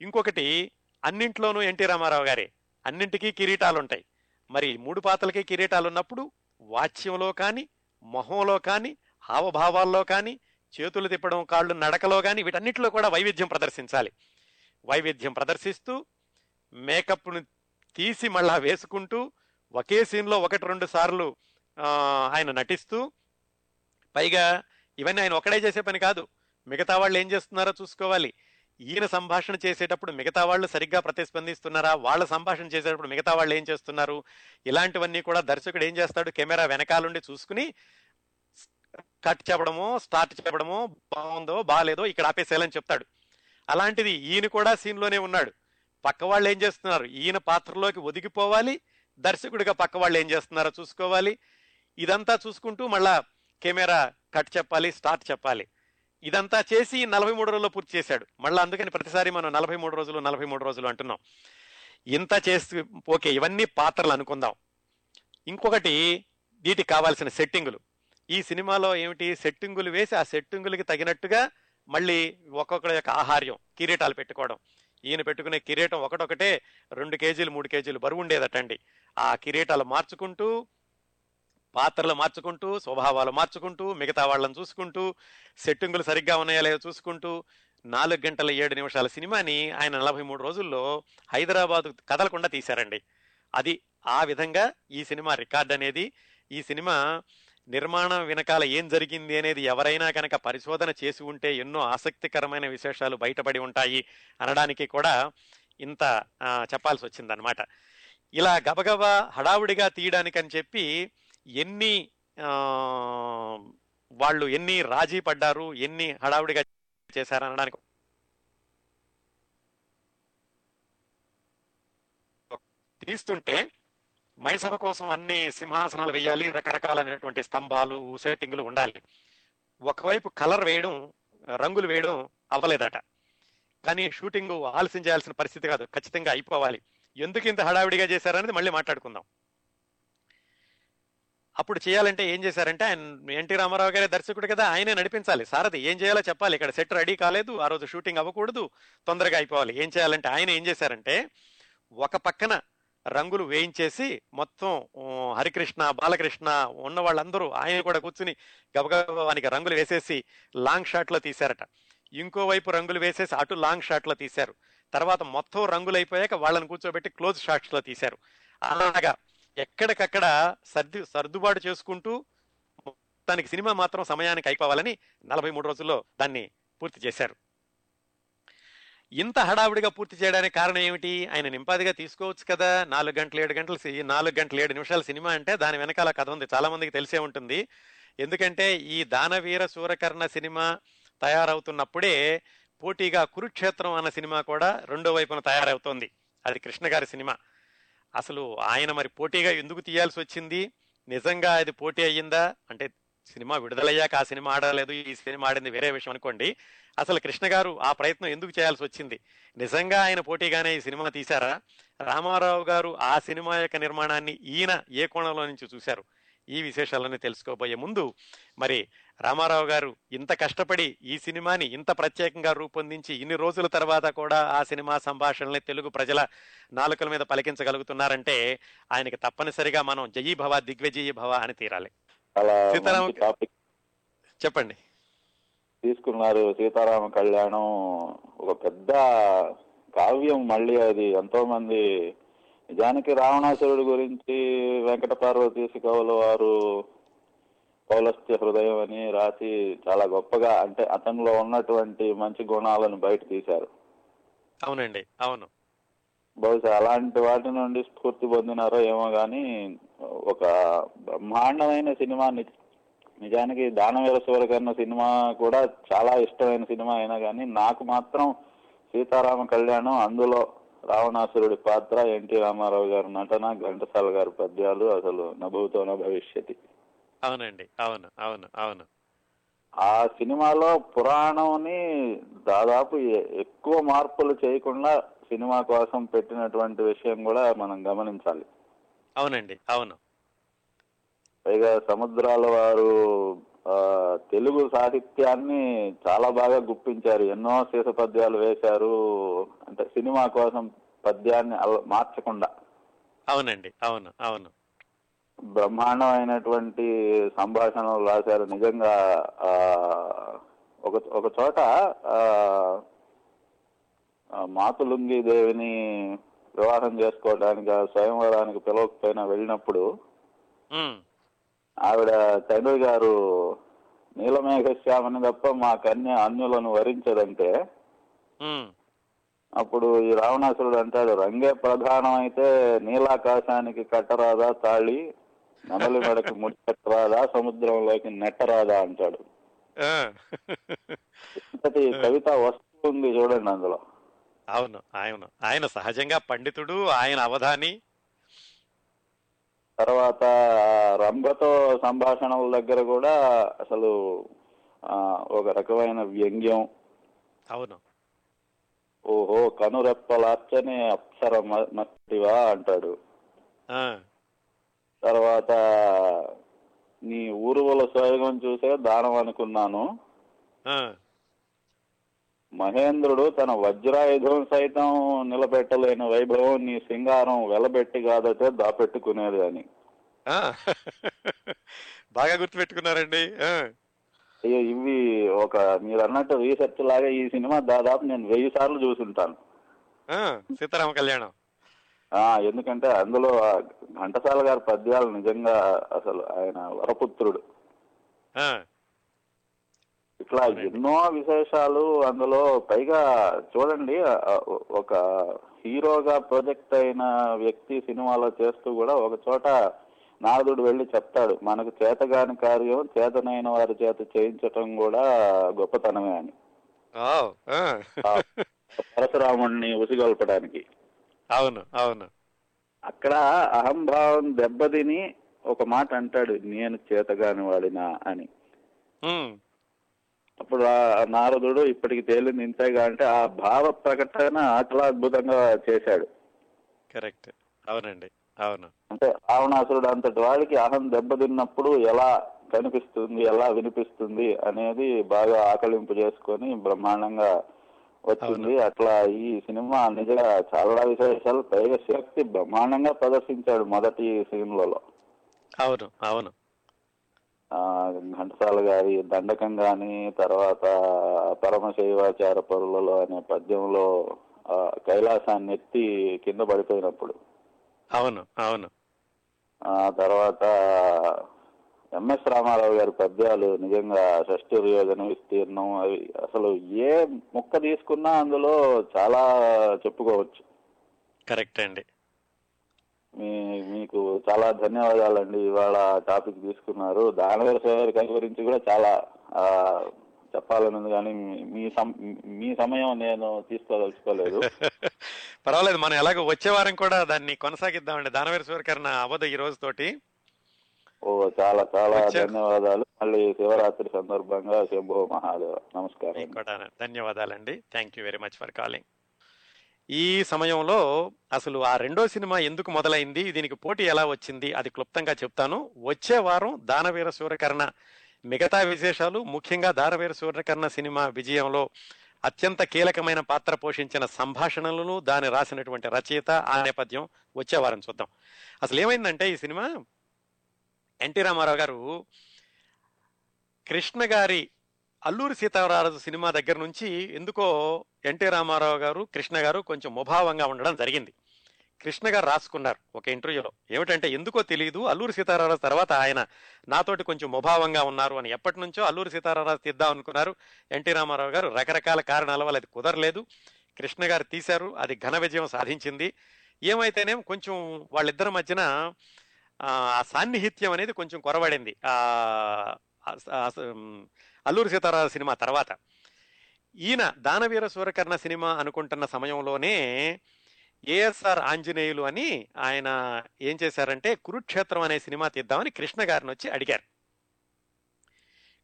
ఇంకొకటి అన్నింట్లోనూ ఎన్టీ రామారావు గారే. అన్నింటికీ కిరీటాలు ఉంటాయి మరి మూడు పాత్రలకి కిరీటాలు ఉన్నప్పుడు వాచ్యంలో కానీ మొహంలో కానీ హావభావాల్లో కానీ చేతులు తిప్పడం కాళ్ళు నడకలో కానీ వీటన్నిటిలో కూడా వైవిధ్యం ప్రదర్శించాలి. వైవిధ్యం ప్రదర్శిస్తూ మేకప్ను తీసి మళ్ళా వేసుకుంటూ ఒకే సీన్లో ఒకటి రెండు సార్లు ఆయన నటిస్తూ పైగా ఇవన్నీ ఆయన ఒకడే చేసే పని కాదు. మిగతా వాళ్ళు ఏం చేస్తున్నారో చూసుకోవాలి. ఈయన సంభాషణ చేసేటప్పుడు మిగతా వాళ్ళు సరిగ్గా ప్రతిస్పందిస్తున్నారా? వాళ్ళ సంభాషణ చేసేటప్పుడు మిగతా వాళ్ళు ఏం చేస్తున్నారు? ఇలాంటివన్నీ కూడా దర్శకుడు ఏం చేస్తాడు? కెమెరా వెనకాలండి చూసుకుని కట్ చెప్పడమో స్టార్ట్ చెప్పడమో బాగుందో బాగాలేదో ఇక్కడ ఆపేసేయాలని చెప్తాడు. అలాంటిది ఈయన కూడా సీన్లోనే ఉన్నాడు. పక్క వాళ్ళు ఏం చేస్తున్నారు? ఈయన పాత్రలోకి ఒదిగిపోవాలి. దర్శకుడిగా పక్క వాళ్ళు ఏం చేస్తున్నారో చూసుకోవాలి. ఇదంతా చూసుకుంటూ మళ్ళా కెమెరా కట్ చెప్పాలి స్టార్ట్ చెప్పాలి. ఇదంతా చేసి నలభై మూడు రోజుల్లో పూర్తి చేశాడు. మళ్ళీ అందుకని ప్రతిసారి మనం నలభై మూడు రోజులు నలభై మూడు రోజులు అంటున్నాం. ఇంత చేసి ఓకే ఇవన్నీ పాత్రలు అనుకుందాం. ఇంకొకటి వీటికి కావాల్సిన సెట్టింగులు. ఈ సినిమాలో ఏమిటి? సెట్టింగులు వేసి ఆ సెట్టింగులకి తగినట్టుగా మళ్ళీ ఒక్కొక్కరి యొక్క ఆహార్యం కిరీటాలు పెట్టుకోవడం. ఈయన పెట్టుకునే కిరీటం ఒకటొకటే రెండు కేజీలు మూడు కేజీలు బరువు ఉండేదటండి. ఆ కిరీటాలు మార్చుకుంటూ పాత్రలు మార్చుకుంటూ స్వభావాలు మార్చుకుంటూ మిగతా వాళ్ళని చూసుకుంటూ సెట్టింగులు సరిగ్గా ఉన్నాయా లేదో చూసుకుంటూ నాలుగు గంటల ఏడు నిమిషాల సినిమాని ఆయన నలభై మూడు రోజుల్లో హైదరాబాద్ కదలకుండా తీశారండి. అది ఆ విధంగా ఈ సినిమా రికార్డ్ అనేది ఈ సినిమా నిర్మాణం వెనకాల ఏం జరిగింది అనేది ఎవరైనా కనుక పరిశోధన చేసి ఉంటే ఎన్నో ఆసక్తికరమైన విశేషాలు బయటపడి ఉంటాయి అనడానికి కూడా ఇంత చెప్పాల్సి వచ్చిందనమాట ఇలా గబగబా హడావుడిగా తీయడానికని చెప్పి ఎన్ని వాళ్ళు వాళ్ళు ఎన్ని రాజీ పడ్డారు ఎన్ని హడావుడిగా చేశారనడానికి తీస్తుంటే మైసభ కోసం అన్ని సింహాసనాలు వేయాలి రకరకాలైనటువంటి స్తంభాలు సెట్టింగ్లు ఉండాలి. ఒకవైపు కలర్ వేయడం రంగులు వేయడం అవ్వలేదట. కానీ షూటింగ్ ఆలస్యం చేయాల్సిన పరిస్థితి కాదు. ఖచ్చితంగా అయిపోవాలి. ఎందుకు ఇంత హడావిడిగా చేశారనేది మళ్ళీ మాట్లాడుకుందాం. అప్పుడు చేయాలంటే ఏం చేశారంటే ఆయన ఎన్టీ రామారావు గారే దర్శకుడు కదా ఆయనే నడిపించాలి. సారథి ఏం చేయాలో చెప్పాలి. ఇక్కడ సెట్ రెడీ కాలేదు ఆ రోజు షూటింగ్ అవ్వకూడదు తొందరగా అయిపోవాలి. ఏం చేయాలంటే ఆయన ఏం చేశారంటే ఒక పక్కన రంగులు వేయించేసి మొత్తం హరికృష్ణ బాలకృష్ణ ఉన్న వాళ్ళందరూ ఆయన కూడా కూర్చుని గబగబానికి రంగులు వేసేసి లాంగ్ షాట్లో తీశారట. ఇంకోవైపు రంగులు వేసేసి అటు లాంగ్ షాట్లో తీశారు. తర్వాత మొత్తం రంగులు అయిపోయాక వాళ్ళని కూర్చోబెట్టి క్లోజ్ షాట్స్లో తీశారు. అలాగా ఎక్కడికక్కడ సర్ది సర్దుబాటు చేసుకుంటూ తనకి సినిమా మాత్రం సమయానికి అయిపోవాలని నలభై మూడు రోజుల్లో దాన్ని పూర్తి చేశారు. ఇంత హడావిడిగా పూర్తి చేయడానికి కారణం ఏమిటి? ఆయన నింపాదిగా తీసుకోవచ్చు కదా. నాలుగు గంటలు ఏడు గంటలు నాలుగు గంటలు ఏడు నిమిషాల సినిమా అంటే దాని వెనకాల కథ ఉంది. చాలా మందికి తెలిసే ఉంటుంది. ఎందుకంటే ఈ దానవీర సూరకర్ణ సినిమా తయారవుతున్నప్పుడే పోటీగా కురుక్షేత్రం అన్న సినిమా కూడా రెండో వైపున తయారవుతోంది. అది కృష్ణ గారి సినిమా. అసలు ఆయన మరి పోటీగా ఎందుకు తీయాల్సి వచ్చింది? నిజంగా అది పోటీ అయ్యిందా? అంటే సినిమా విడుదలయ్యాక ఆ సినిమా ఆడలేదు ఈ సినిమా ఆడింది వేరే విషయం అనుకోండి. అసలు కృష్ణ గారు ఆ ప్రయత్నం ఎందుకు చేయాల్సి వచ్చింది? నిజంగా ఆయన పోటీగానే ఈ సినిమా తీశారా? రామారావు గారు ఆ సినిమా యొక్క నిర్మాణాన్ని ఈయన ఏ కోణంలో నుంచి చూశారు? ఈ విశేషాలన్నీ తెలుసుకోబోయే ముందు మరి రామారావు గారు ఇంత కష్టపడి ఈ సినిమాని ఇంత ప్రత్యేకంగా రూపొందించి ఇన్ని రోజుల తర్వాత కూడా ఆ సినిమా సంభాషణల్ని తెలుగు ప్రజల నాలుకల మీద పలికించగలుగుతున్నారంటే ఆయనకి తప్పనిసరిగా మనం జయీ భవ దిగ్విజయీ భవ అని తీరాలి. సీతారామ- టాపిక్ చెప్పండి. తీసుకున్నారు. సీతారామ కళ్యాణం ఒక పెద్ద కావ్యం మళ్ళీ అది. ఎంతో మంది నిజానికి రావణాసురుడి గురించి వెంకట పార్వతీశ కవుల వారు పౌలస్త్య హృదయం అని రాసి చాలా గొప్పగా అంటే అతనిలో ఉన్నటువంటి మంచి గుణాలను బయట తీశారు. అవునండి. అవును. బహుశా అలాంటి వాటి నుండి స్ఫూర్తి పొందినారో ఏమో కానీ ఒక బ్రహ్మాండమైన సినిమా నిజానికి దానవీర సూరకర్ణ సినిమా కూడా చాలా ఇష్టమైన సినిమా అయినా కానీ నాకు మాత్రం సీతారామ కళ్యాణం అందులో రావణాసురుడి పాత్ర ఎన్టీ రామారావు గారి నటన ఘంటసాల గారి పద్యాలు అసలు నభూతో భవిష్యతి. అవునండి. అవును. అవును. అవును. ఆ సినిమాలో పురాణంని దాదాపు ఎక్కువ మార్పులు చేయకుండా సినిమా కోసం పెట్టినటువంటి విషయం కూడా మనం గమనించాలి. అవునండి అవును. పైగా సముద్రాల వారు తెలుగు సాహిత్యాన్ని చాలా బాగా గుప్పించారు. ఎన్నో సీస పద్యాలు వేశారు. అంటే సినిమా కోసం పద్యాన్ని మార్చకుండా. అవునండి అవును అవును. బ్రహ్మాండమైనటువంటి సంభాషణలు రాశారు. నిజంగా ఒక ఒక చోట మాతులుంగి దేవిని వివాహం చేసుకోవడానికి ఆ స్వయంవరానికి పిలవకపోయినా వెళ్ళినప్పుడు ఆవిడ తండ్రి గారు నీలమేఘశ్యామని తప్ప మా కన్య అన్యులను వరించదంటే అప్పుడు ఈ రావణాసురుడు అంటాడు రంగే ప్రధానం అయితే నీలాకాశానికి కట్టరాదా తాళి నెమలి మెడకు ముడి కట్టరాదా సముద్రంలోకి నెట్టరాదా అంటాడు. కవిత వస్తుంది చూడండి అందులో. అవును ఆయన ఆయన సహజంగా పండితుడు ఆయన అవధాని. తర్వాత రంభతో సంభాషణల దగ్గర కూడా అసలు ఒక రకమైన వ్యంగ్యం. అవును. ఓహో కనురెప్పలార్చని అప్సర మట్టివా అంటాడు. తర్వాత నీ ఊరువల సోయగం చూసే దానం అనుకున్నాను. మహేంద్రుడు తన వజ్రాయుధం సైతం నిలబెట్టలేని వైభవం నీ సింగారం వెలబెట్టి కాదటే దాపెట్టుకునేది అని. బాగా గుర్తుపెట్టుకున్నారండి. అయ్యో ఇవి ఒక మీరు అన్నట్టు రీసెర్చ్ లాగా ఈ సినిమా దాదాపు నేను వెయ్యి సార్లు చూసుంటాను. సీతారామ కళ్యాణం. ఎందుకంటే అందులో ఘంటసాల గారి పద్యాలు నిజంగా అసలు ఆయన వరపుత్రుడు. ఇట్లా ఎన్నో విశేషాలు అందులో పైగా చూడండి ఒక హీరోగా ప్రొజెక్ట్ అయిన వ్యక్తి సినిమాలో చేస్తూ కూడా ఒక చోట నారదుడు వెళ్ళి చెప్తాడు మనకు చేతగాని కార్యం చేతనైన వారి చేత చేయించటం కూడా గొప్పతనమే అని. పరశురాముడిని ఉసిగొల్పడానికి. అవును అవును. అక్కడ అహంభావం దెబ్బతిని ఒక మాట అంటాడు నేను చేతగాని వాడినా అని. అప్పుడు ఆ నారదుడు ఇప్పటికి తేలింది ఇంతేగా అంటే ఆ భావ ప్రకటన చాలా అద్భుతంగా చేశాడు. కరెక్ట్. అవునండి. అవును. అంటే రావణాసురుడు అంతటి వాడికి అహం దెబ్బతిన్నప్పుడు ఎలా కనిపిస్తుంది ఎలా వినిపిస్తుంది అనేది బాగా ఆకలింపు చేసుకొని బ్రహ్మాండంగా వచ్చింది. అట్లా ఈ సినిమా నిజంగా చాలా విశేషాలు. పైగా శక్తి బ్రహ్మాండంగా ప్రదర్శించాడు మొదటి సీన్లలో. అవును. అవును. ఘంటసాల గారి దండకం గాని తర్వాత పరమశైవాచార పరులలో అనే పద్యంలో కైలాసాన్ని ఎత్తి కింద పడిపోయినప్పుడు. అవును అవును. ఆ తర్వాత ఎంఎస్ రామారావు గారి పద్యాలు నిజంగా షష్ఠి యోజన విస్తీర్ణం అవి అసలు ఏ ముక్క తీసుకున్నా అందులో చాలా చెప్పుకోవచ్చు. కరెక్ట్ అండి. మీ మీకు చాలా ధన్యవాదాలండి. ఇవాళ టాపిక్ తీసుకున్నారు. దానవీర సోదరి కవి గురించి కూడా చాలా ఆ చెప్పాలని ఉంది కానీ మీ- మీ సమ- మీ సమయం నేను తీసుకోదలుచుకోలేదు. పర్వాలేదు మనం ఎలాగో వచ్చే వారం కూడా దాన్ని కొనసాగిద్దామండి. దానవీర సూర్యకరణ అవ్వదు ఈ రోజు తోటి. ఓ చాలా చాలా. ధన్యవాదాలు. మళ్ళీ శివరాత్రి సందర్భంగా శంభో మహాదేవ. నమస్కారం. ధన్యవాదాలండి. Thank you very much for calling ఈ సమయంలో అసలు ఆ రెండో సినిమా ఎందుకు మొదలైంది? దీనికి పోటీ ఎలా వచ్చింది? అది క్లుప్తంగా చెప్తాను. వచ్చే వారం దానవీర సూర్యకర్ణ మిగతా విశేషాలు ముఖ్యంగా దానవీర సూర్యకర్ణ సినిమా విజయంలో అత్యంత కీలకమైన పాత్ర పోషించిన సంభాషణలను దాని రాసినటువంటి రచయిత ఆ నేపథ్యం వచ్చే వారం చూద్దాం. అసలు ఏమైందంటే ఈ సినిమా ఎన్టీ రామారావు గారు కృష్ణ గారి అల్లూరి సీతారామరాజు సినిమా దగ్గర నుంచి ఎందుకో ఎన్టీ రామారావు గారు కృష్ణ గారు కొంచెం ముభావంగా ఉండడం జరిగింది. కృష్ణ గారు రాసుకున్నారు ఒక ఇంటర్వ్యూలో. ఏమిటంటే ఎందుకో తెలియదు అల్లూరి సీతారామరాజు తర్వాత ఆయన నాతోటి కొంచెం ముభావంగా ఉన్నారు అని ఎప్పటి నుంచో అల్లూరి సీతారామరాజు తీద్దాం అనుకున్నారు. ఎన్టీ రామారావు గారు రకరకాల కారణాల వల్ల అది కుదరలేదు. కృష్ణ గారు తీశారు అది ఘన విజయం సాధించింది. ఏమైతేనే కొంచెం వాళ్ళిద్దరి మధ్యన ఆ సాన్నిహిత్యం అనేది కొంచెం కొరబడింది అల్లూరి సీతారామ సినిమా తర్వాత. ఈయన దానవీర సూరకర్ణ సినిమా అనుకుంటున్న సమయంలోనే ఏఎస్ఆర్ ఆంజనేయులు అని ఆయన ఏం చేశారంటే కురుక్షేత్రం అనే సినిమా తీద్దామని కృష్ణ గారిని వచ్చి అడిగారు.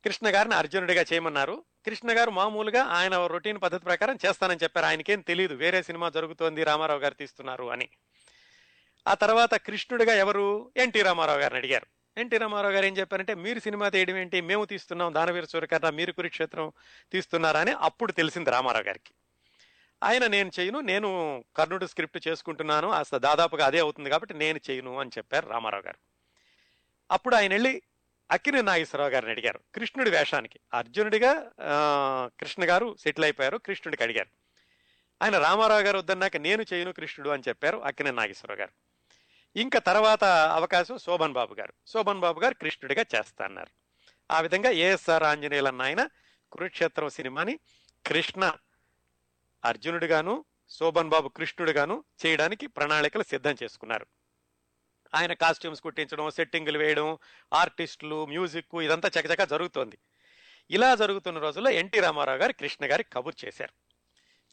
కృష్ణ గారిని అర్జునుడిగా చేయమన్నారు. కృష్ణ గారు మామూలుగా ఆయన రొటీన్ పద్ధతి ప్రకారం చేస్తానని చెప్పారు. ఆయనకేం తెలియదు వేరే సినిమా జరుగుతోంది రామారావు గారు తీస్తున్నారు అని. ఆ తర్వాత కృష్ణుడిగా ఎవరు? ఎన్టీ రామారావు గారిని అడిగారు. ఎన్టీ రామారావు గారు ఏం చెప్పారంటే మీరు సినిమా తీయడం ఏంటి? మేము తీస్తున్నాం దానవీర సూర్యకర్ణ మీరు కురుక్షేత్రం తీస్తున్నారా? అని అప్పుడు తెలిసింది రామారావు గారికి. ఆయన నేను చేయను నేను కర్ణుడు స్క్రిప్ట్ చేసుకుంటున్నాను అసలు దాదాపుగా అదే అవుతుంది కాబట్టి నేను చేయను అని చెప్పారు రామారావు గారు. అప్పుడు ఆయన వెళ్ళి అక్కినే నాగేశ్వరరావు గారిని అడిగారు కృష్ణుడి వేషానికి. అర్జునుడిగా కృష్ణ గారు సెటిల్ అయిపోయారు కృష్ణుడికి అడిగారు. ఆయన రామారావు గారు వద్దన్నాక నేను చేయను కృష్ణుడు అని చెప్పారు అక్కినే నాగేశ్వరరావు గారు. ఇంకా తర్వాత అవకాశం శోభన్ బాబు గారు. శోభన్ బాబు గారు కృష్ణుడిగా చేస్తా అన్నారు ఆ విధంగా ఏఎస్ఆర్ ఆంజనేయులు ఆయన కురుక్షేత్రం సినిమాని కృష్ణ అర్జునుడిగాను శోభన్ బాబు కృష్ణుడిగాను చేయడానికి ప్రణాళికలు సిద్ధం చేసుకున్నారు. ఆయన కాస్ట్యూమ్స్ కుట్టించడం సెట్టింగులు వేయడం ఆర్టిస్టులు మ్యూజిక్ ఇదంతా చకచకా జరుగుతోంది. ఇలా జరుగుతున్న రోజుల్లో ఎన్టీ రామారావు గారు కృష్ణ గారి కబుర్ చేశారు.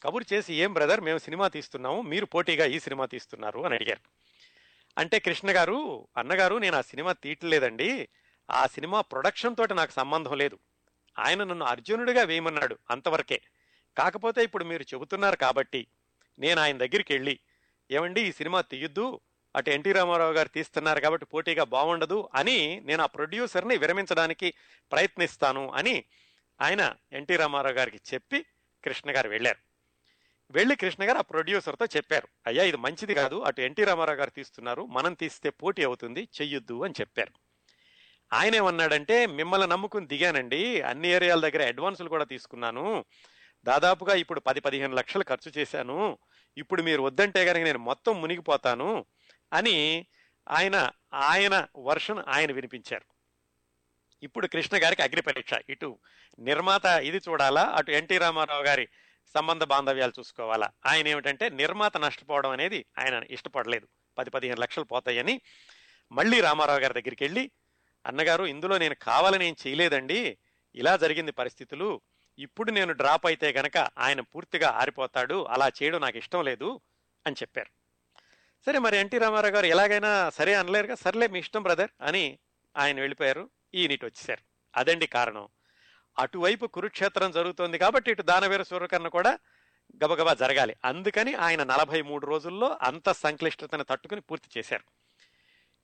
కబుర్ చేసి ఏం బ్రదర్ మేము సినిమా తీస్తున్నాము మీరు పోటీగా ఈ సినిమా తీస్తున్నారు అని అడిగారు. అంటే కృష్ణ గారు అన్నగారు నేను ఆ సినిమా తీయట్లేదండి. ఆ సినిమా ప్రొడక్షన్ తోటి నాకు సంబంధం లేదు. ఆయన నన్ను అర్జునుడిగా వేయమన్నాడు అంతవరకే. కాకపోతే ఇప్పుడు మీరు చెబుతున్నారు కాబట్టి నేను ఆయన దగ్గరికి వెళ్ళి ఏమండి ఈ సినిమా తీయొద్దు. అటు ఎన్టీ రామారావు గారు తీస్తున్నారు కాబట్టి పోటీగా బాగుండదు అని నేను ఆ ప్రొడ్యూసర్ని విరమించడానికి ప్రయత్నిస్తాను అని ఆయన ఎన్టీ రామారావు గారికి చెప్పి కృష్ణ గారు వెళ్ళారు. వెళ్ళి కృష్ణ గారు ఆ ప్రొడ్యూసర్తో చెప్పారు. అయ్యా ఇది మంచిది కాదు. అటు ఎన్టీ రామారావు గారు తీస్తున్నారు. మనం తీస్తే పోటీ అవుతుంది. చెయ్యొద్దు అని చెప్పారు. ఆయన ఏమన్నాడంటే మిమ్మల్ని నమ్ముకుని దిగానండి. అన్ని ఏరియాల దగ్గర అడ్వాన్సులు కూడా తీసుకున్నాను. దాదాపుగా ఇప్పుడు పది పదిహేను లక్షలు ఖర్చు చేశాను. ఇప్పుడు మీరు వద్దంటే కనుక నేను మొత్తం మునిగిపోతాను అని ఆయన ఆయన వర్షన్ ఆయన వినిపించారు. ఇప్పుడు కృష్ణ గారికి అగ్ని పరీక్ష ఇటు నిర్మాత ఇది చూడాలా? అటు ఎన్టీ రామారావు గారి సంబంధ బాంధవ్యాలు చూసుకోవాలా? ఆయన ఏమిటంటే నిర్మాత నష్టపోవడం అనేది ఆయన ఇష్టపడలేదు. పది పదిహేను లక్షలు పోతాయని మళ్ళీ రామారావు గారి దగ్గరికి వెళ్ళి అన్నగారు ఇందులో నేను కావాలని ఏం చేయలేదండి. ఇలా జరిగింది పరిస్థితులు. ఇప్పుడు నేను డ్రాప్ అయితే గనక ఆయన పూర్తిగా ఆరిపోతాడు. అలా చేయడం నాకు ఇష్టం లేదు అని చెప్పారు. సరే మరి ఎన్టీ రామారావు గారు ఎలాగైనా సరే అనలేరుగా? సర్లే మీ ఇష్టం బ్రదర్ అని ఆయన వెళ్ళిపోయారు. ఈయన వచ్చేసారు. అదండి కారణం. అటువైపు కురుక్షేత్రం జరుగుతోంది కాబట్టి ఇటు దానవీర సూర్యకర్ణ కూడా గబగబా జరగాలి. అందుకని ఆయన నలభై మూడు రోజుల్లో అంత సంక్లిష్టతను తట్టుకుని పూర్తి చేశారు.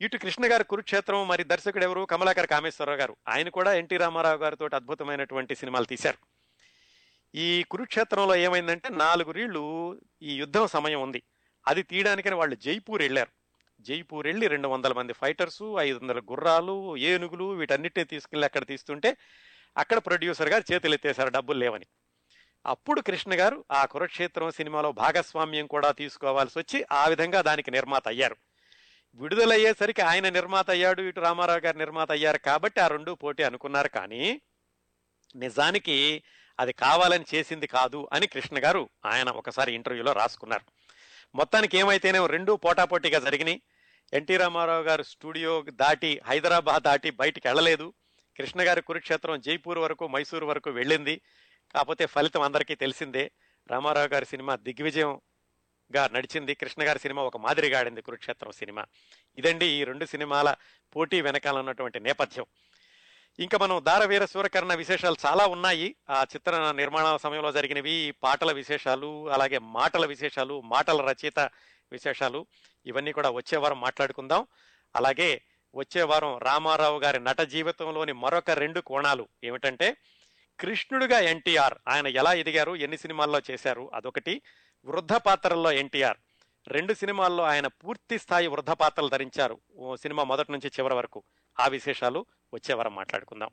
ఇటు కృష్ణ గారు కురుక్షేత్రం మరి దర్శకుడు ఎవరు? కమలాకర్ కామేశ్వరరావు గారు. ఆయన కూడా ఎన్టీ రామారావు గారితో అద్భుతమైనటువంటి సినిమాలు తీశారు. ఈ కురుక్షేత్రంలో ఏమైందంటే నాలుగు రీళ్ళు ఈ యుద్ధం సమయం ఉంది. అది తీయడానికని వాళ్ళు జైపూర్ వెళ్ళారు. జైపూర్ వెళ్ళి రెండు వందల మంది ఫైటర్స్ ఐదు వందల గుర్రాలు ఏనుగులు వీటన్నిటిని తీసుకెళ్ళి అక్కడ తీస్తుంటే అక్కడ ప్రొడ్యూసర్ గారు చేతులు ఎత్తేశారు డబ్బులు లేవని. అప్పుడు కృష్ణ గారు ఆ కురుక్షేత్రం సినిమాలో భాగస్వామ్యం కూడా తీసుకోవాల్సి వచ్చి ఆ విధంగా దానికి నిర్మాత అయ్యారు. విడుదలయ్యేసరికి ఆయన నిర్మాత అయ్యాడు ఇటు రామారావు గారు నిర్మాత అయ్యారు కాబట్టి ఆ రెండు పోటీ అనుకున్నారు కానీ నిజానికి అది కావాలని చేసింది కాదు అని కృష్ణ గారు ఆయన ఒకసారి ఇంటర్వ్యూలో రాసుకున్నారు. మొత్తానికి ఏమైతేనే రెండూ పోటాపోటీగా జరిగినాయి. ఎన్టీ రామారావు గారు స్టూడియో దాటి హైదరాబాద్ దాటి బయటికి వెళ్ళలేదు. కృష్ణ గారి కురుక్షేత్రం జైపూర్ వరకు మైసూరు వరకు వెళ్ళింది. కాకపోతే ఫలితం అందరికీ తెలిసిందే రామారావు గారి సినిమా దిగ్విజయంగా నడిచింది. కృష్ణ గారి సినిమా ఒక మాదిరిగా ఆడింది కురుక్షేత్రం సినిమా. ఇదండి ఈ రెండు సినిమాల పోటీ వెనకాల ఉన్నటువంటి నేపథ్యం. ఇంకా మనం దారవీర సూరకర్ణ విశేషాలు చాలా ఉన్నాయి. ఆ చిత్ర నిర్మాణ సమయంలో జరిగినవి పాటల విశేషాలు అలాగే మాటల విశేషాలు మాటల రచయిత విశేషాలు ఇవన్నీ కూడా వచ్చే వారం మాట్లాడుకుందాం. అలాగే వచ్చే వారం రామారావు గారి నట జీవితంలోని మరొక రెండు కోణాలు ఏమిటంటే కృష్ణుడిగా ఎన్టీఆర్ ఆయన ఎలా ఎదిగారు ఎన్ని సినిమాల్లో చేశారు అదొకటి. వృద్ధ పాత్రల్లో ఎన్టీఆర్ రెండు సినిమాల్లో ఆయన పూర్తి స్థాయి వృద్ధ పాత్రలు ధరించారు. ఓ సినిమా మొదటి నుంచి చివరి వరకు. ఆ విశేషాలు వచ్చే వారం మాట్లాడుకుందాం.